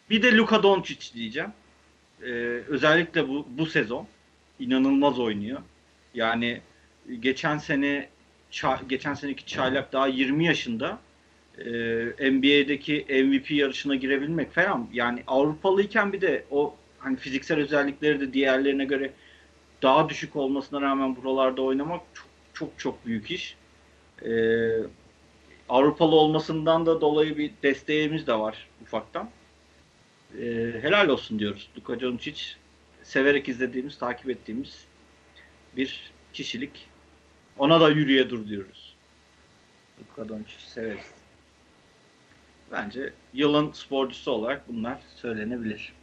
bir de Luka Doncic diyeceğim. Ee, özellikle bu bu sezon inanılmaz oynuyor. Yani geçen sene ça- geçen seneki çaylak daha 20 yaşında e, NBA'deki MVP yarışına girebilmek falan. Yani Avrupalıyken bir de o hani fiziksel özellikleri de diğerlerine göre daha düşük olmasına rağmen buralarda oynamak çok çok çok büyük iş. Ee, Avrupalı olmasından da dolayı bir desteğimiz de var ufaktan. Ee, helal olsun diyoruz. Luka Doncic severek izlediğimiz, takip ettiğimiz bir kişilik. Ona da yürüye dur diyoruz. Luka Doncic severiz. Bence yılın sporcusu olarak bunlar söylenebilir.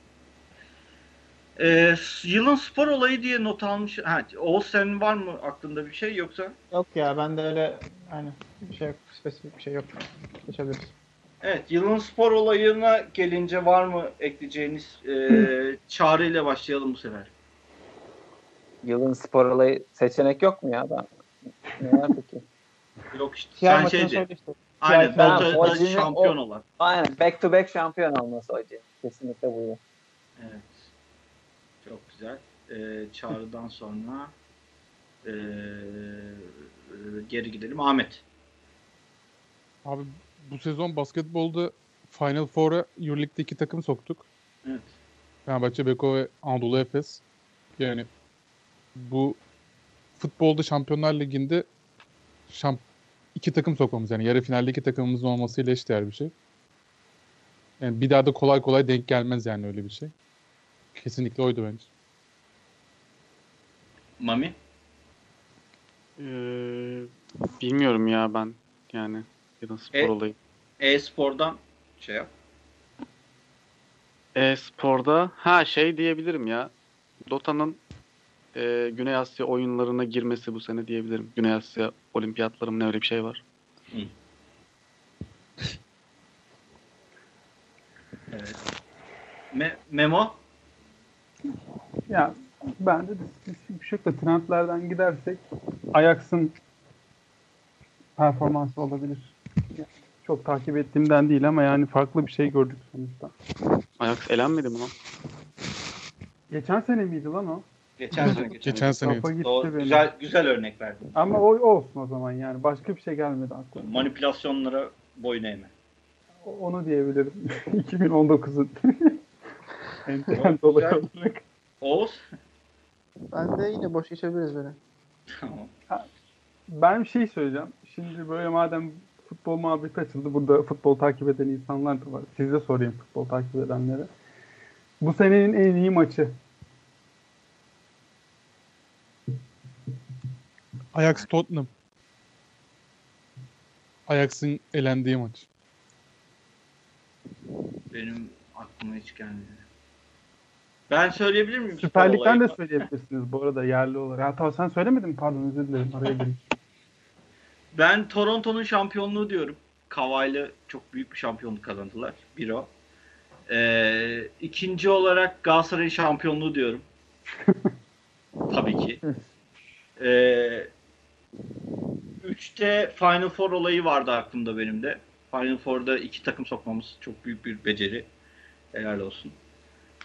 Ee, yılın spor olayı diye not almış. Ha, Oğuz senin var mı aklında bir şey yoksa? Yok ya bende öyle hani bir şey yok. Spesifik bir şey yok. Geçebiliriz. Evet, yılın spor olayına gelince var mı ekleyeceğiniz e, (clears throat) çağrı ile başlayalım bu sefer. Yılın spor olayı seçenek yok mu ya? Ben, ne var peki? Yok işte. Sen şeydi. işte. Aynen, Oji'nin şampiyon o- olan. Aynen. Back to back şampiyon olması hoca. Kesinlikle buydu. Evet. Çok güzel. E, çağrıdan sonra e, geri gidelim. Ahmet. Abi bu sezon basketbolda Final Four'a Euroleague'de iki takım soktuk. Evet. Fenerbahçe, Beko ve Anadolu Efes. Yani bu futbolda Şampiyonlar Ligi'nde şamp iki takım sokmamız yani yarı finalde iki takımımızın olmasıyla eşdeğer bir şey. Yani bir daha da kolay kolay denk gelmez yani öyle bir şey. Kesinlikle oydu bence. Mami. Ee, bilmiyorum ya ben yani yılın spor E- olayı. E-spordan şey yap. E-sporda ha şey diyebilirim ya. Dota'nın e, Güney Asya oyunlarına girmesi bu sene diyebilirim. Güney Asya olimpiyatları mı ne öyle bir şey var. Evet. Me- Memo. Ya bende de bir şey da trendlerden gidersek Ajax'ın performansı olabilir. Çok takip ettiğimden değil ama yani farklı bir şey gördük sonuçta. Ajax elenmedi mi lan? Geçen sene miydi lan o? Geçen sene geçen. Geçen sene. Gitti Doğru, benim. güzel güzel örnek verdin. Ama o olsun o zaman yani. Başka bir şey gelmedi aklıma. Manipülasyonlara boyun eğme. O- Onu diyebilirim. 2019'un en Çok trend olayı güzel. olarak. Oğuz. Ben de yine boş geçebiliriz böyle. Tamam. Ben bir şey söyleyeceğim. Şimdi böyle madem futbol muhabbeti açıldı. Burada futbol takip eden insanlar da var. Size sorayım futbol takip edenlere. Bu senenin en iyi maçı. Ajax Tottenham. Ajax'ın elendiği maç. Benim aklıma hiç gelmedi. Ben söyleyebilir miyim? Süper Lig'den de söyleyebilirsiniz bu arada yerli olarak. Ha, tamam sen söylemedin mi? Pardon özür dilerim. Araya girdim. Ben Toronto'nun şampiyonluğu diyorum. Kavaylı çok büyük bir şampiyonluk kazandılar. Bir o. Ee, ikinci olarak Galatasaray'ın şampiyonluğu diyorum. (laughs) Tabii ki. Ee, üçte Final Four olayı vardı aklımda benim de. Final Four'da iki takım sokmamız çok büyük bir beceri. Helal olsun.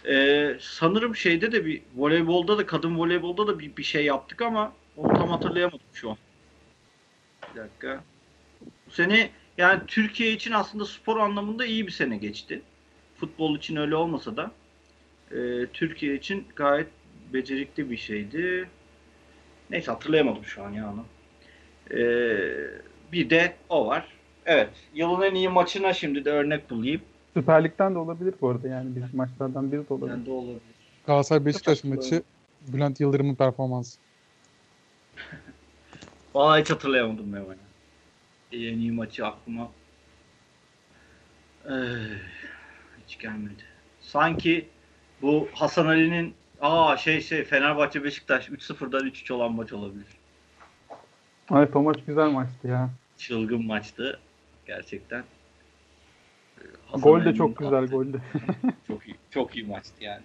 Ee, sanırım şeyde de bir voleybolda da kadın voleybolda da bir, bir şey yaptık ama onu tam hatırlayamadım şu an. Bir dakika. Bu sene yani Türkiye için aslında spor anlamında iyi bir sene geçti. Futbol için öyle olmasa da e, Türkiye için gayet becerikli bir şeydi. Neyse hatırlayamadım şu an ya onu. E, bir de o var. Evet. Yılın en iyi maçına şimdi de örnek bulayım. Süper Lig'den de olabilir bu arada yani bizim maçlardan biri de olabilir. Yani de olabilir. Galatasaray Beşiktaş maçı Bülent Yıldırım'ın performansı. (laughs) Vallahi hiç hatırlayamadım ben. En iyi maçı aklıma Eh, hiç gelmedi. Sanki bu Hasan Ali'nin aa şey şey Fenerbahçe Beşiktaş 3-0'dan 3-3 olan maç olabilir. Evet o maç güzel maçtı ya. Çılgın maçtı gerçekten. Ee, Hasan Gol de çok güzel gol de. (laughs) Çok iyi, çok iyi maçtı yani.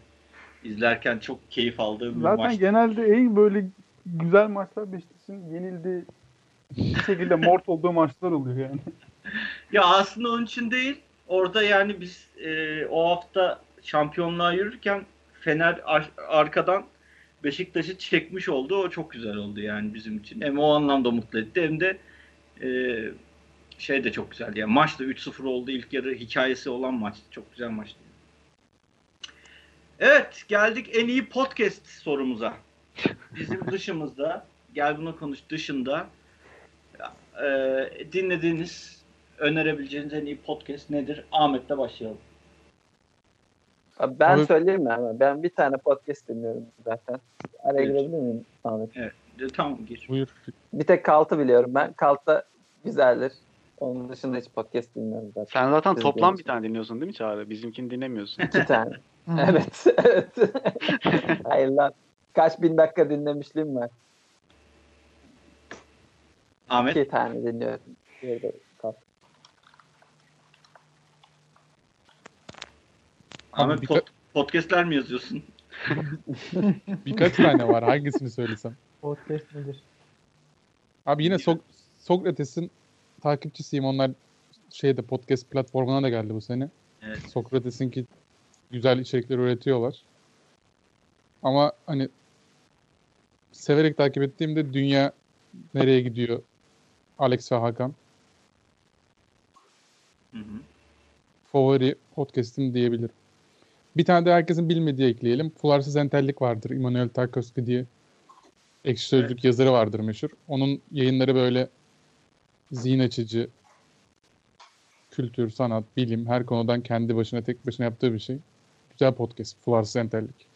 İzlerken çok keyif aldığım bir Zaten maçtı. genelde en böyle güzel maçlar Beşiktaş'ın yenildiği bir şekilde mort olduğu maçlar oluyor yani. (laughs) Ya aslında onun için değil. Orada yani biz e, o hafta şampiyonluğa yürürken Fener ar- arkadan Beşiktaş'ı çekmiş oldu. O çok güzel oldu yani bizim için. Hem o anlamda mutlu etti hem de e, şey de çok güzeldi. Yani maç da 3-0 oldu. İlk yarı hikayesi olan maçtı. Çok güzel maçtı. Evet geldik en iyi podcast sorumuza. Bizim (laughs) dışımızda gel buna konuş dışında e, dinlediğiniz önerebileceğiniz en iyi podcast nedir? Ahmet'le başlayalım. Abi ben Abi- söyleyeyim mi hemen? Ben bir tane podcast dinliyorum zaten. Araya Buyur. girebilir miyim Ahmet? De, tamam gir. Buyur. Bir tek Kalt'ı biliyorum ben. Kalt da güzeldir. Onun dışında hiç podcast bilmiyorum zaten. Sen zaten Siz toplam bir tane dinliyorsun değil mi Çağrı? Bizimkini dinlemiyorsun. İki tane. evet. evet. (laughs) Hayır lan. Kaç bin dakika dinlemişliğim var. Ahmet İki tane dinliyorum. Bir de Kalt. Ahmet Abi, pod- podcastler mi yazıyorsun? (laughs) Birkaç tane var. Hangisini söylesem? Podcast nedir? Abi yine Sok- Sokrates'in takipçisiyim. Onlar şeyde podcast platformuna da geldi bu sene. Evet. Sokrates'inki güzel içerikler üretiyorlar. Ama hani severek takip ettiğimde dünya nereye gidiyor? Alex ve Hakan. Hı hı. Favori podcast'im diyebilirim. Bir tane de herkesin bilmediği ekleyelim. Fularsız entellik vardır. Immanuel Tarkovski diye ekşi sözlük yazarı vardır meşhur. Onun yayınları böyle zihin açıcı, kültür, sanat, bilim her konudan kendi başına tek başına yaptığı bir şey. Güzel podcast. Fularsız entellik.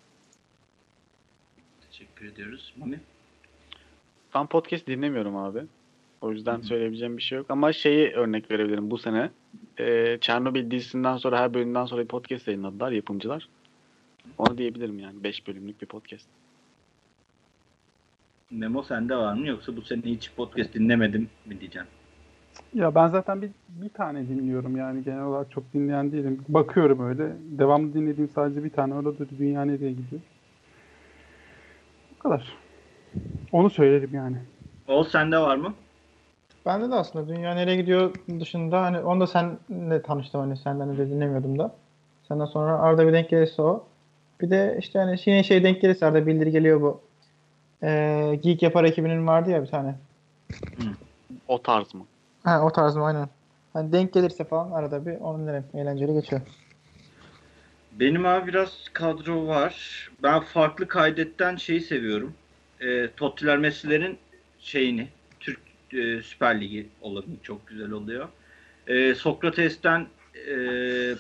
Teşekkür ediyoruz. Mami? Ben podcast dinlemiyorum abi. O yüzden söyleyebileceğim bir şey yok. Ama şeyi örnek verebilirim bu sene. Ee, Çernobil dizisinden sonra her bölümden sonra bir podcast yayınladılar yapımcılar. Onu diyebilirim yani. 5 bölümlük bir podcast. Memo sende var mı yoksa bu sene hiç podcast dinlemedim mi diyeceksin? Ya ben zaten bir, bir tane dinliyorum yani genel olarak çok dinleyen değilim. Bakıyorum öyle. Devamlı dinlediğim sadece bir tane. Orada da dünya nereye gidiyor. Bu kadar. Onu söylerim yani. Oğuz sende var mı? Bende de aslında dünya nereye gidiyor dışında hani onu da senle tanıştım hani senden önce dinlemiyordum da. Senden sonra arada bir denk gelirse o. Bir de işte hani yine şey denk gelirse arada bildiri geliyor bu Ee, Geek Yapar ekibinin vardı ya bir tane. O tarz mı? Ha o tarz mı aynen. Hani denk gelirse falan arada bir onu derim. Eğlenceli geçiyor. Benim abi biraz kadro var. Ben farklı kaydetten şeyi seviyorum. E, Tottiler Messi'lerin şeyini e, Süper Ligi olabilir. Çok güzel oluyor. E, Sokrates'ten e,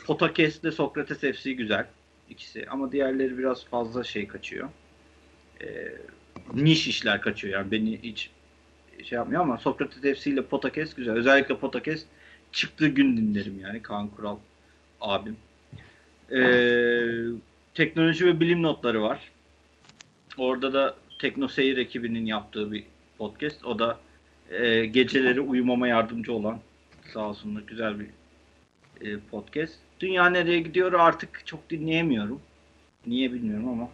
Potakes'le Sokrates FC güzel. ikisi. Ama diğerleri biraz fazla şey kaçıyor. E, niş işler kaçıyor yani. Beni hiç şey yapmıyor ama Sokrates FC ile Potakes güzel. Özellikle Potakes çıktığı gün dinlerim yani. Kaan Kural abim. Ee, teknoloji ve bilim notları var. Orada da Teknoseyir ekibinin yaptığı bir podcast. O da e, geceleri uyumama yardımcı olan sağ olsunlar güzel bir e, podcast. Dünya nereye gidiyor artık çok dinleyemiyorum. Niye bilmiyorum ama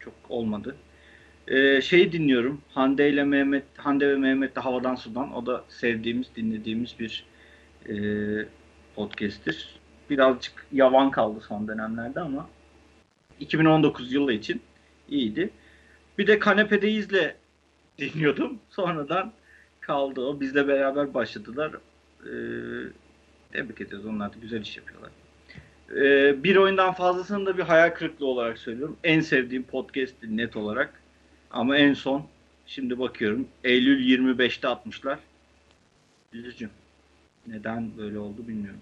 çok olmadı. Ee, şeyi dinliyorum. Hande ile Mehmet, Hande ve Mehmet de Havadan Sudan. O da sevdiğimiz, dinlediğimiz bir e, podcast'tir birazcık yavan kaldı son dönemlerde ama 2019 yılı için iyiydi. Bir de Kanepede izle dinliyordum. Sonradan kaldı o. Bizle beraber başladılar. Ee, tebrik ediyoruz. Onlar da güzel iş yapıyorlar. Ee, bir oyundan fazlasını da bir hayal kırıklığı olarak söylüyorum. En sevdiğim podcast net olarak. Ama en son şimdi bakıyorum Eylül 25'te atmışlar. Üzücü. Neden böyle oldu bilmiyorum.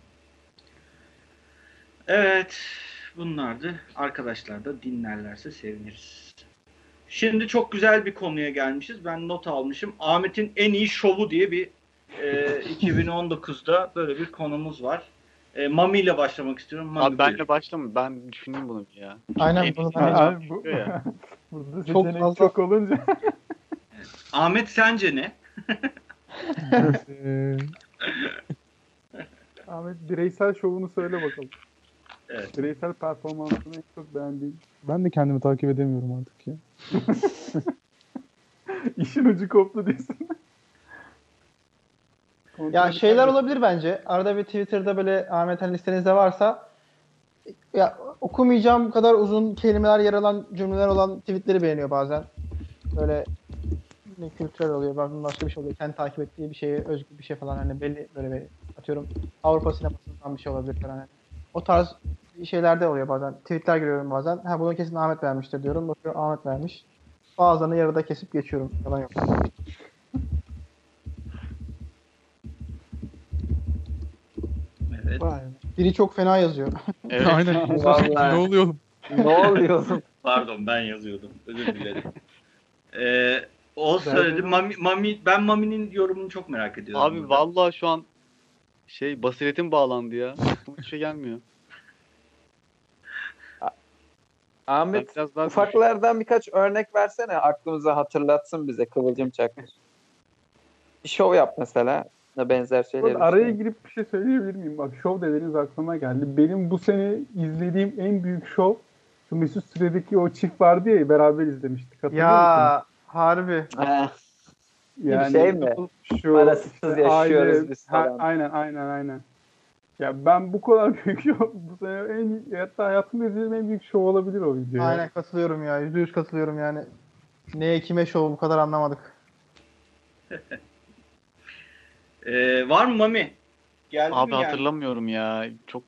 Evet. Bunlardı. Arkadaşlar da dinlerlerse seviniriz. Şimdi çok güzel bir konuya gelmişiz. Ben not almışım. Ahmet'in en iyi şovu diye bir e, (laughs) 2019'da böyle bir konumuz var. E, Mami ile başlamak istiyorum. Mami, Abi benle başlama. Ben düşüneyim bunu ya. Aynen En- bunu abi bu, çıkıyor ya. burada Çok fazla- çok olunca (laughs) Ahmet sence ne? (laughs) Ee, Ahmet bireysel şovunu söyle bakalım. Evet. Bireysel performansını en çok beğendiğin. ben de kendimi takip edemiyorum artık ya. (laughs) İşin ucu koptu diyorsun. Ya şeyler olabilir bence. Arada bir Twitter'da böyle Ahmet Han listenizde varsa ya okumayacağım kadar uzun kelimeler yer alan cümleler olan tweetleri beğeniyor bazen. Böyle ne kültürel oluyor, bazen başka bir şey oluyor. Kendi takip ettiği bir şeye özgü bir şey falan hani belli böyle bir atıyorum Avrupa sinemasından bir şey olabilir falan. Hani. O tarz şeylerde oluyor bazen. Tweetler görüyorum bazen. Ha bunu kesin Ahmet vermiştir diyorum. Bakıyorum Ahmet vermiş. Bazılarını yarıda kesip geçiyorum. Yalan yok. Evet. Biri çok fena yazıyor. Evet. (laughs) Aynen. Vallahi. ne oluyor oğlum? ne oluyor oğlum? Pardon ben yazıyordum. Özür dilerim. (laughs) Ee, o söyledi. Mami, Mami, ben Mami'nin yorumunu çok merak ediyorum. Abi vallahi şu an şey basiretim bağlandı ya. Hiçbir şey gelmiyor. Ben Ahmet biraz daha ufaklardan birkaç örnek versene aklımıza hatırlatsın bize Kıvılcım Çakır. Bir şov yap mesela. Ne benzer şeyler. Araya girip bir şey söyleyebilir miyim? Bak şov dediniz aklıma geldi. Benim bu sene izlediğim en büyük şov şu Mesut Süre'deki o çift vardı ya beraber izlemiştik. Hatırlıyor musun? ya harbi. Ha, Yani şey mi? Şu, Parasız işte yaşıyoruz aile- biz Ha, aynen aynen aynen. Ya ben bu kadar (laughs) büyük şov bu sene en hatta hayatımda izlediğim en büyük şov olabilir o video. ya. Aynen katılıyorum ya. Yüzde yüz katılıyorum yani. Neye kime şov bu kadar anlamadık. (laughs) Ee, var mı Mami? Geldi Abi mi geldi? hatırlamıyorum ya. Çok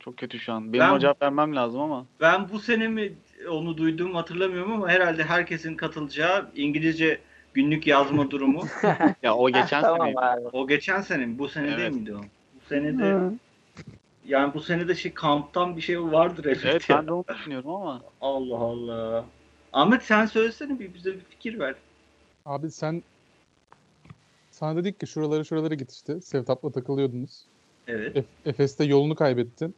çok kötü şu an. Benim Ben- cevap vermem lazım ama. Ben bu sene mi onu duydum hatırlamıyorum ama herhalde herkesin katılacağı İngilizce günlük yazma durumu. (laughs) Ya o geçen tamam sene. o geçen sene mi? Bu sene değil Evet. miydi o? Bu sene de Hı. Yani bu sene de şey kamptan bir şey vardır elbette. Evet ben de onu düşünüyorum ama. Allah Allah. Ahmet sen söylesene bir bize bir fikir ver. Abi sen sana dedik ki şuralara şuralara git işte. Sevtap'la takılıyordunuz. Evet. Ef- Efes'te yolunu kaybettin.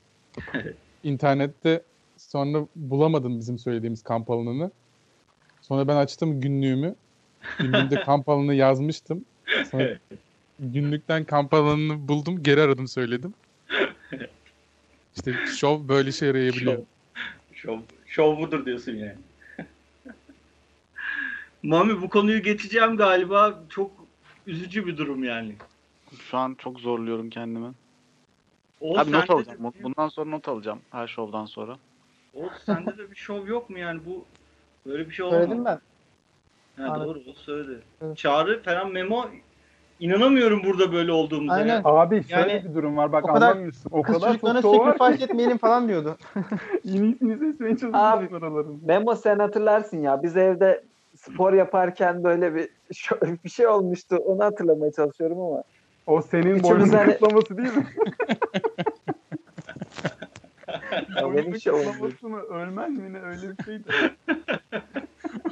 İnternette sonra bulamadın bizim söylediğimiz kamp alanını. Sonra ben açtım günlüğümü. Günlüğümde (laughs) kamp alanını yazmıştım. Sonra günlükten kamp alanını buldum. Geri aradım söyledim. İşte şov böyle işe yarayabiliyor. Şov. Şov, şov budur diyorsun yani. (laughs) Mami bu konuyu geçeceğim galiba. Çok üzücü bir durum yani. Şu an çok zorluyorum kendimi. O Abi not alacağım. de- Bundan sonra not alacağım. Her şovdan sonra. O sende de bir şov yok mu yani bu böyle bir şey olamaz. Söyledim ben. Ha, doğru o söyledi. Evet. Çağrı falan Memo inanamıyorum burada böyle olduğumuza. Aynen. ya. Abi şöyle Yani bir durum var bak o kadar- anlamıyorsun. O Kız kadar çocuklarına sacrifice etmeyelim falan diyordu. (laughs) iyisini seçmeye Abi. çalışıyorlar aralarında. Memo sen hatırlarsın ya biz evde spor yaparken böyle bir (laughs) bir şey olmuştu. Onu hatırlamaya çalışıyorum ama. O senin Üçümüz boynun hani- kutlaması değil mi? (laughs) Boynun bir şey mı? Ölmez mi ne öyle bir şeydi.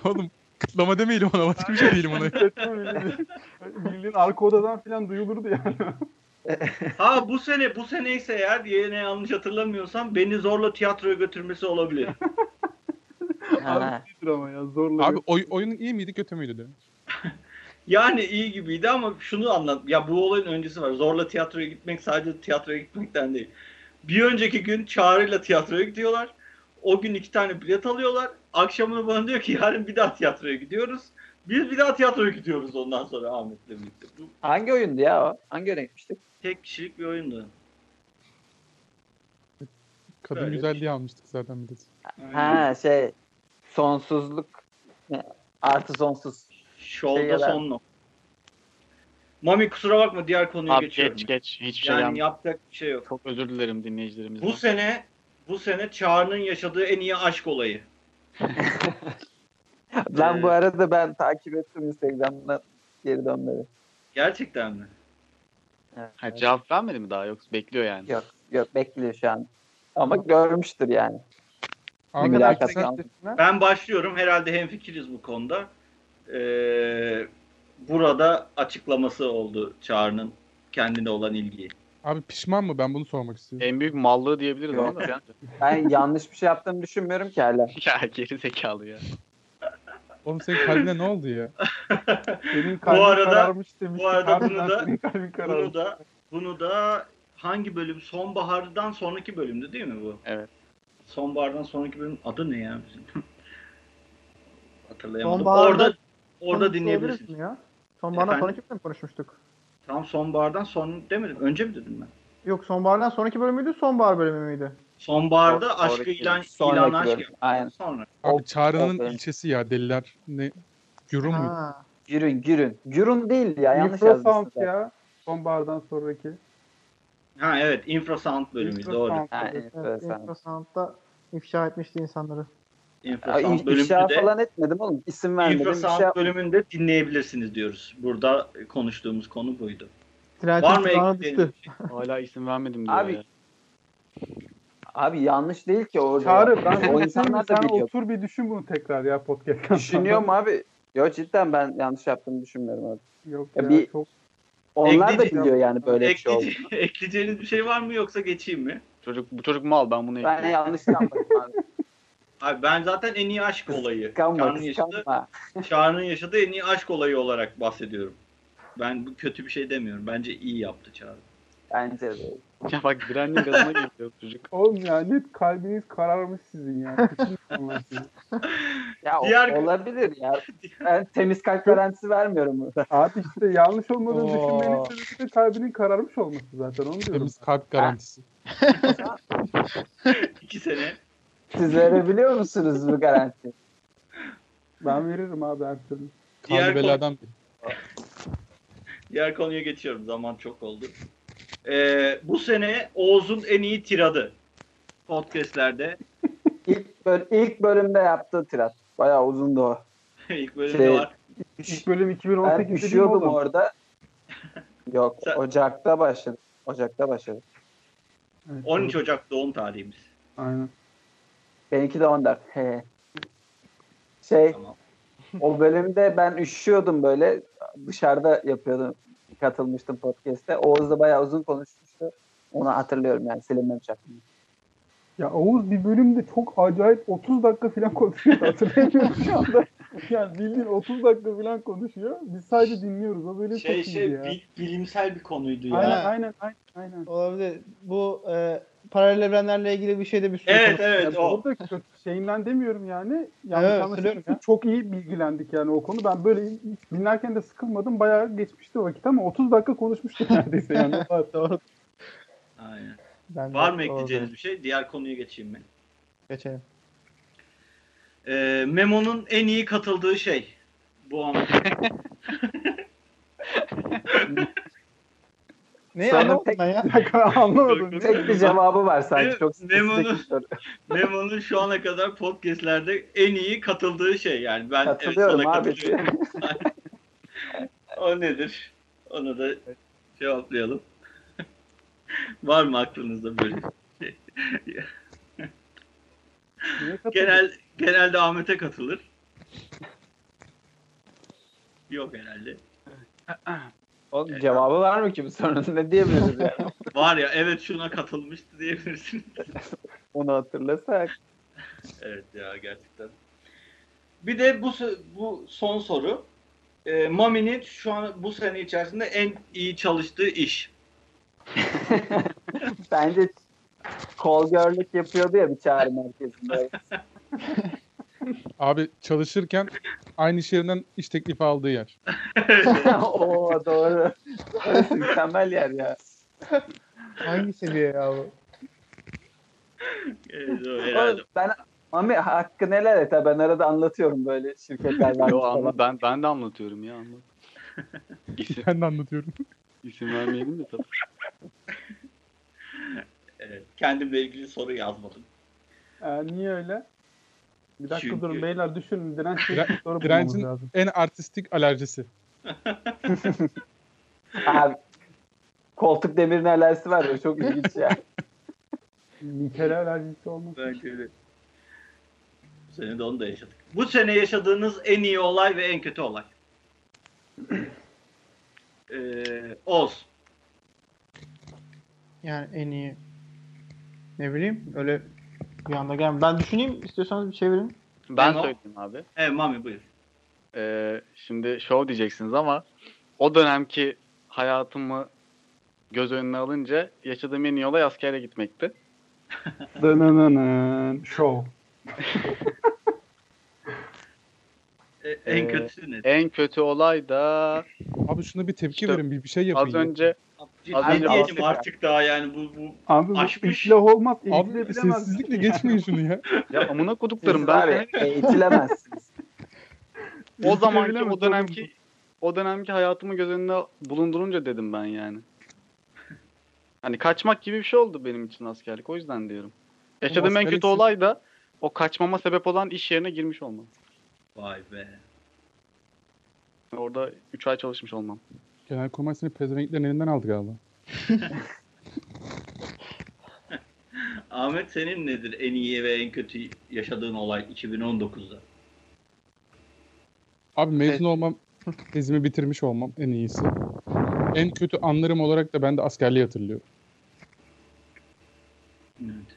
Oğlum kıtlama demeyelim ona başka bir şey diyelim ona. (laughs) Bildiğin arka odadan falan duyulurdu yani. Ha bu sene bu sene ise eğer yine yanlış hatırlamıyorsam beni zorla tiyatroya götürmesi olabilir. (laughs) Abi iyidir ama ya zorla. Abi oy, oyunun iyi miydi kötü müydü de? (laughs) Yani iyi gibiydi ama şunu anlat. Ya bu olayın öncesi var. Zorla tiyatroya gitmek sadece tiyatroya gitmekten değil. Bir önceki gün Çağrı'yla tiyatroya gidiyorlar. O gün iki tane bilet alıyorlar. Akşamını bana diyor ki yarın bir daha tiyatroya gidiyoruz. Biz bir daha tiyatroya gidiyoruz ondan sonra Ahmet'le birlikte. Bu Hangi oyundu ya o? Hangi oyuna gitmiştik? tek kişilik bir oyundu. Kadın Öyle. güzelliği almıştık zaten bileti. Ha şey sonsuzluk artı sonsuz. Şovda Şey son nokta. Mami kusura bakma diğer konuya Abi geçiyorum. geç geç. Hiçbir şey yani yani yapacak bir şey yok. Çok özür dilerim dinleyicilerimizden. Bu sene bu sene Çağrı'nın yaşadığı en iyi aşk olayı. Lan Ee, bu arada ben takip ettim Instagram'dan geri dönmedi. Gerçekten mi? Evet. Ha, cevap vermedi mi daha yoksa bekliyor yani. Yok yok bekliyor şu an. Ama görmüştür yani. Aldım. Ben başlıyorum. Herhalde hemfikiriz bu konuda. Ee, burada açıklaması oldu Çağrı'nın kendine olan ilgiyi. Abi pişman mı? Ben bunu sormak istiyorum. En büyük mallığı diyebiliriz ona da. Ben yanlış bir şey yaptığımı düşünmüyorum ki hala. (laughs) ya geri zekalı ya. Oğlum senin kalbine ne oldu ya? (laughs) Senin kalbin arada- kararmış demiş. bu arada bunu da-. Bunu da bunu da hangi bölüm? Sonbahardan sonraki bölümdü değil mi bu? Evet. Sonbahardan sonraki bölüm adı ne ya bizim? (laughs) Hatırlayamadım. Sonbaharda orada orada dinleyebilirsiniz. mi Ya. Sonbahardan sonraki bölüm konuşmuştuk. Tam sonbahardan son demedim. Önce mi dedim ben? Yok sonbahardan sonraki bölüm müydü, sonbahar bölümü müydü? Sonbaharda Son- aşkı sonraki ilan, Sonraki ilan aşk yaptı. Aynen. Sonra. Abi O- Çağrı'nın o ilçesi ya deliler ne? Gürün mü? Ha. Gürün Gürün. Gürün değil ya yanlış Infrasound yazmışsın. ya. Sonbahardan sonraki. Ha evet infrasound bölümü doğru. Infrasound. Ha, Evet. evet, Evet, Infrasound'da ifşa etmişti insanları. Ya, Infrasound bölümünde ifşa de falan etmedim oğlum. İsim vermedim. infrasound İfşa... bölümünde dinleyebilirsiniz diyoruz. Burada konuştuğumuz konu buydu. Trentin Var mı şey? (laughs) Hala isim vermedim diyor Abi, ya. Abi yanlış değil ki orada. Çağrı ben o insanlar da Sen biliyor. otur bir düşün bunu tekrar ya podcast'tan Düşünüyorum abi. Yok cidden ben yanlış yaptığımı düşünmüyorum abi. Yok Ya ya, bir- çok Onlar da Ekleyeceğim. biliyor yani böyle bir şey oldu. Ekleyece- (laughs) ekleyeceğiniz bir şey var mı yoksa geçeyim mi? Çocuk bu çocuk mal ben bunu Ben ekliyorum. yanlış yapmadım abi. (laughs) Abi ben zaten en iyi aşk olayı. Kıskanma Çağrı'nın yaşadığı. (laughs) Çağrı'nın yaşadığı en iyi aşk olayı olarak bahsediyorum. Ben bu kötü bir şey demiyorum. Bence iyi yaptı Çağrı. Bence de. Ya bak direnin gazına geliyor çocuk. (laughs) Oğlum ya net kalbiniz kararmış sizin ya. (laughs) Ya o- Diğer- olabilir ya. Ben temiz kalp garantisi vermiyorum burada. Abi işte yanlış olmadığını düşünmenin sebebi de kalbinin kararmış olması zaten onu diyorum. Temiz kalp garantisi. İki sene. Siz verebiliyor musunuz bu garanti? Ben veririm abi her türlü. Diğer konu- beladan Diğer konuya geçiyorum. Zaman çok oldu. Ee, bu sene Oğuz'un en iyi tiradı. Podcast'lerde. İlk, böl ilk bölümde yaptığı tirat. Bayağı uzundu o. (laughs) İlk bölümde Şey, var. İlk bölüm Ben 2018'de değil mi üşüyordum orada. (laughs) Yok Sen- Ocak'ta başladı. Ocak'ta başladı. Evet, 13 Ocak doğum tarihimiz. Aynen. Benimki de 14. He. Şey Tamam. o bölümde ben üşüyordum böyle. Dışarıda yapıyordum. Katılmıştım podcast'te. Oğuz da bayağı uzun konuşmuştu. Onu hatırlıyorum yani silinmemiş aklımda. Ya Oğuz bir bölümde çok acayip 30 dakika falan konuşuyor. Hatırlayamıyorum şu anda. (laughs) Yani bildiğin 30 dakika falan konuşuyor. Biz sadece dinliyoruz. O bölüm Şey çok şey iyiydi ya. bil- bilimsel bir konuydu ya. Aynen aynen aynen. aynen. Olabilir. Bu e, paralel evrenlerle ilgili bir şeyde bir sürü Evet, evet, Yani o. O da kötü şeyinden demiyorum yani. Yanlış Evet, ya. Çok iyi bilgilendik yani o konu. Ben böyle dinlerken de sıkılmadım. Bayağı geçmişti vakit ama 30 dakika konuşmuştuk (laughs) neredeyse yani. Doğru. Aynen. Ben de- Var mı ekleyeceğiniz bir şey? Diğer konuya geçeyim mi? Geçelim. Ee, Memo'nun en iyi katıldığı şey. bu ana (laughs) Ne (laughs) anlamadım tek- ya. Anlamadım. Tek bir cevabı var sanki. Çok Memo'nun-. (laughs) Memo'nun şu ana kadar podcastlerde en iyi katıldığı şey yani. Ben evet, Katılıyorum sana abi. katılıyorum. (laughs) o nedir? Onu da cevaplayalım. Var mı aklınızda böyle bir şey? Genel, genelde Ahmet'e katılır. Yok herhalde. (clears throat) Oğlum, cevabı var mı ki bu sorunun? Ne diyebiliriz yani? (laughs) Var ya evet şuna katılmıştı diyebilirsin. (laughs) Onu hatırlasak. evet ya gerçekten. Bir de bu bu son soru. E, Mami'nin şu an bu sene içerisinde en iyi çalıştığı iş. (laughs) Bence kol görlük yapıyordu ya bir çağrı merkezinde. Abi çalışırken aynı iş yerinden iş teklifi aldığı yer. (laughs) Oo doğru. Orası mükemmel yer ya. Hangi seviye ya bu? Evet, herhalde. Ben Mami hakkı neler et ben arada anlatıyorum böyle şirketler varmış Yo, anla, ben, ben de anlatıyorum ya anlat. İsim, Ben de anlatıyorum. isim vermeyelim de tabii. Evet, kendimle ilgili soru yazmadım. Ee, niye öyle? Bir dakika Çünkü- durun beyler düşünün. Direnç soru Direncin lazım. en artistik alerjisi. (laughs) Abi, koltuk demirin alerjisi var ya çok ilginç ya. (laughs) Nikel alerjisi olmaz. Bence öyle. Bu sene de onu da yaşadık. Bu sene yaşadığınız en iyi olay ve en kötü olay. (clears throat) Ee, Oz. Yani en iyi ne bileyim öyle bir anda gel. Ben düşüneyim istiyorsanız bir çevirin. Ben Memo? söyleyeyim abi. Evet Mami buyur. Ee, şimdi show diyeceksiniz ama o dönemki hayatımı göz önüne alınca yaşadığım en iyi olay askere gitmekti. (laughs) Dınınının show. E, en Ee, kötüsü ne? En kötü olay da Abi şuna bir tepki İşte verin. Bir, bir şey yapın. az ya. önce önce değilim bahsettim. artık daha yani bu bu Abi bu Aşmış. iflah olmaz. Abi sessizlikle geçmeyin şunu ya. ya amına koduklarım ben seni- eğitilemezsiniz. o zamanki Eğitilebilemez o dönemki o dönemki hayatımı göz önüne bulundurunca dedim ben yani. Hani kaçmak gibi bir şey oldu benim için askerlik o yüzden diyorum. Yaşadığım en kötü olay da o kaçmama sebep olan iş yerine girmiş olmam. vay be. Orada 3 ay çalışmış olmam. Genelkurmay seni pezevenklerin elinden aldı galiba. (laughs) Ahmet senin nedir en iyi ve en kötü yaşadığın olay 2019'da? Abi mezun olmam, tezimi bitirmiş olmam en iyisi. En kötü anlarım olarak da ben de askerliği hatırlıyorum. Evet.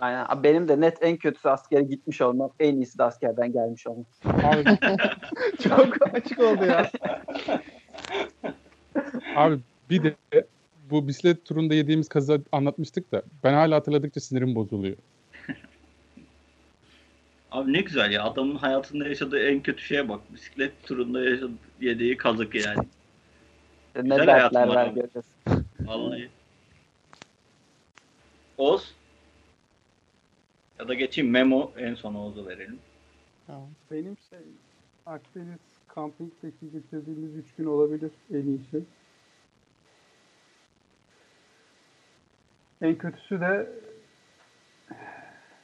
Aynen. Abi Benim de net en kötüsü askere gitmiş olmam. En iyisi de askerden gelmiş olmam. Abi, (laughs) Çok açık oldu ya. (laughs) abi bir de bu bisiklet turunda yediğimiz kaza anlatmıştık da ben hala hatırladıkça sinirim bozuluyor. Abi ne güzel ya adamın hayatında yaşadığı en kötü şeye bak. Bisiklet turunda yaşadığı, yediği kazık yani. Ne Güzel dertler var göreceğiz. Vallahi. Oz. Ya da geçeyim Memo en son Oz'u verelim. Tamam. Benim şey Akdeniz campingdeki geçirdiğimiz 3 gün olabilir en iyi şey. En kötüsü de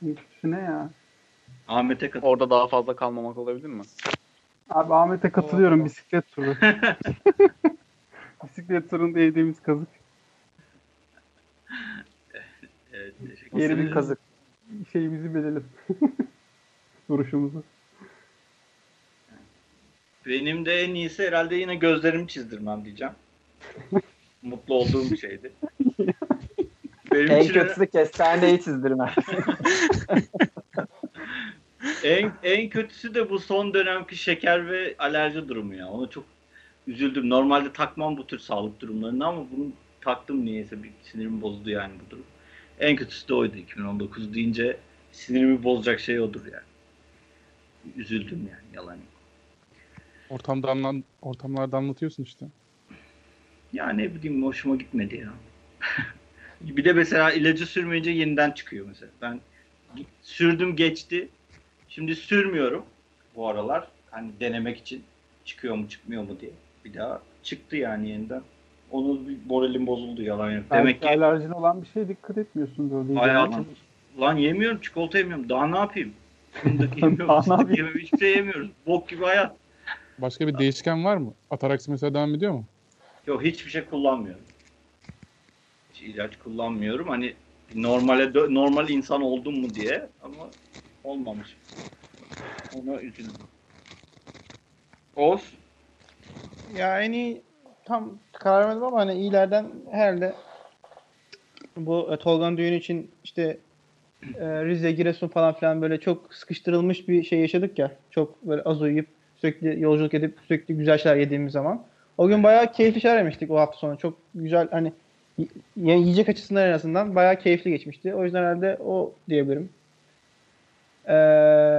en kötüsü ne ya? Ahmet'e katıl. Orada daha fazla kalmamak olabilir mi? Abi Ahmet'e katılıyorum bisiklet turu. (laughs) bisiklet turunda yediğimiz kazık. Evet, ederim. bir kazık. Şeyimizi bilelim. (laughs) Duruşumuzu. Benim de en iyisi herhalde yine gözlerimi çizdirmem diyeceğim. (laughs) Mutlu olduğum bir şeydi. (laughs) Benim En için kötüsü kestaneyi çizdirme. (laughs) en, en kötüsü de bu son dönemki şeker ve alerji durumu ya. Ona çok üzüldüm. Normalde takmam bu tür sağlık durumlarını ama bunu taktım niyeyse bir sinirimi bozdu yani bu durum. En kötüsü de oydu 2019 deyince sinirimi bozacak şey odur yani. Üzüldüm yani yalan yok. Ortamda anlan, ortamlarda anlatıyorsun işte. Ya ne bileyim hoşuma gitmedi ya. (laughs) bir de mesela ilacı sürmeyince yeniden çıkıyor mesela. Ben sürdüm geçti. Şimdi sürmüyorum bu aralar. Hani denemek için. çıkıyor mu çıkmıyor mu diye. Bir daha çıktı yani yeniden. Onun bir moralim bozuldu yalan yok. Demek ki alerjin olan bir şeye dikkat etmiyorsun böyle. hayatım lan yemiyorum çikolata yemiyorum. Daha ne yapayım? (laughs) Fındık yemiyorum. Daha ne yapayım? yemiyorum. Hiçbir şey yemiyoruz. Bok gibi hayat. Başka bir değişken var mı? Ataraksi mesela devam ediyor mu? Yok hiçbir şey kullanmıyorum. Hiç ilaç kullanmıyorum. Hani normale normal insan oldum mu diye ama olmamış. Ona üzüldüm. Oğuz Ya en iyi tam karar vermedim ama hani iyilerden herhalde bu e, Tolga'nın düğünü için işte e, Rize, Giresun falan filan böyle çok sıkıştırılmış bir şey yaşadık ya. Çok böyle az uyuyup sürekli yolculuk edip sürekli güzel şeyler yediğimiz zaman. O gün bayağı keyifli şeyler yemiştik o hafta sonu. Çok güzel hani yani yiyecek açısından en azından bayağı keyifli geçmişti. O yüzden herhalde o diyebilirim. Ee,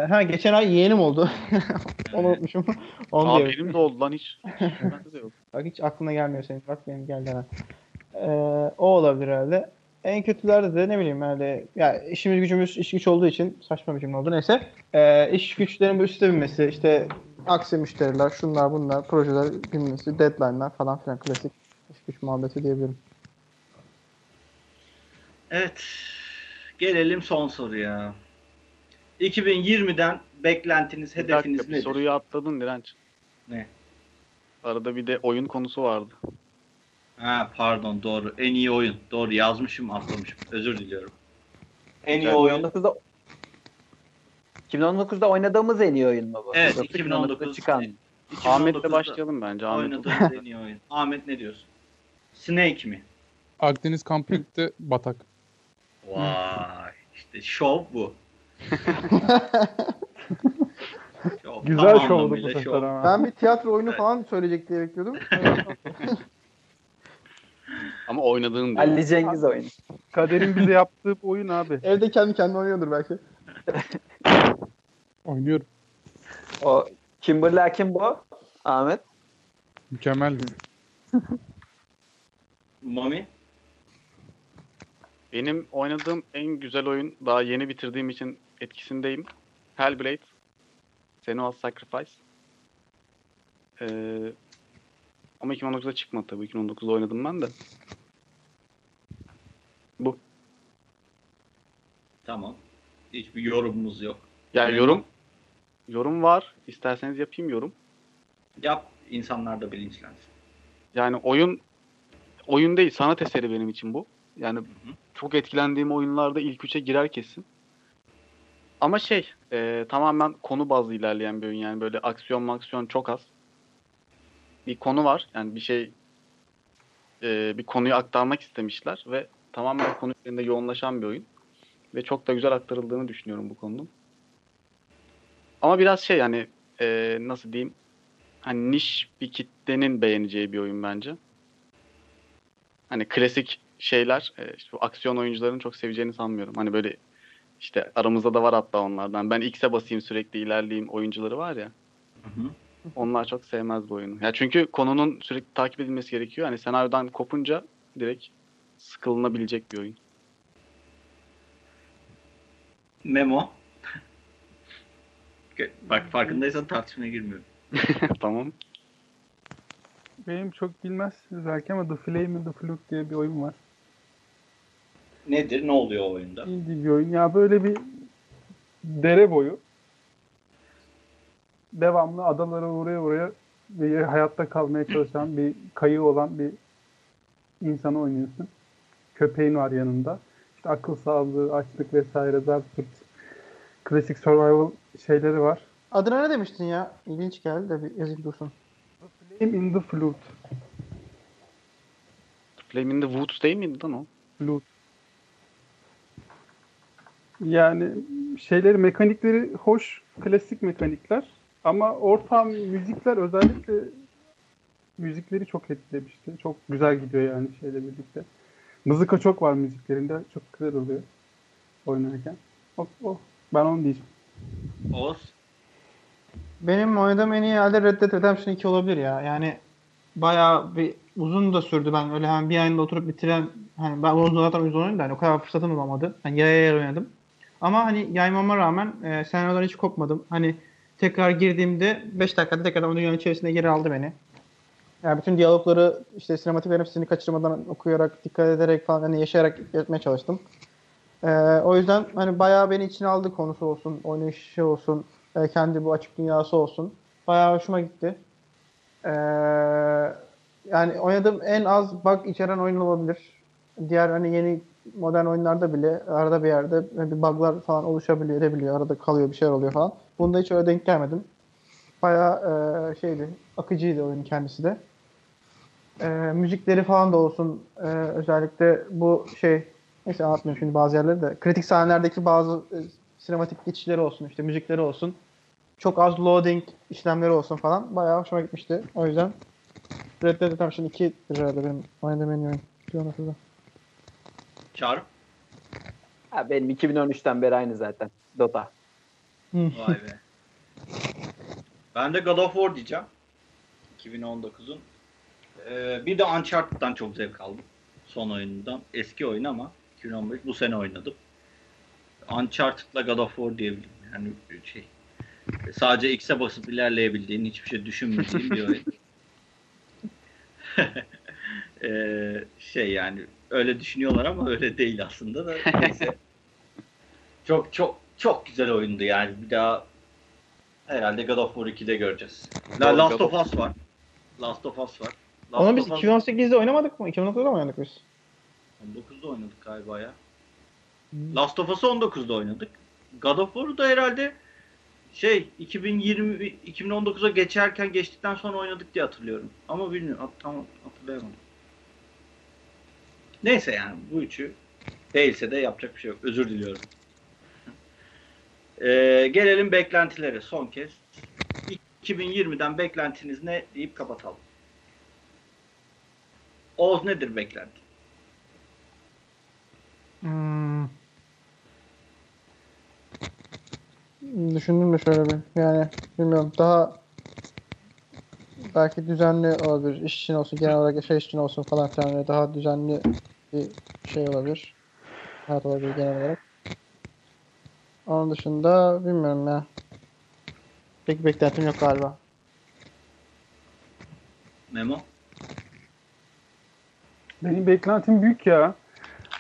ha geçen ay yeğenim oldu. (laughs) Onu unutmuşum. (laughs) Onu Aa benim de oldu lan hiç. Bende de yok. Bak hiç aklına gelmiyor senin. Bak benim geldi hemen. Ee, o olabilir herhalde. En kötülerde de ne bileyim herhalde ya işimiz gücümüz iş güç olduğu için saçma bir cümle oldu neyse. Ee, iş güçlerin bu üste binmesi işte aksi müşteriler şunlar bunlar projeler binmesi deadline'lar falan filan klasik iş güç muhabbeti diyebilirim. Evet. Gelelim son soruya. 2020'den beklentiniz, Bir dakika, hedefiniz bir nedir? soruyu atladın Direnç. Ne? Arada bir de oyun konusu vardı. Ha pardon doğru. En iyi oyun. Doğru yazmışım atlamışım. Özür diliyorum. En iyi oyun. 2019'da 2019'da oynadığımız en iyi oyun mu bu? Evet Yoksa 2019'da çıkan. 2019'da Ahmet'le başlayalım bence. Ahmet Oynadığımız en iyi oyun. (laughs) Ahmet ne diyorsun? Snake mi? Akdeniz Camping'de batak. Vay. işte şov bu. (laughs) Şov, Güzel tam şovdu bu sefer ama. Ben bir tiyatro oyunu falan söyleyecek diye bekliyordum. (laughs) ama oynadığın diyor. Ali Cengiz oyunu. Kaderin bize yaptığı bu oyun abi. Evde kendi kendine oynuyordur belki. Oynuyorum. O Kimberly Akimbo. Ahmet. Mükemmeldi. (laughs) Mami? Benim oynadığım en güzel oyun daha yeni bitirdiğim için etkisindeyim. Hellblade. Senua's Sacrifice. Ee, ama 2019'da çıkmadı tabii. 2019'da oynadım ben de. Bu. Tamam. Hiçbir yorumumuz yok. Yani yorum yorum var. İsterseniz yapayım yorum. Yap. insanlar da bilinçlensin. Yani oyun oyun değil sanat eseri benim için bu. Yani çok etkilendiğim oyunlarda ilk üçe girer kesin. Ama şey e, tamamen konu bazlı ilerleyen bir oyun yani böyle aksiyon maksiyon çok az. Bir konu var yani bir şey e, bir konuyu aktarmak istemişler ve tamamen konu üzerinde yoğunlaşan bir oyun. Ve çok da güzel aktarıldığını düşünüyorum bu konunun. Ama biraz şey yani e, nasıl diyeyim hani niş bir kitlenin beğeneceği bir oyun bence. Hani klasik şeyler, e, işte bu aksiyon oyuncuların çok seveceğini sanmıyorum. Hani böyle işte aramızda da var hatta onlardan. Ben X'e basayım sürekli ilerleyeyim oyuncuları var ya. Hı hı. Onlar çok sevmez bu oyunu. Ya çünkü konunun sürekli takip edilmesi gerekiyor. Hani senaryodan kopunca direkt sıkılınabilecek bir oyun. Memo. Bak farkındaysan tartışmaya girmiyorum. (laughs) tamam. Benim çok bilmezsiniz belki ama The Flame and the Flute diye bir oyun var. Nedir? Ne oluyor o oyunda? İyi bir oyun. Ya böyle bir dere boyu devamlı adalara uğraya uğraya bir hayatta kalmaya çalışan bir kayığı olan bir insanı oynuyorsun. Köpeğin var yanında. İşte akıl sağlığı, açlık vesaire zurt. Klasik survival şeyleri var. Adına ne demiştin ya? İlginç geldi de bir yazayım dursun. Flame in the Flute. Flame in the Woods değil miydi lan o? Flute. Yani şeyleri, mekanikleri hoş, klasik mekanikler. Ama ortam, müzikler özellikle müzikleri çok etkilemişti. Çok güzel gidiyor yani şeyle birlikte. Mızıka çok var müziklerinde. Çok güzel oluyor oynarken. O, o. Ben onu diyeceğim. Oğuz. Benim oynadığım en iyi herhalde Red Dead Redemption 2 olabilir ya. Yani bayağı bir uzun da sürdü. Ben öyle hemen bir ayında oturup bitiren hani ben uzun zaten uzun oynadım da hani o kadar fırsatım olamadı. Hani yaya yaya oynadım. Ama hani yaymama rağmen e, senaryodan hiç kopmadım. Hani tekrar girdiğimde 5 dakikada tekrar o dünyanın içerisine geri aldı beni. Yani bütün diyalogları işte sinematiklerin hepsini kaçırmadan okuyarak, dikkat ederek falan hani yaşayarak yapmaya çalıştım. Ee, o yüzden hani bayağı beni içine aldı konusu olsun, oynayışı olsun, e, kendi bu açık dünyası olsun. Bayağı hoşuma gitti. Ee, yani oynadığım en az bug içeren oyun olabilir. Diğer hani yeni modern oyunlarda bile arada bir yerde bir bug'lar falan oluşabiliyor, edebiliyor. Arada kalıyor, bir şeyler oluyor falan. Bunda hiç öyle denk gelmedim. Bayağı e, şeydi, akıcıydı oyunun kendisi de. E, müzikleri falan da olsun. E, özellikle bu şey, neyse anlatmayayım şimdi bazı yerleri de. Kritik sahnelerdeki bazı e, sinematik geçişleri olsun, işte müzikleri olsun. Çok az loading işlemleri olsun falan. Bayağı hoşuma gitmişti. O yüzden Red Dead Redemption 2 herhalde benim oynadığım en iyi oyun. 2019'da. Çağrı. Ha, benim 2013'ten beri aynı zaten. Dota. Vay be. Ben de God of War diyeceğim. 2019'un. Ee, bir de Uncharted'dan çok zevk aldım. Son oyunundan. Eski oyun ama 2015 bu sene oynadım. Uncharted'la God of War diyebilirim. Yani şey sadece X'e basıp ilerleyebildiğin, hiçbir şey düşünmediğin bir oyun. (laughs) Ee, şey yani öyle düşünüyorlar ama öyle değil aslında da neyse. çok çok çok güzel oyundu yani bir daha herhalde God of War 2'de göreceğiz. La, Last of Us var. Last of Us var. Last Onu biz Us 2018'de oynamadık mı? 2019'da mı oynadık biz? 19'da oynadık galiba ya. Last of Us'ı 19'da oynadık. God of War'u da herhalde şey 2020 2019'a geçerken geçtikten sonra oynadık diye hatırlıyorum. Ama bilmiyorum. Hat- Tam hatırlayamadım. Neyse yani bu üçü değilse de yapacak bir şey yok. Özür diliyorum. Ee, gelelim beklentilere son kez. 2020'den beklentiniz ne deyip kapatalım. Oğuz nedir beklenti? Hmm. Düşündüm de şöyle bir. Yani bilmiyorum daha belki düzenli olabilir. İş için olsun, genel olarak şey için olsun falan filan. Daha düzenli bir şey olabilir. Hayat olabilir genel olarak. Onun dışında bilmiyorum ya. Pek beklentim yok galiba. Memo? Benim beklentim büyük ya.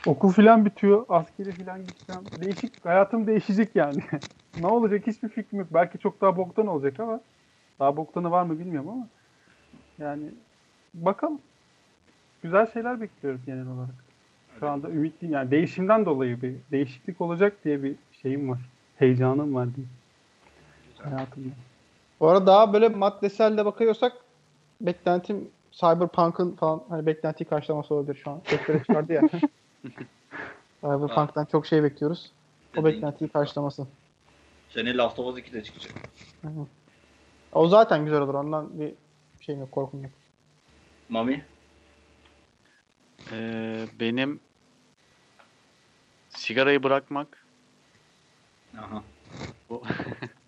Okul filan bitiyor. Askeri filan gideceğim. Değişik. Hayatım değişecek yani. (laughs) ne olacak hiçbir fikrim yok. Belki çok daha boktan olacak ama daha boktanı var mı bilmiyorum ama yani bakalım. Güzel şeyler bekliyoruz genel olarak. Şu anda ümitliyim. Yani değişimden dolayı bir değişiklik olacak diye bir şeyim var. Heyecanım var diye. Hayatımda. Bu arada daha böyle maddesel de bakıyorsak beklentim Cyberpunk'ın falan hani beklentiyi karşılaması olabilir şu an. Sektörü çıkardı ya. (laughs) Cyberpunk'tan çok şey bekliyoruz. O Dediğin beklentiyi karşılaması. Sene Last of Us 2'de çıkacak. Hı hı. O zaten güzel olur. Ondan bir şeyim yok, korkum yok. Mami? Ee, benim sigarayı bırakmak Aha. bu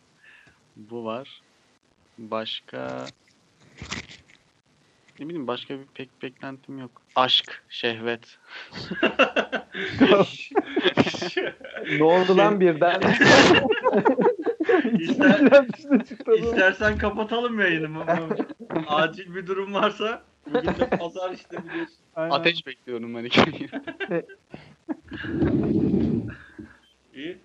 (laughs) bu var. Başka ne bileyim başka bir pek beklentim yok. Aşk, şehvet. Ne oldu lan birden? (laughs) İster, istersen kapatalım yayını. Acil bir durum varsa bugün de pazar işte biliyorsun. Aynen. Ateş bekliyorum ben iki İyi.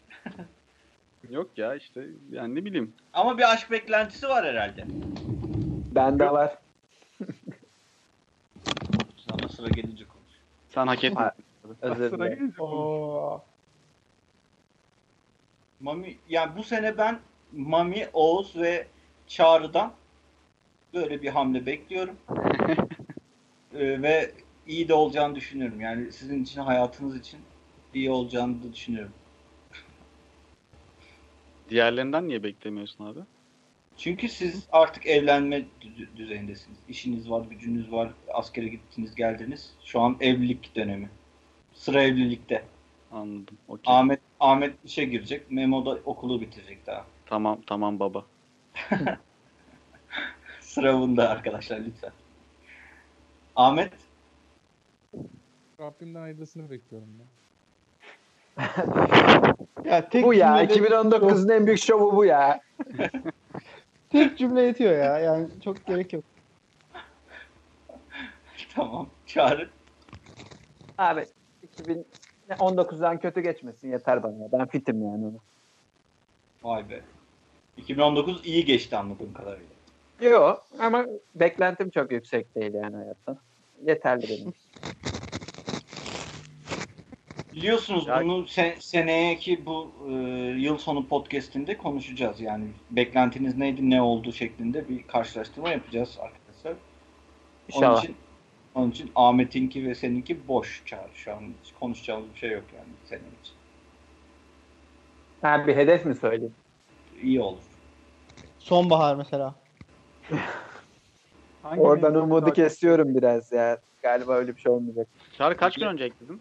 Yok ya işte yani ne bileyim. Ama bir aşk beklentisi var herhalde. Bende var. Sıra gelince konuş. Sen hak. Özür Sıra dilerim. gelince konuş. Oo. Mami, yani bu sene ben Mami, Oğuz ve Çağrı'dan böyle bir hamle bekliyorum. (laughs) Ee, ve iyi de olacağını düşünüyorum. Yani sizin için, hayatınız için iyi olacağını da düşünüyorum. Diğerlerinden niye beklemiyorsun abi? Çünkü siz artık evlenme dü- düzeyindesiniz. İşiniz var, gücünüz var, askere gittiniz, geldiniz. Şu an evlilik dönemi. Sıra evlilikte. Anladım. Okey. Ahmet Ahmet işe girecek, Memo da okulu bitirecek daha. Tamam tamam baba. (laughs) Sıra bunda arkadaşlar lütfen. Ahmet Rabbimden hayırlısını bekliyorum ben. (laughs) Ya tek bu ya. cümlede- 2019'un en büyük şovu bu ya. (laughs) Tek cümle yetiyor ya. Yani çok gerek yok. (laughs) Tamam. Çağrı. Abi 2019'dan kötü geçmesin yeter bana. ya. Ben fitim yani ona. Vay be. 2019 iyi geçti anladığım kadarıyla. Yok ama beklentim çok yüksek değil yani hayattan. Yeterli benim. (laughs) Biliyorsunuz Ya- bunu se- seneyeki bu e, yıl sonu podcast'inde konuşacağız. Yani beklentiniz neydi, ne oldu şeklinde bir karşılaştırma yapacağız arkadaşlar. Onun İnşallah. için, onun için Ahmet'inki ve seninki boş çağrı. Şu an hiç konuşacağımız bir şey yok yani senin için. Ha, bir hedef mi söyleyeyim? İyi olur. Sonbahar mesela. Hangi Oradan umudu kesiyorum biraz ya. Galiba öyle bir şey olmayacak. Çağrı kaç gün önce ekledin?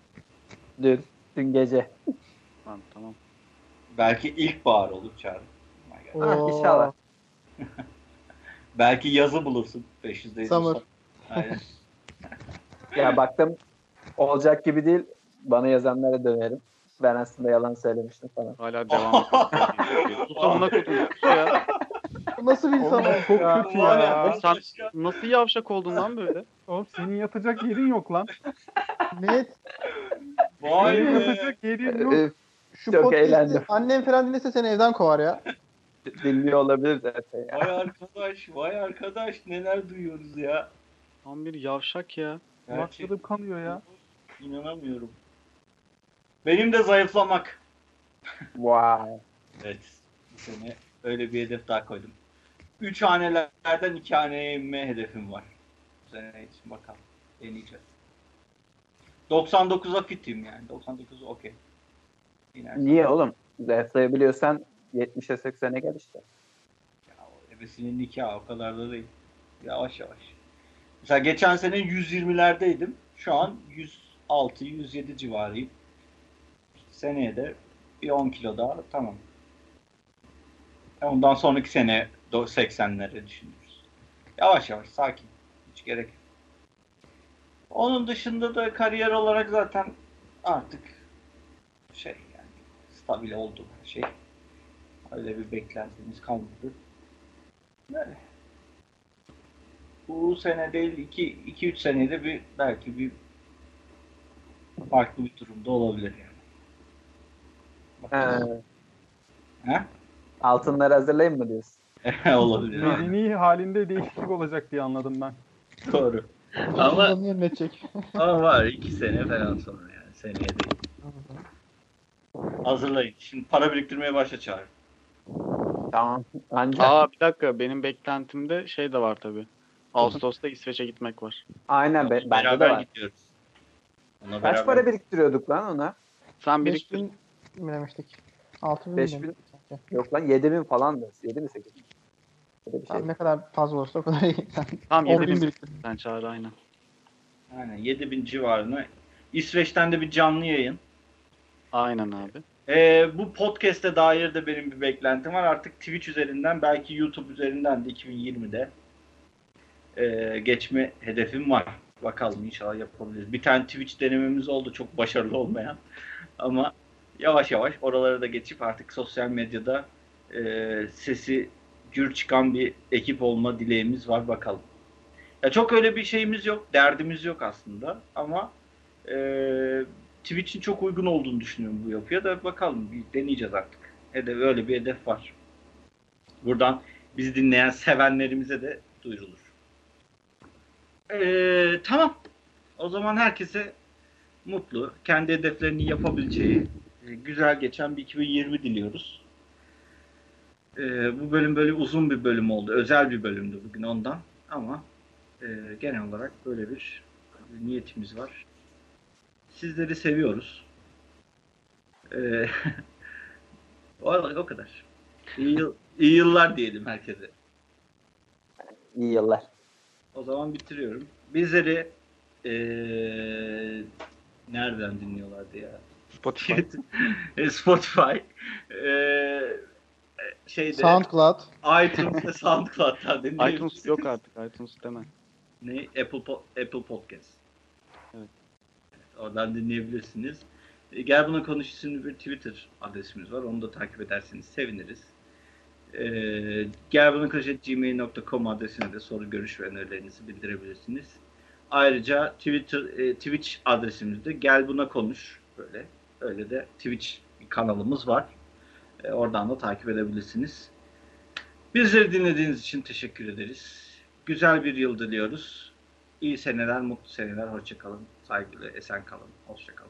Dün, dün gece. Tamam tamam. Belki ilkbahar olur çağrı. My God. Ah, inşallah. (laughs) Belki yazı bulursun 500 değil. Summer. Aynen. (laughs) Ya baktım olacak gibi değil. Bana yazanlara dönerim. Ben aslında yalan söylemiştim falan. Hala devam (laughs) ediyor. Sus amına koydum. Sus ya. Nasıl bir insan? Oğlum, çok Ya, kötü ya. ya, Sen nasıl yavşak oldun lan böyle? Oğlum senin yatacak yerin yok lan. Net. Vay Senin be. yatacak yerin yok. Ee, Şu Çok podcast'i eğlendim. annem falan dinlese seni evden kovar ya. (laughs) dinliyor olabilir zaten ya. Vay arkadaş, vay arkadaş neler duyuyoruz ya. Tam bir yavşak ya. Kulaklarım kanıyor ya. İnanamıyorum. Benim de zayıflamak. Vay. Evet. Bu sene öyle bir hedef daha koydum. Üç hanelerden iki haneye inme hedefim var. Bu sene için bakalım. Deneyeceğiz. 99'a fitim yani. 99 okey. Niye oğlum? Zayıflayabiliyorsan 70'e 80'e gel işte. Ya, ebesinin nikahı o kadar da değil. Yavaş yavaş. Mesela geçen sene 120'lerdeydim. Şu an 106-107 civarıyım. Seneye de bir 10 kilo daha tamam. Ondan sonraki sene do- 80'lere düşünüyoruz. Yavaş yavaş sakin. Hiç gerek yok. Onun dışında da kariyer olarak zaten artık şey yani stabil oldu her şey. Öyle bir beklentimiz kalmadı. Böyle. Bu sene değil 2-3 senede bir belki bir farklı bir durumda olabilir yani. Ee, Bakalım. Ha? altınları hazırlayayım mı diyorsun? (laughs) olabilir. Medeni halinde değişiklik olacak diye anladım ben. Doğru. Ama, Ama... Yönetecek. (laughs) ama var 2 sene falan sonra yani. Seneye değil. Hazırlayın. Şimdi para biriktirmeye başla çağır. Tamam. Ancak Aa bir dakika benim beklentimde şey de var tabi. Ağustos'ta İsveç'e gitmek var. aynen be, bende de beraber var. gidiyoruz. Ona Kaç beraber- para biriktiriyorduk lan ona? Sen biriktir. 5000 mi demiştik? 6000 Beş mi bin. demiştik sanki? Yok lan 7000 falan da. 7 mi 8 mi? Öyle bir şey. Ne kadar fazla olursa o kadar iyi. (laughs) Sen Tamam 10 bin 7000 biriktir. sen çağır aynen. Aynen 7000 civarına. İsveç'ten de bir canlı yayın. Aynen abi. Ee, bu podcast'e dair de benim bir beklentim var. Artık Twitch üzerinden belki YouTube üzerinden de 2020'de ee, geçme hedefim var. Bakalım inşallah yapabiliriz. Bir tane Twitch denememiz oldu çok başarılı olmayan. Ama yavaş yavaş oralara da geçip artık sosyal medyada ee, sesi gür çıkan bir ekip olma dileğimiz var bakalım. Ya çok öyle bir şeyimiz yok, derdimiz yok aslında ama ee, Twitch'in çok uygun olduğunu düşünüyorum bu yapıya da bakalım bir deneyeceğiz artık. Hedef öyle bir hedef var. Buradan bizi dinleyen sevenlerimize de duyurulur. Ee, tamam. O zaman herkese mutlu, kendi hedeflerini yapabileceği, e, güzel geçen bir 2020 diliyoruz. Ee, bu bölüm böyle uzun bir bölüm oldu. Özel bir bölümdü bugün ondan. Ama e, genel olarak böyle bir niyetimiz var. Sizleri seviyoruz. Ee, (laughs) o, o kadar. İyi, yıl- iyi yıllar diyelim herkese. İyi yıllar. O zaman bitiriyorum. Bizleri eee nereden dinliyorlardı ya? Spotify. (laughs) E, Spotify, eee şeyde SoundCloud. iTunes ve SoundCloud'dan dinleyebilirsiniz. iTunes yok artık. iTunes deme. Ne? Apple Po- Apple Podcast. Evet. Oradan dinleyebilirsiniz. E, Gel Buna Konuş isimli bir Twitter adresimiz var. Onu da takip ederseniz seviniriz. E, Gel Buna Konuş gmail.com adresine de soru, görüş ve önerilerinizi bildirebilirsiniz. Ayrıca Twitter, e, Twitch adresimizde Gel Buna Konuş böyle. Öyle de Twitch kanalımız var. E, oradan da takip edebilirsiniz. Bizleri dinlediğiniz için teşekkür ederiz. Güzel bir yıl diliyoruz. İyi seneler, mutlu seneler. Hoşçakalın. Saygıyla esen kalın. Hoşçakalın.